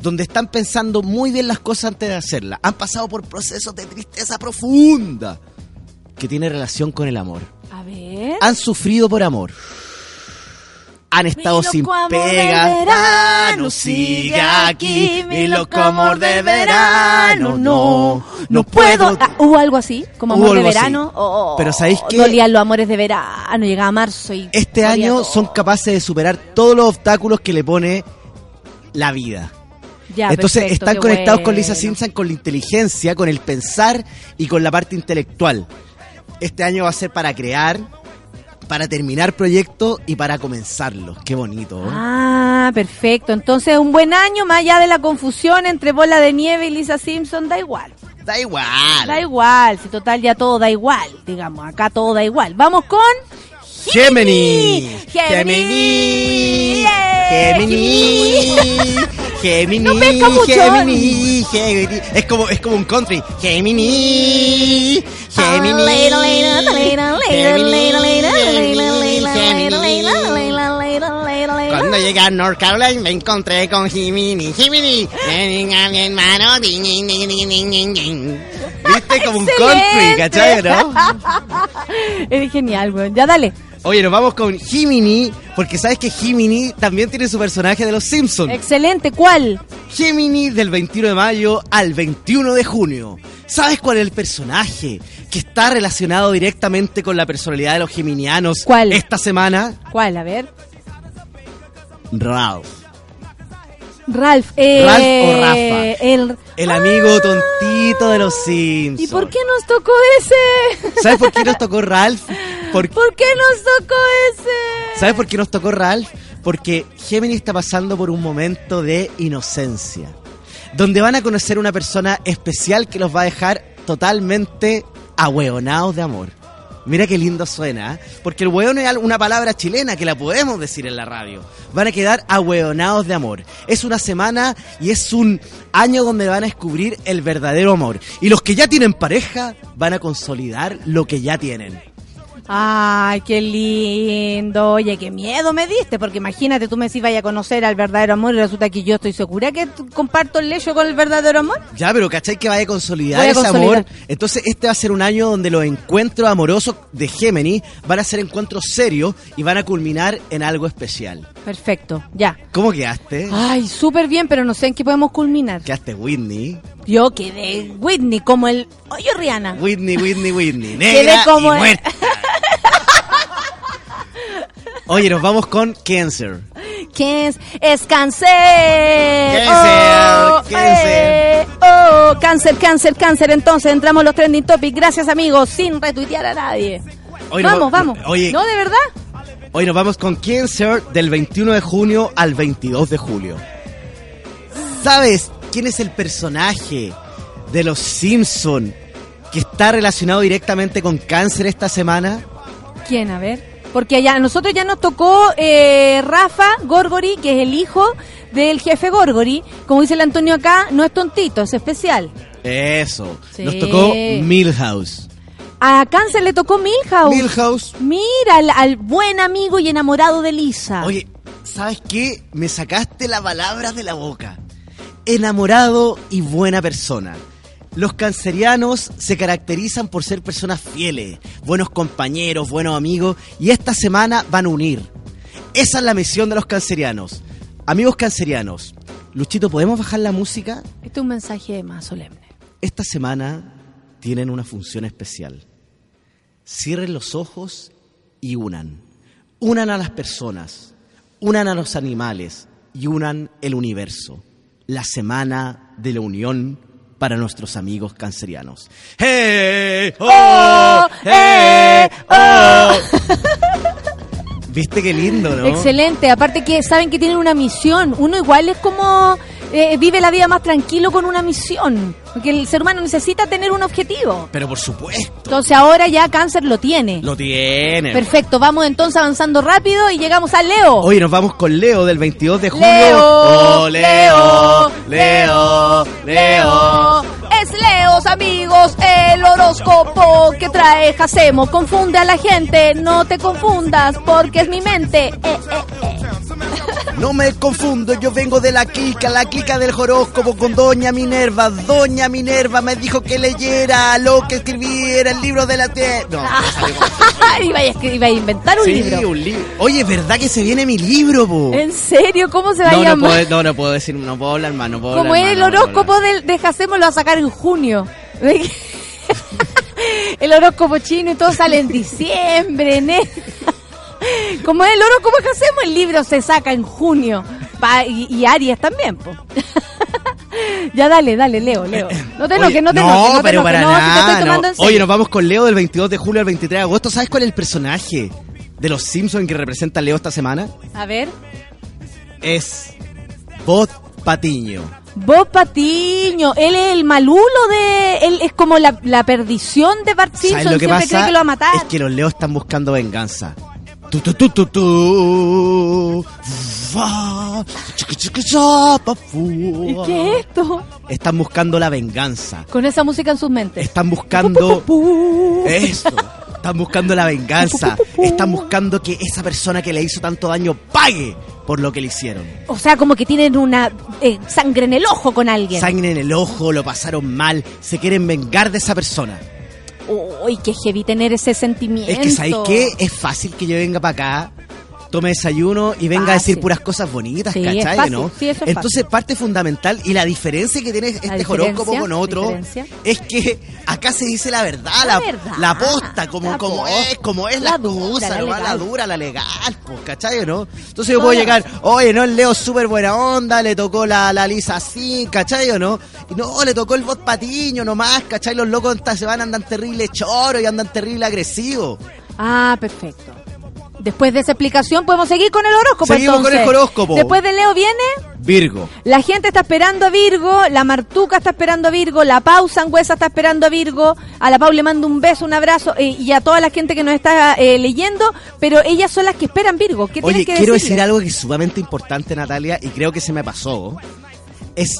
Donde están pensando muy bien las cosas antes de hacerlas. Han pasado por procesos de tristeza profunda que tiene relación con el amor. A ver. Han sufrido por amor. Han estado Mi sin pega. verano sigue aquí. Mi loco amor de verano. No, no puedo. Ah, ¿Hubo algo así? ¿Como amor de verano? Oh, Pero ¿sabéis qué? Dolían los amores de verano. Llegaba marzo y. Este año todo. son capaces de superar todos los obstáculos que le pone la vida. Ya, Entonces perfecto, están conectados con. Lisa Simpson con la inteligencia, con el pensar y con la parte intelectual. Este año va a ser para crear, para terminar proyectos y para comenzarlos. Qué bonito. ¿eh? Ah, perfecto. Entonces, un buen año, más allá de la confusión entre Bola de Nieve y Lisa Simpson, da igual. Da igual. Da igual, si total ya todo da igual, digamos, acá todo da igual. Vamos con Gemini. Gemini. Gemini. Gemini. No pesca mucho. Gemini. Gemini. Es como, es como un country. Gemini. Gemini. Cuando llegué a North Carolina me encontré con Jiminy. Jiminy. mi hermano. Viste como un country, ¿cachai? ¿No? Eres genial, weón. Ya dale. Oye, nos vamos con Jiminy, porque sabes que Jiminy también tiene su personaje de los Simpsons. Excelente, ¿cuál? Gemini del 21 de mayo al 21 de junio. ¿Sabes cuál es el personaje que está relacionado directamente con la personalidad de los geminianos ¿Cuál? esta semana? ¿Cuál? A ver. Ralph. Ralph. Eh, Ralph o Rafa. El... El amigo tontito de los Simpsons. ¿Y por qué nos tocó ese? ¿Sabes por qué nos tocó Ralph? Por- ¿Por qué nos tocó ese? ¿Sabes por qué nos tocó Ralph? Porque Gemini está pasando por un momento de inocencia. Donde van a conocer una persona especial que los va a dejar totalmente ahueonados de amor. Mira qué lindo suena, ¿eh? porque el hueón es una palabra chilena que la podemos decir en la radio. Van a quedar ahueonados de amor. Es una semana y es un año donde van a descubrir el verdadero amor. Y los que ya tienen pareja van a consolidar lo que ya tienen. Ay, qué lindo. Oye, qué miedo me diste, porque imagínate, tú me decís vaya a conocer al verdadero amor y resulta que yo estoy segura que comparto el lecho con el verdadero amor. Ya, pero ¿cachai que vaya a consolidar Voy a ese consolidar. amor? Entonces este va a ser un año donde los encuentros amorosos de Gemini van a ser encuentros serios y van a culminar en algo especial. Perfecto, ya. ¿Cómo quedaste? Ay, súper bien, pero no sé en qué podemos culminar. Quedaste Whitney. Yo quedé Whitney, como el... Oye, Rihanna. Whitney, Whitney, Whitney. Quedé Negra como y muerta. Oye, nos vamos con Cancer. ¿Quién es? Cáncer. Cáncer, cáncer. eh, oh, cáncer, cáncer, cáncer. Entonces entramos los trending topics. Gracias, amigos, sin retuitear a nadie. Vamos, va- vamos. Oye, ¿No, de verdad? Hoy nos vamos con Cancer del 21 de junio al 22 de julio. ¿Sabes quién es el personaje de los Simpson que está relacionado directamente con cáncer esta semana? ¿Quién? A ver. Porque ya, a nosotros ya nos tocó eh, Rafa Gorgori, que es el hijo del jefe Gorgori. Como dice el Antonio acá, no es tontito, es especial. Eso. Sí. Nos tocó Milhouse. A Cáncer le tocó Milhouse. Milhouse. Mira, al, al buen amigo y enamorado de Lisa. Oye, ¿sabes qué? Me sacaste la palabra de la boca. Enamorado y buena persona. Los cancerianos se caracterizan por ser personas fieles, buenos compañeros, buenos amigos, y esta semana van a unir. Esa es la misión de los cancerianos. Amigos cancerianos, Luchito, ¿podemos bajar la música? Este es un mensaje más solemne. Esta semana tienen una función especial. Cierren los ojos y unan. Unan a las personas, unan a los animales y unan el universo. La semana de la unión para nuestros amigos cancerianos. ¡Hey! ¡Oh! ¡Hey! ¡Oh! ¿Viste qué lindo, no? Excelente. Aparte que saben que tienen una misión. Uno igual es como eh, vive la vida más tranquilo con una misión. Porque el ser humano necesita tener un objetivo. Pero por supuesto, Entonces ahora ya Cáncer lo tiene. lo tiene. Perfecto. Vamos entonces avanzando rápido y llegamos a Leo. Hoy nos vamos con Leo del 22 de julio. Leo, Oh, Leo, Leo, Leo. Es Leos, amigos, el horóscopo que trae Jacemo. Confunde a la gente, no te confundas, porque es mi mente. Eh, eh, eh. No me confundo, yo vengo de la clica, la clica del horóscopo con Doña Minerva. Doña Minerva me dijo que leyera lo que escribiera el libro de la tierra. No, no iba, a iba a inventar un Sí, libro. un libro. Oye, ¿verdad que se viene mi libro, po? ¿En serio? ¿Cómo se va a No, no llamar? puedo, no, no puedo decir, no puedo hablar más, no puedo Como hablar es el no horóscopo de, de Jacemo, lo va a sacar en junio. el horóscopo chino y todo sale en diciembre, enero. Como es el horóscopo que hacemos, el libro se saca en junio. Pa- y, y Aries también, po. Ya dale, dale, Leo, Leo. No te enojes, no te no, enojes. no te pero para no, si nada. tomando no. Oye, nos vamos con Leo del 22 de julio al 23 de agosto. ¿Sabes cuál es el personaje de los Simpsons que representa a Leo esta semana? A ver. Es Bob Patiño. Bob Patiño, él es el malulo de... Él es como la, la perdición de Bart ¿Sabes Simpson. lo que Siempre pasa? cree que lo va a matar. Es que los Leos están buscando venganza. Tu, tu, tu, tu, tu. ¿Y qué es esto? Están buscando la venganza. Con esa música en sus mentes. Están buscando. Eso. Están buscando la venganza. Están buscando que esa persona que le hizo tanto daño pague por lo que le hicieron. O sea, como que tienen una eh, sangre en el ojo con alguien. Sangre en el ojo, lo pasaron mal, se quieren vengar de esa persona. Uy, qué heavy tener ese sentimiento. Es que, ¿sabéis qué? Es fácil que yo venga para acá, tome desayuno y venga a decir puras cosas bonitas, Sí, es ¿cachai? fácil. ¿no? Sí, eso es Entonces, parte fundamental y la diferencia que tiene este horóscopo con otro es que acá se dice la verdad, La la, verdad, la posta, como, la como posta. es, como es La cosa, la dura, la legal, pues, ¿cachai? ¿no? Entonces yo puedo llegar, oye, no, el Leo súper buena onda, le tocó la, la Lisa así, ¿cachai o no? Y no, le tocó el bot patiño nomás, ¿cachai? Los locos esta semana andan terrible choro y andan terrible agresivos. Ah, perfecto. Después de esa explicación podemos seguir con el horóscopo. Seguimos con el horóscopo. Después de Leo viene, Virgo. la gente está esperando a Virgo, la Martuca está esperando a Virgo, la Pau Sangüesa está esperando a Virgo, a la Pau le mando un beso, un abrazo eh, y a toda la gente que nos está eh, leyendo, pero ellas son las que esperan Virgo. ¿Qué Oye, que quiero decir algo que es sumamente importante, Natalia, y creo que se me pasó. Es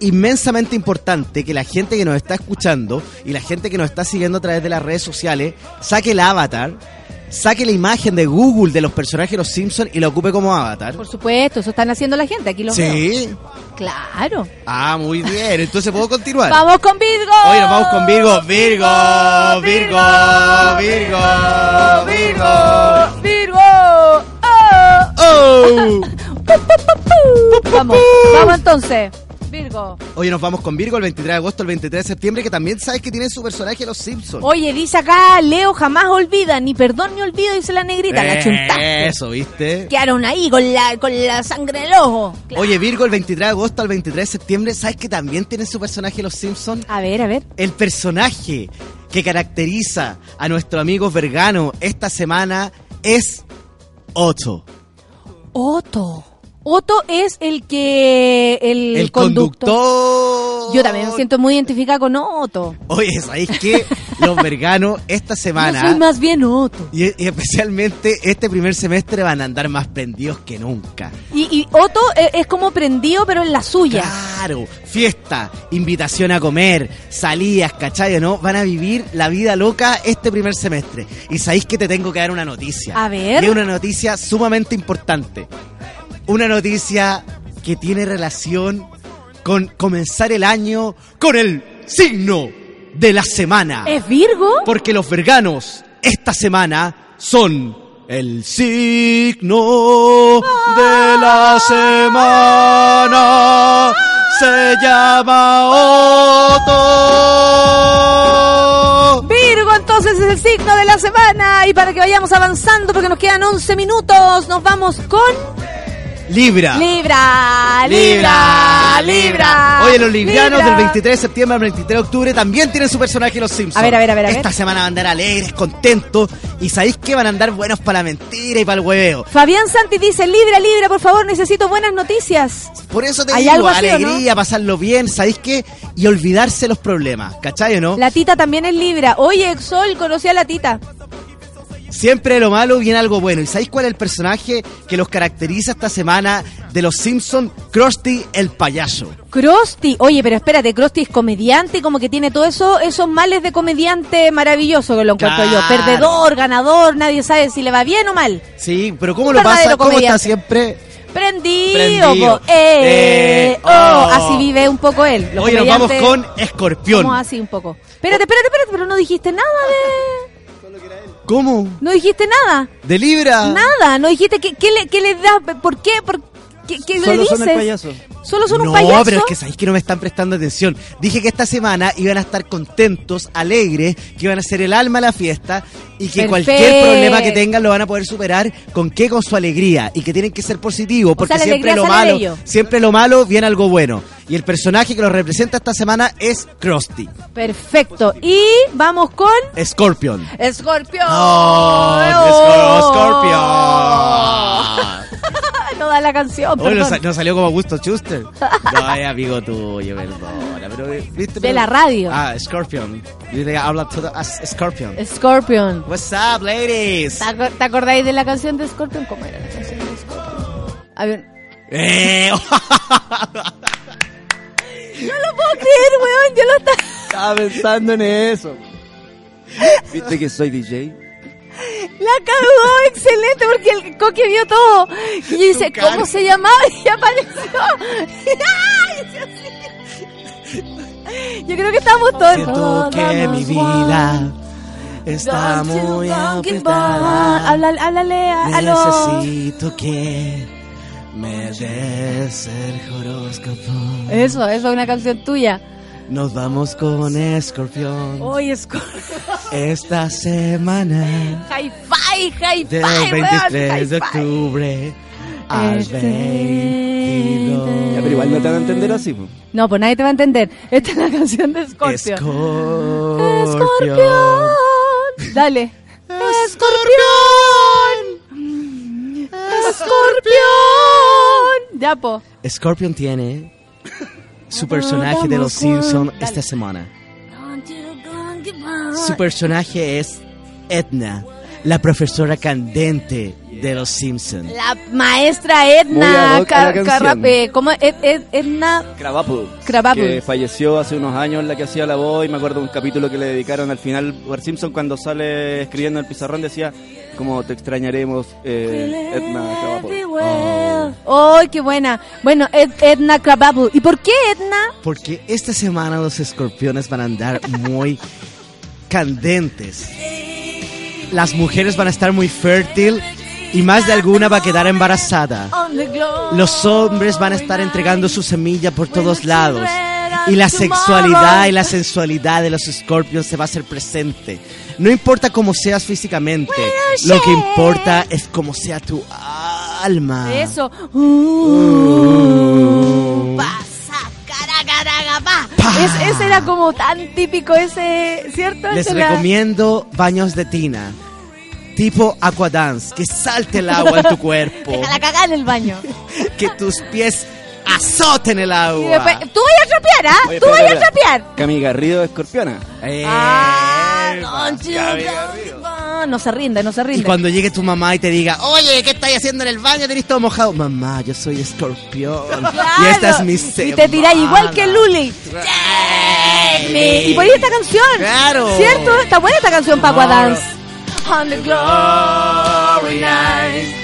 inmensamente importante que la gente que nos está escuchando y la gente que nos está siguiendo a través de las redes sociales saque el avatar, saque la imagen de Google de los personajes de los Simpsons y lo ocupe como avatar. Por supuesto, eso están haciendo la gente, aquí los veo. Sí. Claro. Ah, muy bien. Entonces puedo continuar. Vamos con Virgo. Oye, nos vamos con Virgo. Virgo, Virgo, Virgo, Virgo. Virgo. Oh. Oh. Vamos, vamos entonces. Virgo. Oye, nos vamos con Virgo el 23 de agosto, el 23 de septiembre, que también sabes que tiene su personaje Los Simpsons. Oye, dice acá, Leo jamás olvida, ni perdón ni olvido, dice la negrita, la chuntaste. Eso, ¿viste? Quedaron ahí con la, con la sangre en el ojo. Claro. Oye, Virgo, el 23 de agosto al 23 de septiembre, ¿sabes que también tiene su personaje Los Simpsons? A ver, a ver. El personaje que caracteriza a nuestro amigo Vergano esta semana es Otto. Otto. Otto es el que... El, El conductor. conductor. Yo también me siento muy identificada con Otto. Oye, ¿sabéis qué? Los Verganos esta Yo semana... soy más bien Otto. Y, y especialmente este primer semestre van a andar más prendidos que nunca. Y, y Otto eh, es como prendido, pero en la suya. Claro, fiesta, invitación a comer, salidas, ¿cachai? ¿No? Van a vivir la vida loca este primer semestre. Y sabéis que te tengo que dar una noticia. A ver. Y es una noticia sumamente importante. Una noticia que tiene relación con comenzar el año con el signo de la semana. ¿Es Virgo? Porque los verganos esta semana son el signo de la semana. Se llama Otto. Virgo entonces es el signo de la semana y para que vayamos avanzando porque nos quedan 11 minutos nos vamos con Libra. Libra, Libra, Libra. Oye, los librianos Libra. del 23 de septiembre al 23 de octubre también tienen su personaje Los Simpsons. A ver, a ver, a ver, a ver. Esta semana van a andar alegres, contentos. Y sabéis que van a andar buenos para la mentira y para el hueveo. Fabián Santi dice, Libra, Libra, por favor, necesito buenas noticias. Por eso te ¿Hay digo, algo así o no? alegría, pasarlo bien, ¿sabéis qué? Y olvidarse los problemas, ¿cachai o no? La tita también es Libra. Oye, Exol, conocí a la tita. Siempre de lo malo viene algo bueno. ¿Y sabéis cuál es el personaje que los caracteriza esta semana de los Simpsons? Krusty el payaso. Krusty, oye, pero espérate, Krusty es comediante y como que tiene todos eso, esos males de comediante maravilloso que lo encuentro yo. Perdedor, ganador, nadie sabe si le va bien o mal. Sí, pero ¿cómo Un lo pasa? ¿Cómo está siempre? Prendido. Eh, Eh, oh, oh. así vive un poco él. Los Hoy nos vamos con Escorpión. somos así un poco. Espérate, espérate, espérate, pero no dijiste nada de... ¿Cómo? No dijiste nada. ¿De Libra? Nada, no dijiste qué, qué le, qué le da, por qué, por qué, qué le Solo dices. son el payaso. Solo son un no, pero es que sabéis que no me están prestando atención. Dije que esta semana iban a estar contentos, alegres, que iban a ser el alma a la fiesta y que cualquier problema que tengan lo van a poder superar con qué con su alegría y que tienen que ser positivos porque sea, siempre lo malo, siempre lo malo viene algo bueno. Y el personaje que lo representa esta semana es Krusty, Perfecto. Y vamos con Scorpion. Escorpión. ¡Oh! Scorpion! no da la canción, Hoy nos salió como Augusto Schuster. No, es amigo tuyo, perdona. Pero, ¿viste? De la radio. Ah, Scorpion. Dile, habla todo as Scorpion. Scorpion. What's up, ladies? ¿Te aco- te acordáis de la canción de Scorpion? ¿Cómo era la canción de Scorpion? A ver, Eh, no lo puedo creer, weón. Yo lo estaba... Estaba pensando en eso. ¿Viste que soy DJ? La cagó, excelente, porque el coque vio todo. Y yo dice, ¿cómo se llamaba? Y apareció. Yo creo que estamos todos. que mi vida está muy apretada. Háblale, háblale a, a los... Necesito que me des el horóscopo. Eso, eso es una canción tuya. Nos vamos con Escorpión Oye, Scorpion. esta semana High five, high del five, weón, 23 high de octubre al Este 22. Ya, pero igual no te van a entender así. po. No, pues nadie te va a entender. Esta es la canción de Scorpion. Escorpión. Escorpión. Dale. Escorpión. Escorpión. Ya, po. Scorpion tiene su personaje de los Simpsons esta semana. Su personaje es Edna, la profesora candente de los Simpsons. La maestra Edna Car-. Carrape. ¿Cómo? Ed- Ed- Edna. Que falleció hace unos años la que hacía la voz y me acuerdo un capítulo que le dedicaron al final. Bart Simpson cuando sale escribiendo en el pizarrón decía como te extrañaremos eh, Edna Krabappel. ¡Ay, qué buena! Bueno, Ed- Edna Krabappel. ¿Y por qué Edna? Porque esta semana los escorpiones van a andar muy candentes. Las mujeres van a estar muy fértil y más de alguna va a quedar embarazada. Los hombres van a estar entregando su semilla por todos lados. Y la sexualidad y la sensualidad de los escorpios se va a hacer presente. No importa cómo seas físicamente, lo que importa es cómo sea tu alma. Eso. Uh, pasa, caracaraga, pa. Es- ese era como tan típico ese, ¿cierto? Les Ese recomiendo baños de tina. Tipo aquadance, que salte el agua en tu cuerpo, Déjala cagar en el baño. que tus pies azoten el Y agua. después, tú vayas a trapear, ¿ah? Oye, Tú espera, vayas a espera. trapear. Cami Garrido escorpiona. Eh, Ah, go- no se rinde, no se Y rinde. cuando llegue tu mamá y te diga, oye, ¿qué estáis haciendo en el baño? Tenés todo mojado. Mamá, yo soy escorpión. Y esta es mi Y te tiráis igual que Luli. me. Y ponéis esta canción. Claro. ¿Cierto? Está buena esta canción para Aquadance. On the glory night.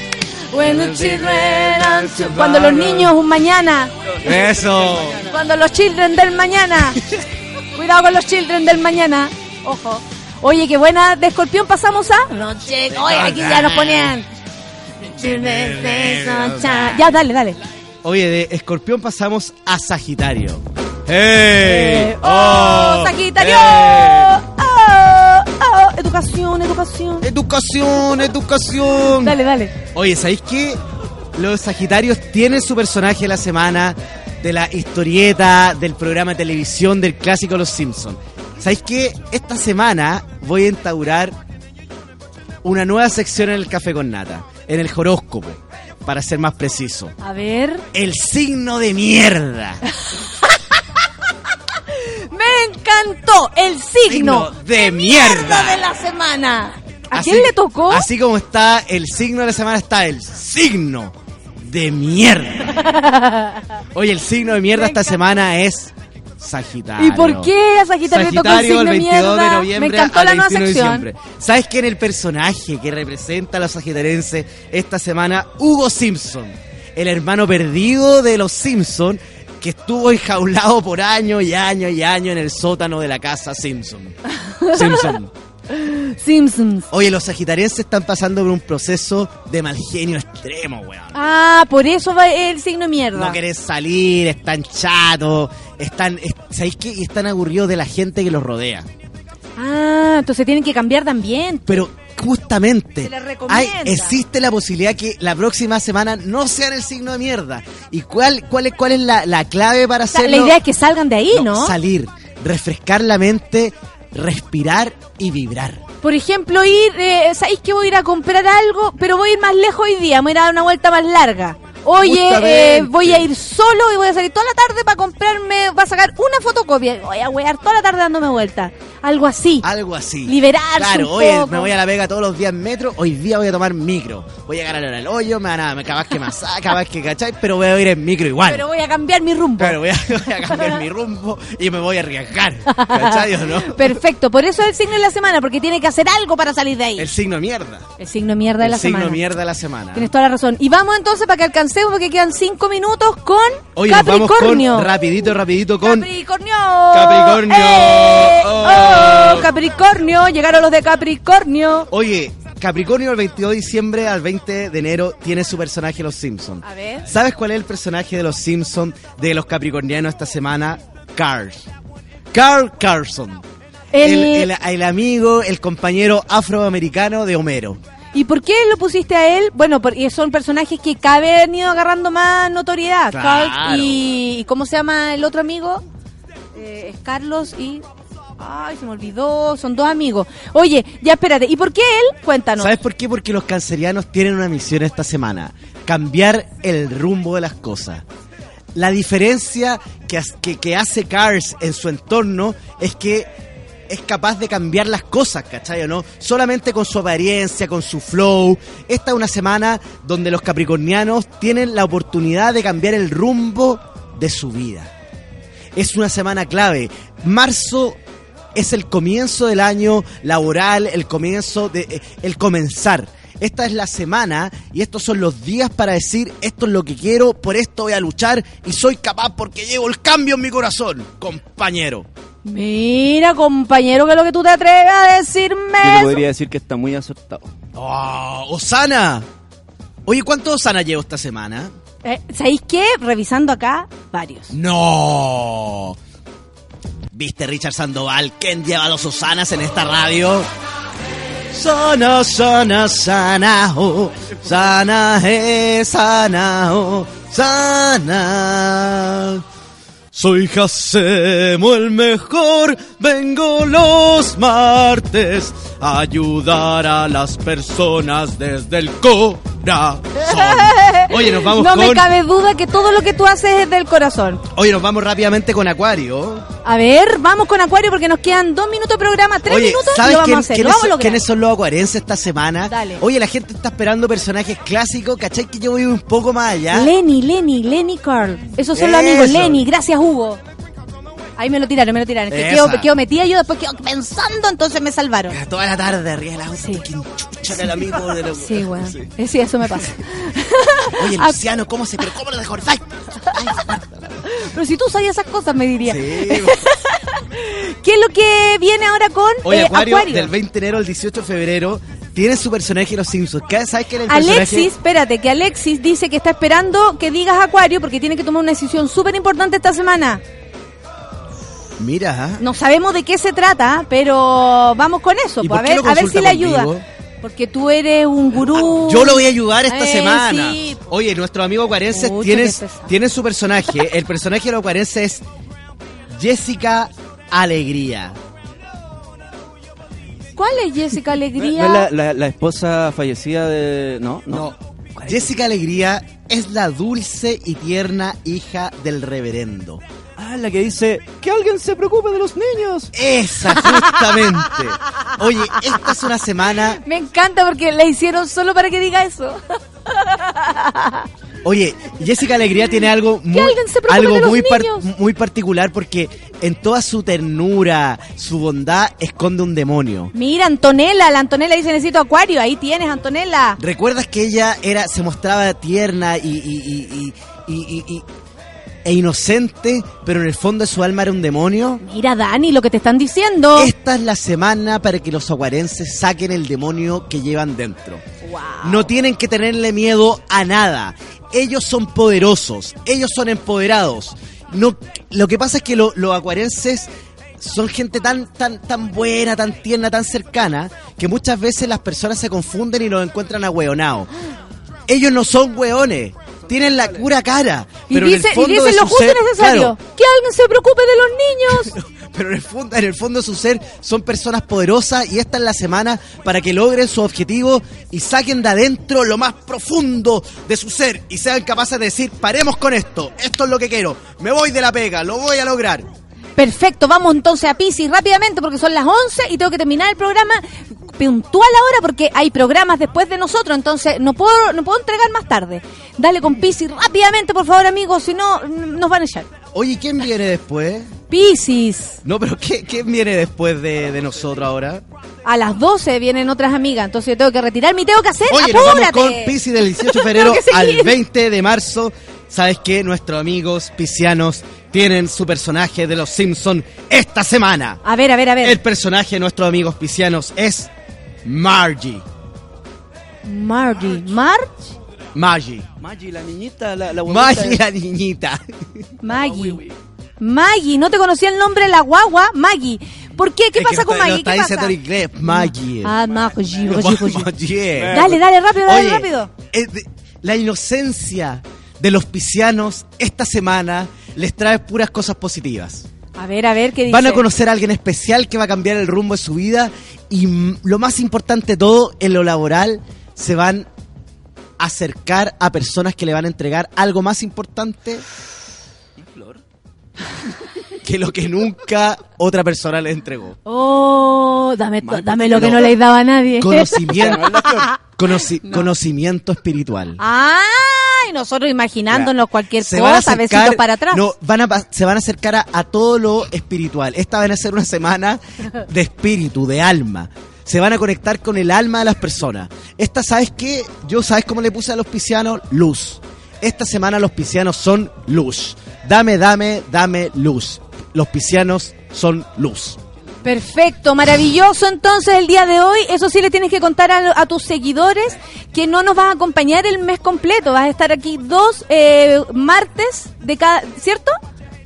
Cuando los niños un mañana. Eso. Cuando los children del mañana. Cuidado con los children del mañana. Ojo. Oye, qué buena de escorpión pasamos a. Noche. Oye, aquí ya nos ponían. Ya, dale, dale. Oye, de escorpión pasamos a Sagitario. Eh, ¡Hey! ¡Oh, Sagitario! ¡Hey! ¡Oh, oh! Educación, educación. Educación, educación. Dale, dale. Oye, ¿sabéis qué? Los Sagitarios tienen su personaje de la semana de la historieta, del programa de televisión, del clásico Los Simpsons. ¿Sabéis qué? Esta semana voy a instaurar una nueva sección en el Café con Nata, en el horóscopo, para ser más preciso. A ver. El signo de mierda. Me encantó el signo, Signo de mierda. de la semana. ¿A Así- quién le tocó? Así como está el signo de la semana, está el signo de mierda. Oye, el signo de mierda Me esta semana es Sagitario. ¿Y por qué a Sagitario, le tocó el signo el de 22 de mierda? noviembre Me encantó la nueva 21 de sección. diciembre. ¿Sabes quién es el personaje que representa a los sagitarenses esta semana? Hugo Simpson, el hermano perdido de los Simpson que estuvo enjaulado por años y años y años en el sótano de la casa Simpson. Simpson. Simpsons. Oye, los sagitarenses están pasando por un proceso de mal genio extremo, weón. Ah, por eso va el signo de mierda. No querés salir, están chatos, están, es- ¿sabéis qué? Y están aburridos de la gente que los rodea. Ah, entonces tienen que cambiar de ambiente. Pero Justamente. Hay- existe la posibilidad que la próxima semana no sean el signo de mierda. ¿Y cuál, cuál es, cuál es la, la clave para hacerlo? la idea es que salgan de ahí, ¿no? Salir, refrescar la mente, respirar y vibrar. Por ejemplo, ir, eh, ¿sabéis que voy a ir a comprar algo? Pero voy a ir más lejos hoy día, me voy a ir a dar una vuelta más larga. Oye, eh, voy a ir solo y voy a salir toda la tarde para comprarme, para sacar una fotocopia. Voy a wear toda la tarde dándome vuelta. Algo así. Algo así. Liberarse Claro, un oye, poco. me voy a la Vega todos los días en metro, hoy día voy a tomar micro. Voy a ganar el hoyo, me van a, me capaz que más capaz que cachai, pero voy a ir en micro igual. Pero voy a cambiar mi rumbo. Claro, voy a, voy a cambiar mi rumbo y me voy a arriesgar. ¿Cachai o no? Perfecto, por eso es el signo de la semana, porque tiene que hacer algo para salir de ahí. El signo mierda. El signo mierda de El la signo semana. mierda de la semana. Tienes toda la razón. Y vamos entonces para que porque quedan cinco minutos con Oye, nos vamos Capricornio. con, rapidito, rapidito con... Capricornio. Capricornio. ¡Eh! Oh. ¡Oh! Capricornio. Llegaron los de Capricornio. Oye, Capricornio el 22 de diciembre al 20 de enero tiene su personaje Los Simpsons. A ver. ¿Sabes cuál es el personaje de Los Simpsons de los capricornianos esta semana? Carl. Carl Carlson. El- El, el- el amigo, el compañero afroamericano de Homero. ¿Y por qué lo pusiste a él? Bueno, porque son personajes que cada vez han ido agarrando más notoriedad. Claro. Carl y, y ¿Cómo se llama el otro amigo? Eh, es Carlos y... Ay, se me olvidó. Son dos amigos. Oye, ya espérate. ¿Y por qué él? Cuéntanos. ¿Sabes por qué? Porque los cancerianos tienen una misión esta semana. Cambiar el rumbo de las cosas. La diferencia que, que hace Cars en su entorno es que es capaz de cambiar las cosas, ¿cachai o no? Solamente con su apariencia, con su flow. Esta es una semana donde los capricornianos tienen la oportunidad de cambiar el rumbo de su vida. Es una semana clave. Marzo es el comienzo del año laboral, el comienzo de eh, el comenzar. Esta es la semana y estos son los días para decir esto es lo que quiero, por esto voy a luchar y soy capaz porque llevo el cambio en mi corazón, compañero. Mira, compañero, que es lo que tú te atreves a decirme. Yo te podría decir que está muy acertado. ¡Oh, Osana! Oye, ¿cuántos Osana llevo esta semana? Eh, ¿Sabéis qué? Revisando acá, varios. ¡No! ¿Viste Richard Sandoval? ¿Quién lleva los Osanas en esta radio? Sana, sana, sana, oh, sana, eh, sana, oh, sana. Soy Jacemo el mejor, vengo los martes a ayudar a las personas desde el corazón. Oye, nos vamos no con... me cabe duda que todo lo que tú haces es del corazón. Oye, nos vamos rápidamente con Acuario. A ver, vamos con Acuario porque nos quedan dos minutos de programa, tres Oye, minutos y ¿sabes lo vamos quién- a hacer. quiénes, Lo vamos a son, lograr. quiénes son los acuarenses esta semana? Dale. Oye, la gente está esperando personajes clásicos, ¿cachai? Que yo voy un poco más allá. Lenny, Lenny, Lenny Carl. Esos son los amigos. Lenny, gracias Hugo. Ahí me lo tiraron, me lo tiraron. Es que quedo, quedo metida yo, después quedo pensando, entonces me salvaron. Toda la tarde arriba auto, Sí. ¿quién chucha el amigo de los... Sí, bueno. Eh, Sí, eso me pasa. Oye, Ah. Luciano, ¿cómo se... pero cómo lo dejó? ¡Ay! Pero si tú sabías esas cosas, me diría. Sí. ¿Qué es lo que viene ahora con Oye, eh, Acuario, Acuario? del 20 de enero al 18 de febrero, tiene su personaje Los Simpsons. ¿Qué- ¿Sabes es el personaje? Alexis, espérate, que Alexis dice que está esperando que digas Acuario porque tiene que tomar una decisión súper importante esta semana. Mira, ¿ah? No sabemos de qué se trata, pero vamos con eso. ¿Y pues, a ver, lo a ver si le ayuda. Porque tú eres un gurú. Yo lo voy a ayudar esta Eh, semana. sí. Oye, nuestro amigo acuarense Pucha, tiene, tiene su personaje. El personaje de los acuarenses es Jessica Alegría. ¿Cuál es Jessica ¿No Alegría? es la, la- la esposa fallecida de.? No, no. No. Jessica Alegría es la dulce y tierna hija del reverendo. Ah, la que dice: ¡Que alguien se preocupe de los niños! Esa, justamente. Oye, esta es una semana. Me encanta porque la hicieron solo para que diga eso. Oye, Jessica Alegría tiene algo muy, alguien se preocupe algo de los muy, par- niños. muy particular porque en toda su ternura, su bondad, esconde un demonio. Mira, Antonella, la Antonella dice necesito Acuario. Ahí tienes, Antonella. ¿Recuerdas que ella era, se mostraba tierna y, y- y- y- y- y- y- e inocente, pero en el fondo de su alma era un demonio? Mira, Dani, lo que te están diciendo. Esta es la semana para que los aguarenses saquen el demonio que llevan dentro. No tienen que tenerle miedo a nada. Ellos son poderosos, ellos son empoderados. No, lo que pasa es que lo- los acuarenses son gente tan, tan, tan buena, tan tierna, tan cercana, que muchas veces las personas se confunden y los encuentran ahueonados. Ellos no son hueones, tienen la pura cara. Y, Pero en el dice, y fondo dicen de lo justo y ser- necesario. claro, Que alguien se preocupe de los niños. pero en el, fondo, en el fondo de su ser son personas poderosas y esta es la semana para que logren su objetivo y saquen de adentro lo más profundo de su ser y sean capaces de decir, paremos con esto, esto es lo que quiero, me voy de la pega, lo voy a lograr. Perfecto, vamos entonces a Pisces rápidamente porque son las 11 y tengo que terminar el programa puntual ahora porque hay programas después de nosotros, entonces no puedo no puedo entregar más tarde. Dale con Pisces rápidamente, por favor, amigos, si no nos van a echar. Oye, ¿quién viene después? Pisces, No, pero ¿qué, quién viene después de, de nosotros ahora? a las 12 vienen otras amigas, entonces yo tengo que retirarme y tengo que hacer. Oye, nos vamos ¡Apúrate! con Piscis del 18 de febrero al 20 de marzo. ¿Sabes qué? Nuestros amigos piscianos tienen su personaje de los Simpson esta semana. A ver, a ver, a ver. El personaje de nuestros amigos piscianos es Margie. Margie, Marge, Margie. Maggie, la niñita, la, la. Maggie la niñita. Maggie. Maggie, no te conocía el nombre de la guagua, Maggie. ¿Por qué? ¿Qué Es que pasa con lo Maggie? está ¿Qué diciendo pasa? en inglés. Maggie. Ah, Maggie, Maggie, Maggie. Maggie. Dale, dale, rápido, dale, Oye, rápido. de- la inocencia de los piscianos esta semana les trae puras cosas positivas. A ver, a ver, ¿qué dice? Van a conocer a alguien especial que va a cambiar el rumbo de su vida y lo más importante de todo, en lo laboral, se van a acercar a personas que le van a entregar algo más importante que lo que nunca otra persona les entregó. Oh, dame, dame lo que no le daba a nadie. Conocimiento, conoci- conocimiento espiritual. Ay, nosotros imaginándonos cualquier Se cosa, acercar, besitos para atrás. no, van a, se van a acercar a, a todo lo espiritual. Esta van a ser una semana de espíritu, de alma. Se van a conectar con el alma de las personas. Esta, ¿sabes qué? Yo, ¿sabes cómo le puse a los piscianos? Luz. Esta semana los piscianos son luz. Dame, dame, dame luz. Los piscianos son luz. Perfecto, maravilloso entonces el día de hoy. Eso sí le tienes que contar a, tus seguidores que no nos vas a acompañar el mes completo. Vas a estar aquí dos eh, martes de cada, ¿cierto?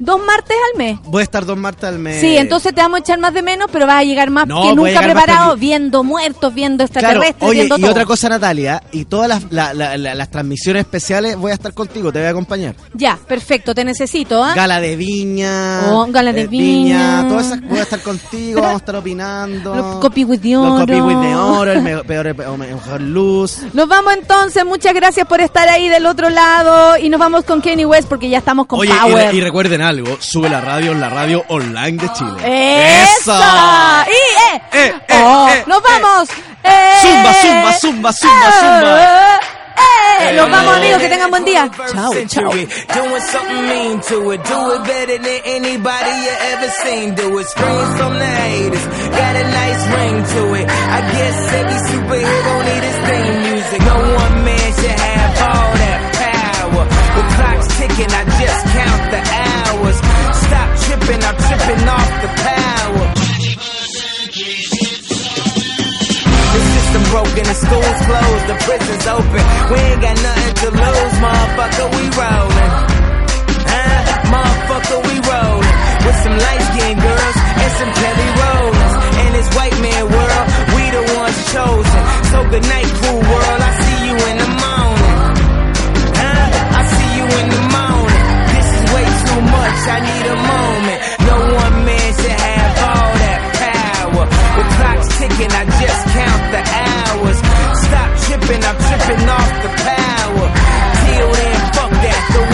Dos martes al mes. Voy a estar dos martes al mes. Sí, entonces te vamos a echar más de menos, pero vas a llegar más No, que nunca preparado, viendo muertos, viendo Claro, extraterrestres, oye, viendo y otra cosa, Natalia, y todas las, la- la- la- las transmisiones especiales voy a estar contigo, te voy a acompañar. Ya, perfecto, te necesito, ¿ah? Gala de viña. Oh, gala de eh, viña. Todas esas, voy a estar contigo, vamos a estar opinando. Los copy with the Los oro. copy with the oro, el me- peor, mejor luz. Nos vamos entonces, muchas gracias por estar ahí del otro lado y nos vamos con Kenny West porque ya estamos con Oye, y, Power. re- y recuerden algo, sube la radio, la radio online de Chile. ¡Esa! ¡Y, eh! ¡Eh, eh, Oh, eh, ¡Nos eh! vamos! ¡Eh! Zumba, zumba, zumba, zumba, zumba. ¡Eh! ¡Nos vamos, amigos! Que tengan buen día. Chao, chao. Doing something mean to it. Do it better than anybody you ever seen. Do it. Screams from the haters. Got a nice ring to it. I guess every superhero need his theme music. No one man should have all that power. The clock's ticking. I just hours. Stop tripping. I'm tripping off the power. The system broken, the schools closed, the prisons open. We ain't got nothing to lose, motherfucker, we rollin'. Huh? Motherfucker, we rollin'. With some light skinned girls and some Kelly Rollins. In this white man world, we the ones chosen. So good night, cool world, too I need a moment. No one man should have all that power. The clock's ticking, I just count the hours. Stop tripping, I'm tripping off the power. Till then, fuck that, the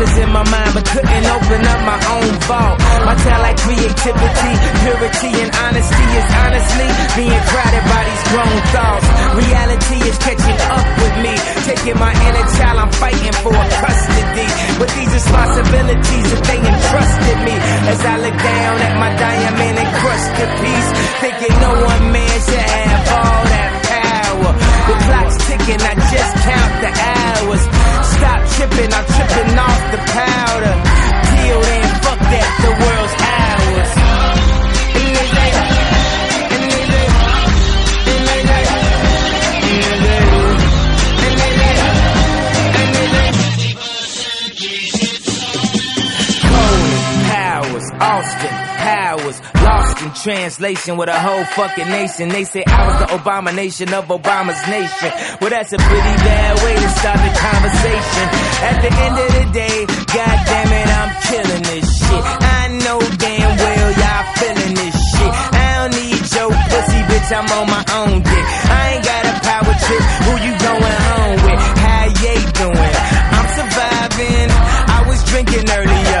treasures in my mind, but couldn't open up my own vault. My talent like creativity, purity, and honesty is honestly being crowded by these grown thoughts. Reality is catching up with me, taking my inner child. I'm fighting for custody with these responsibilities that they entrusted me. As I look down at my diamond encrusted piece, thinking no one man should have power. The clock's ticking, I just count the hours. Stop tripping, I'm tripping off the powder. Till then, fuck that, the world's ours. Translation with a whole fucking nation. They say I was the abomination of Obama's nation. Well, that's a pretty bad way to start the conversation. At the end of the day, god damn it, I'm killing this shit. I know damn well y'all feeling this shit. I don't need your pussy, bitch, I'm on my own dick. I ain't got a power trip, who you going home with? How you doing? I'm surviving. I was drinking earlier,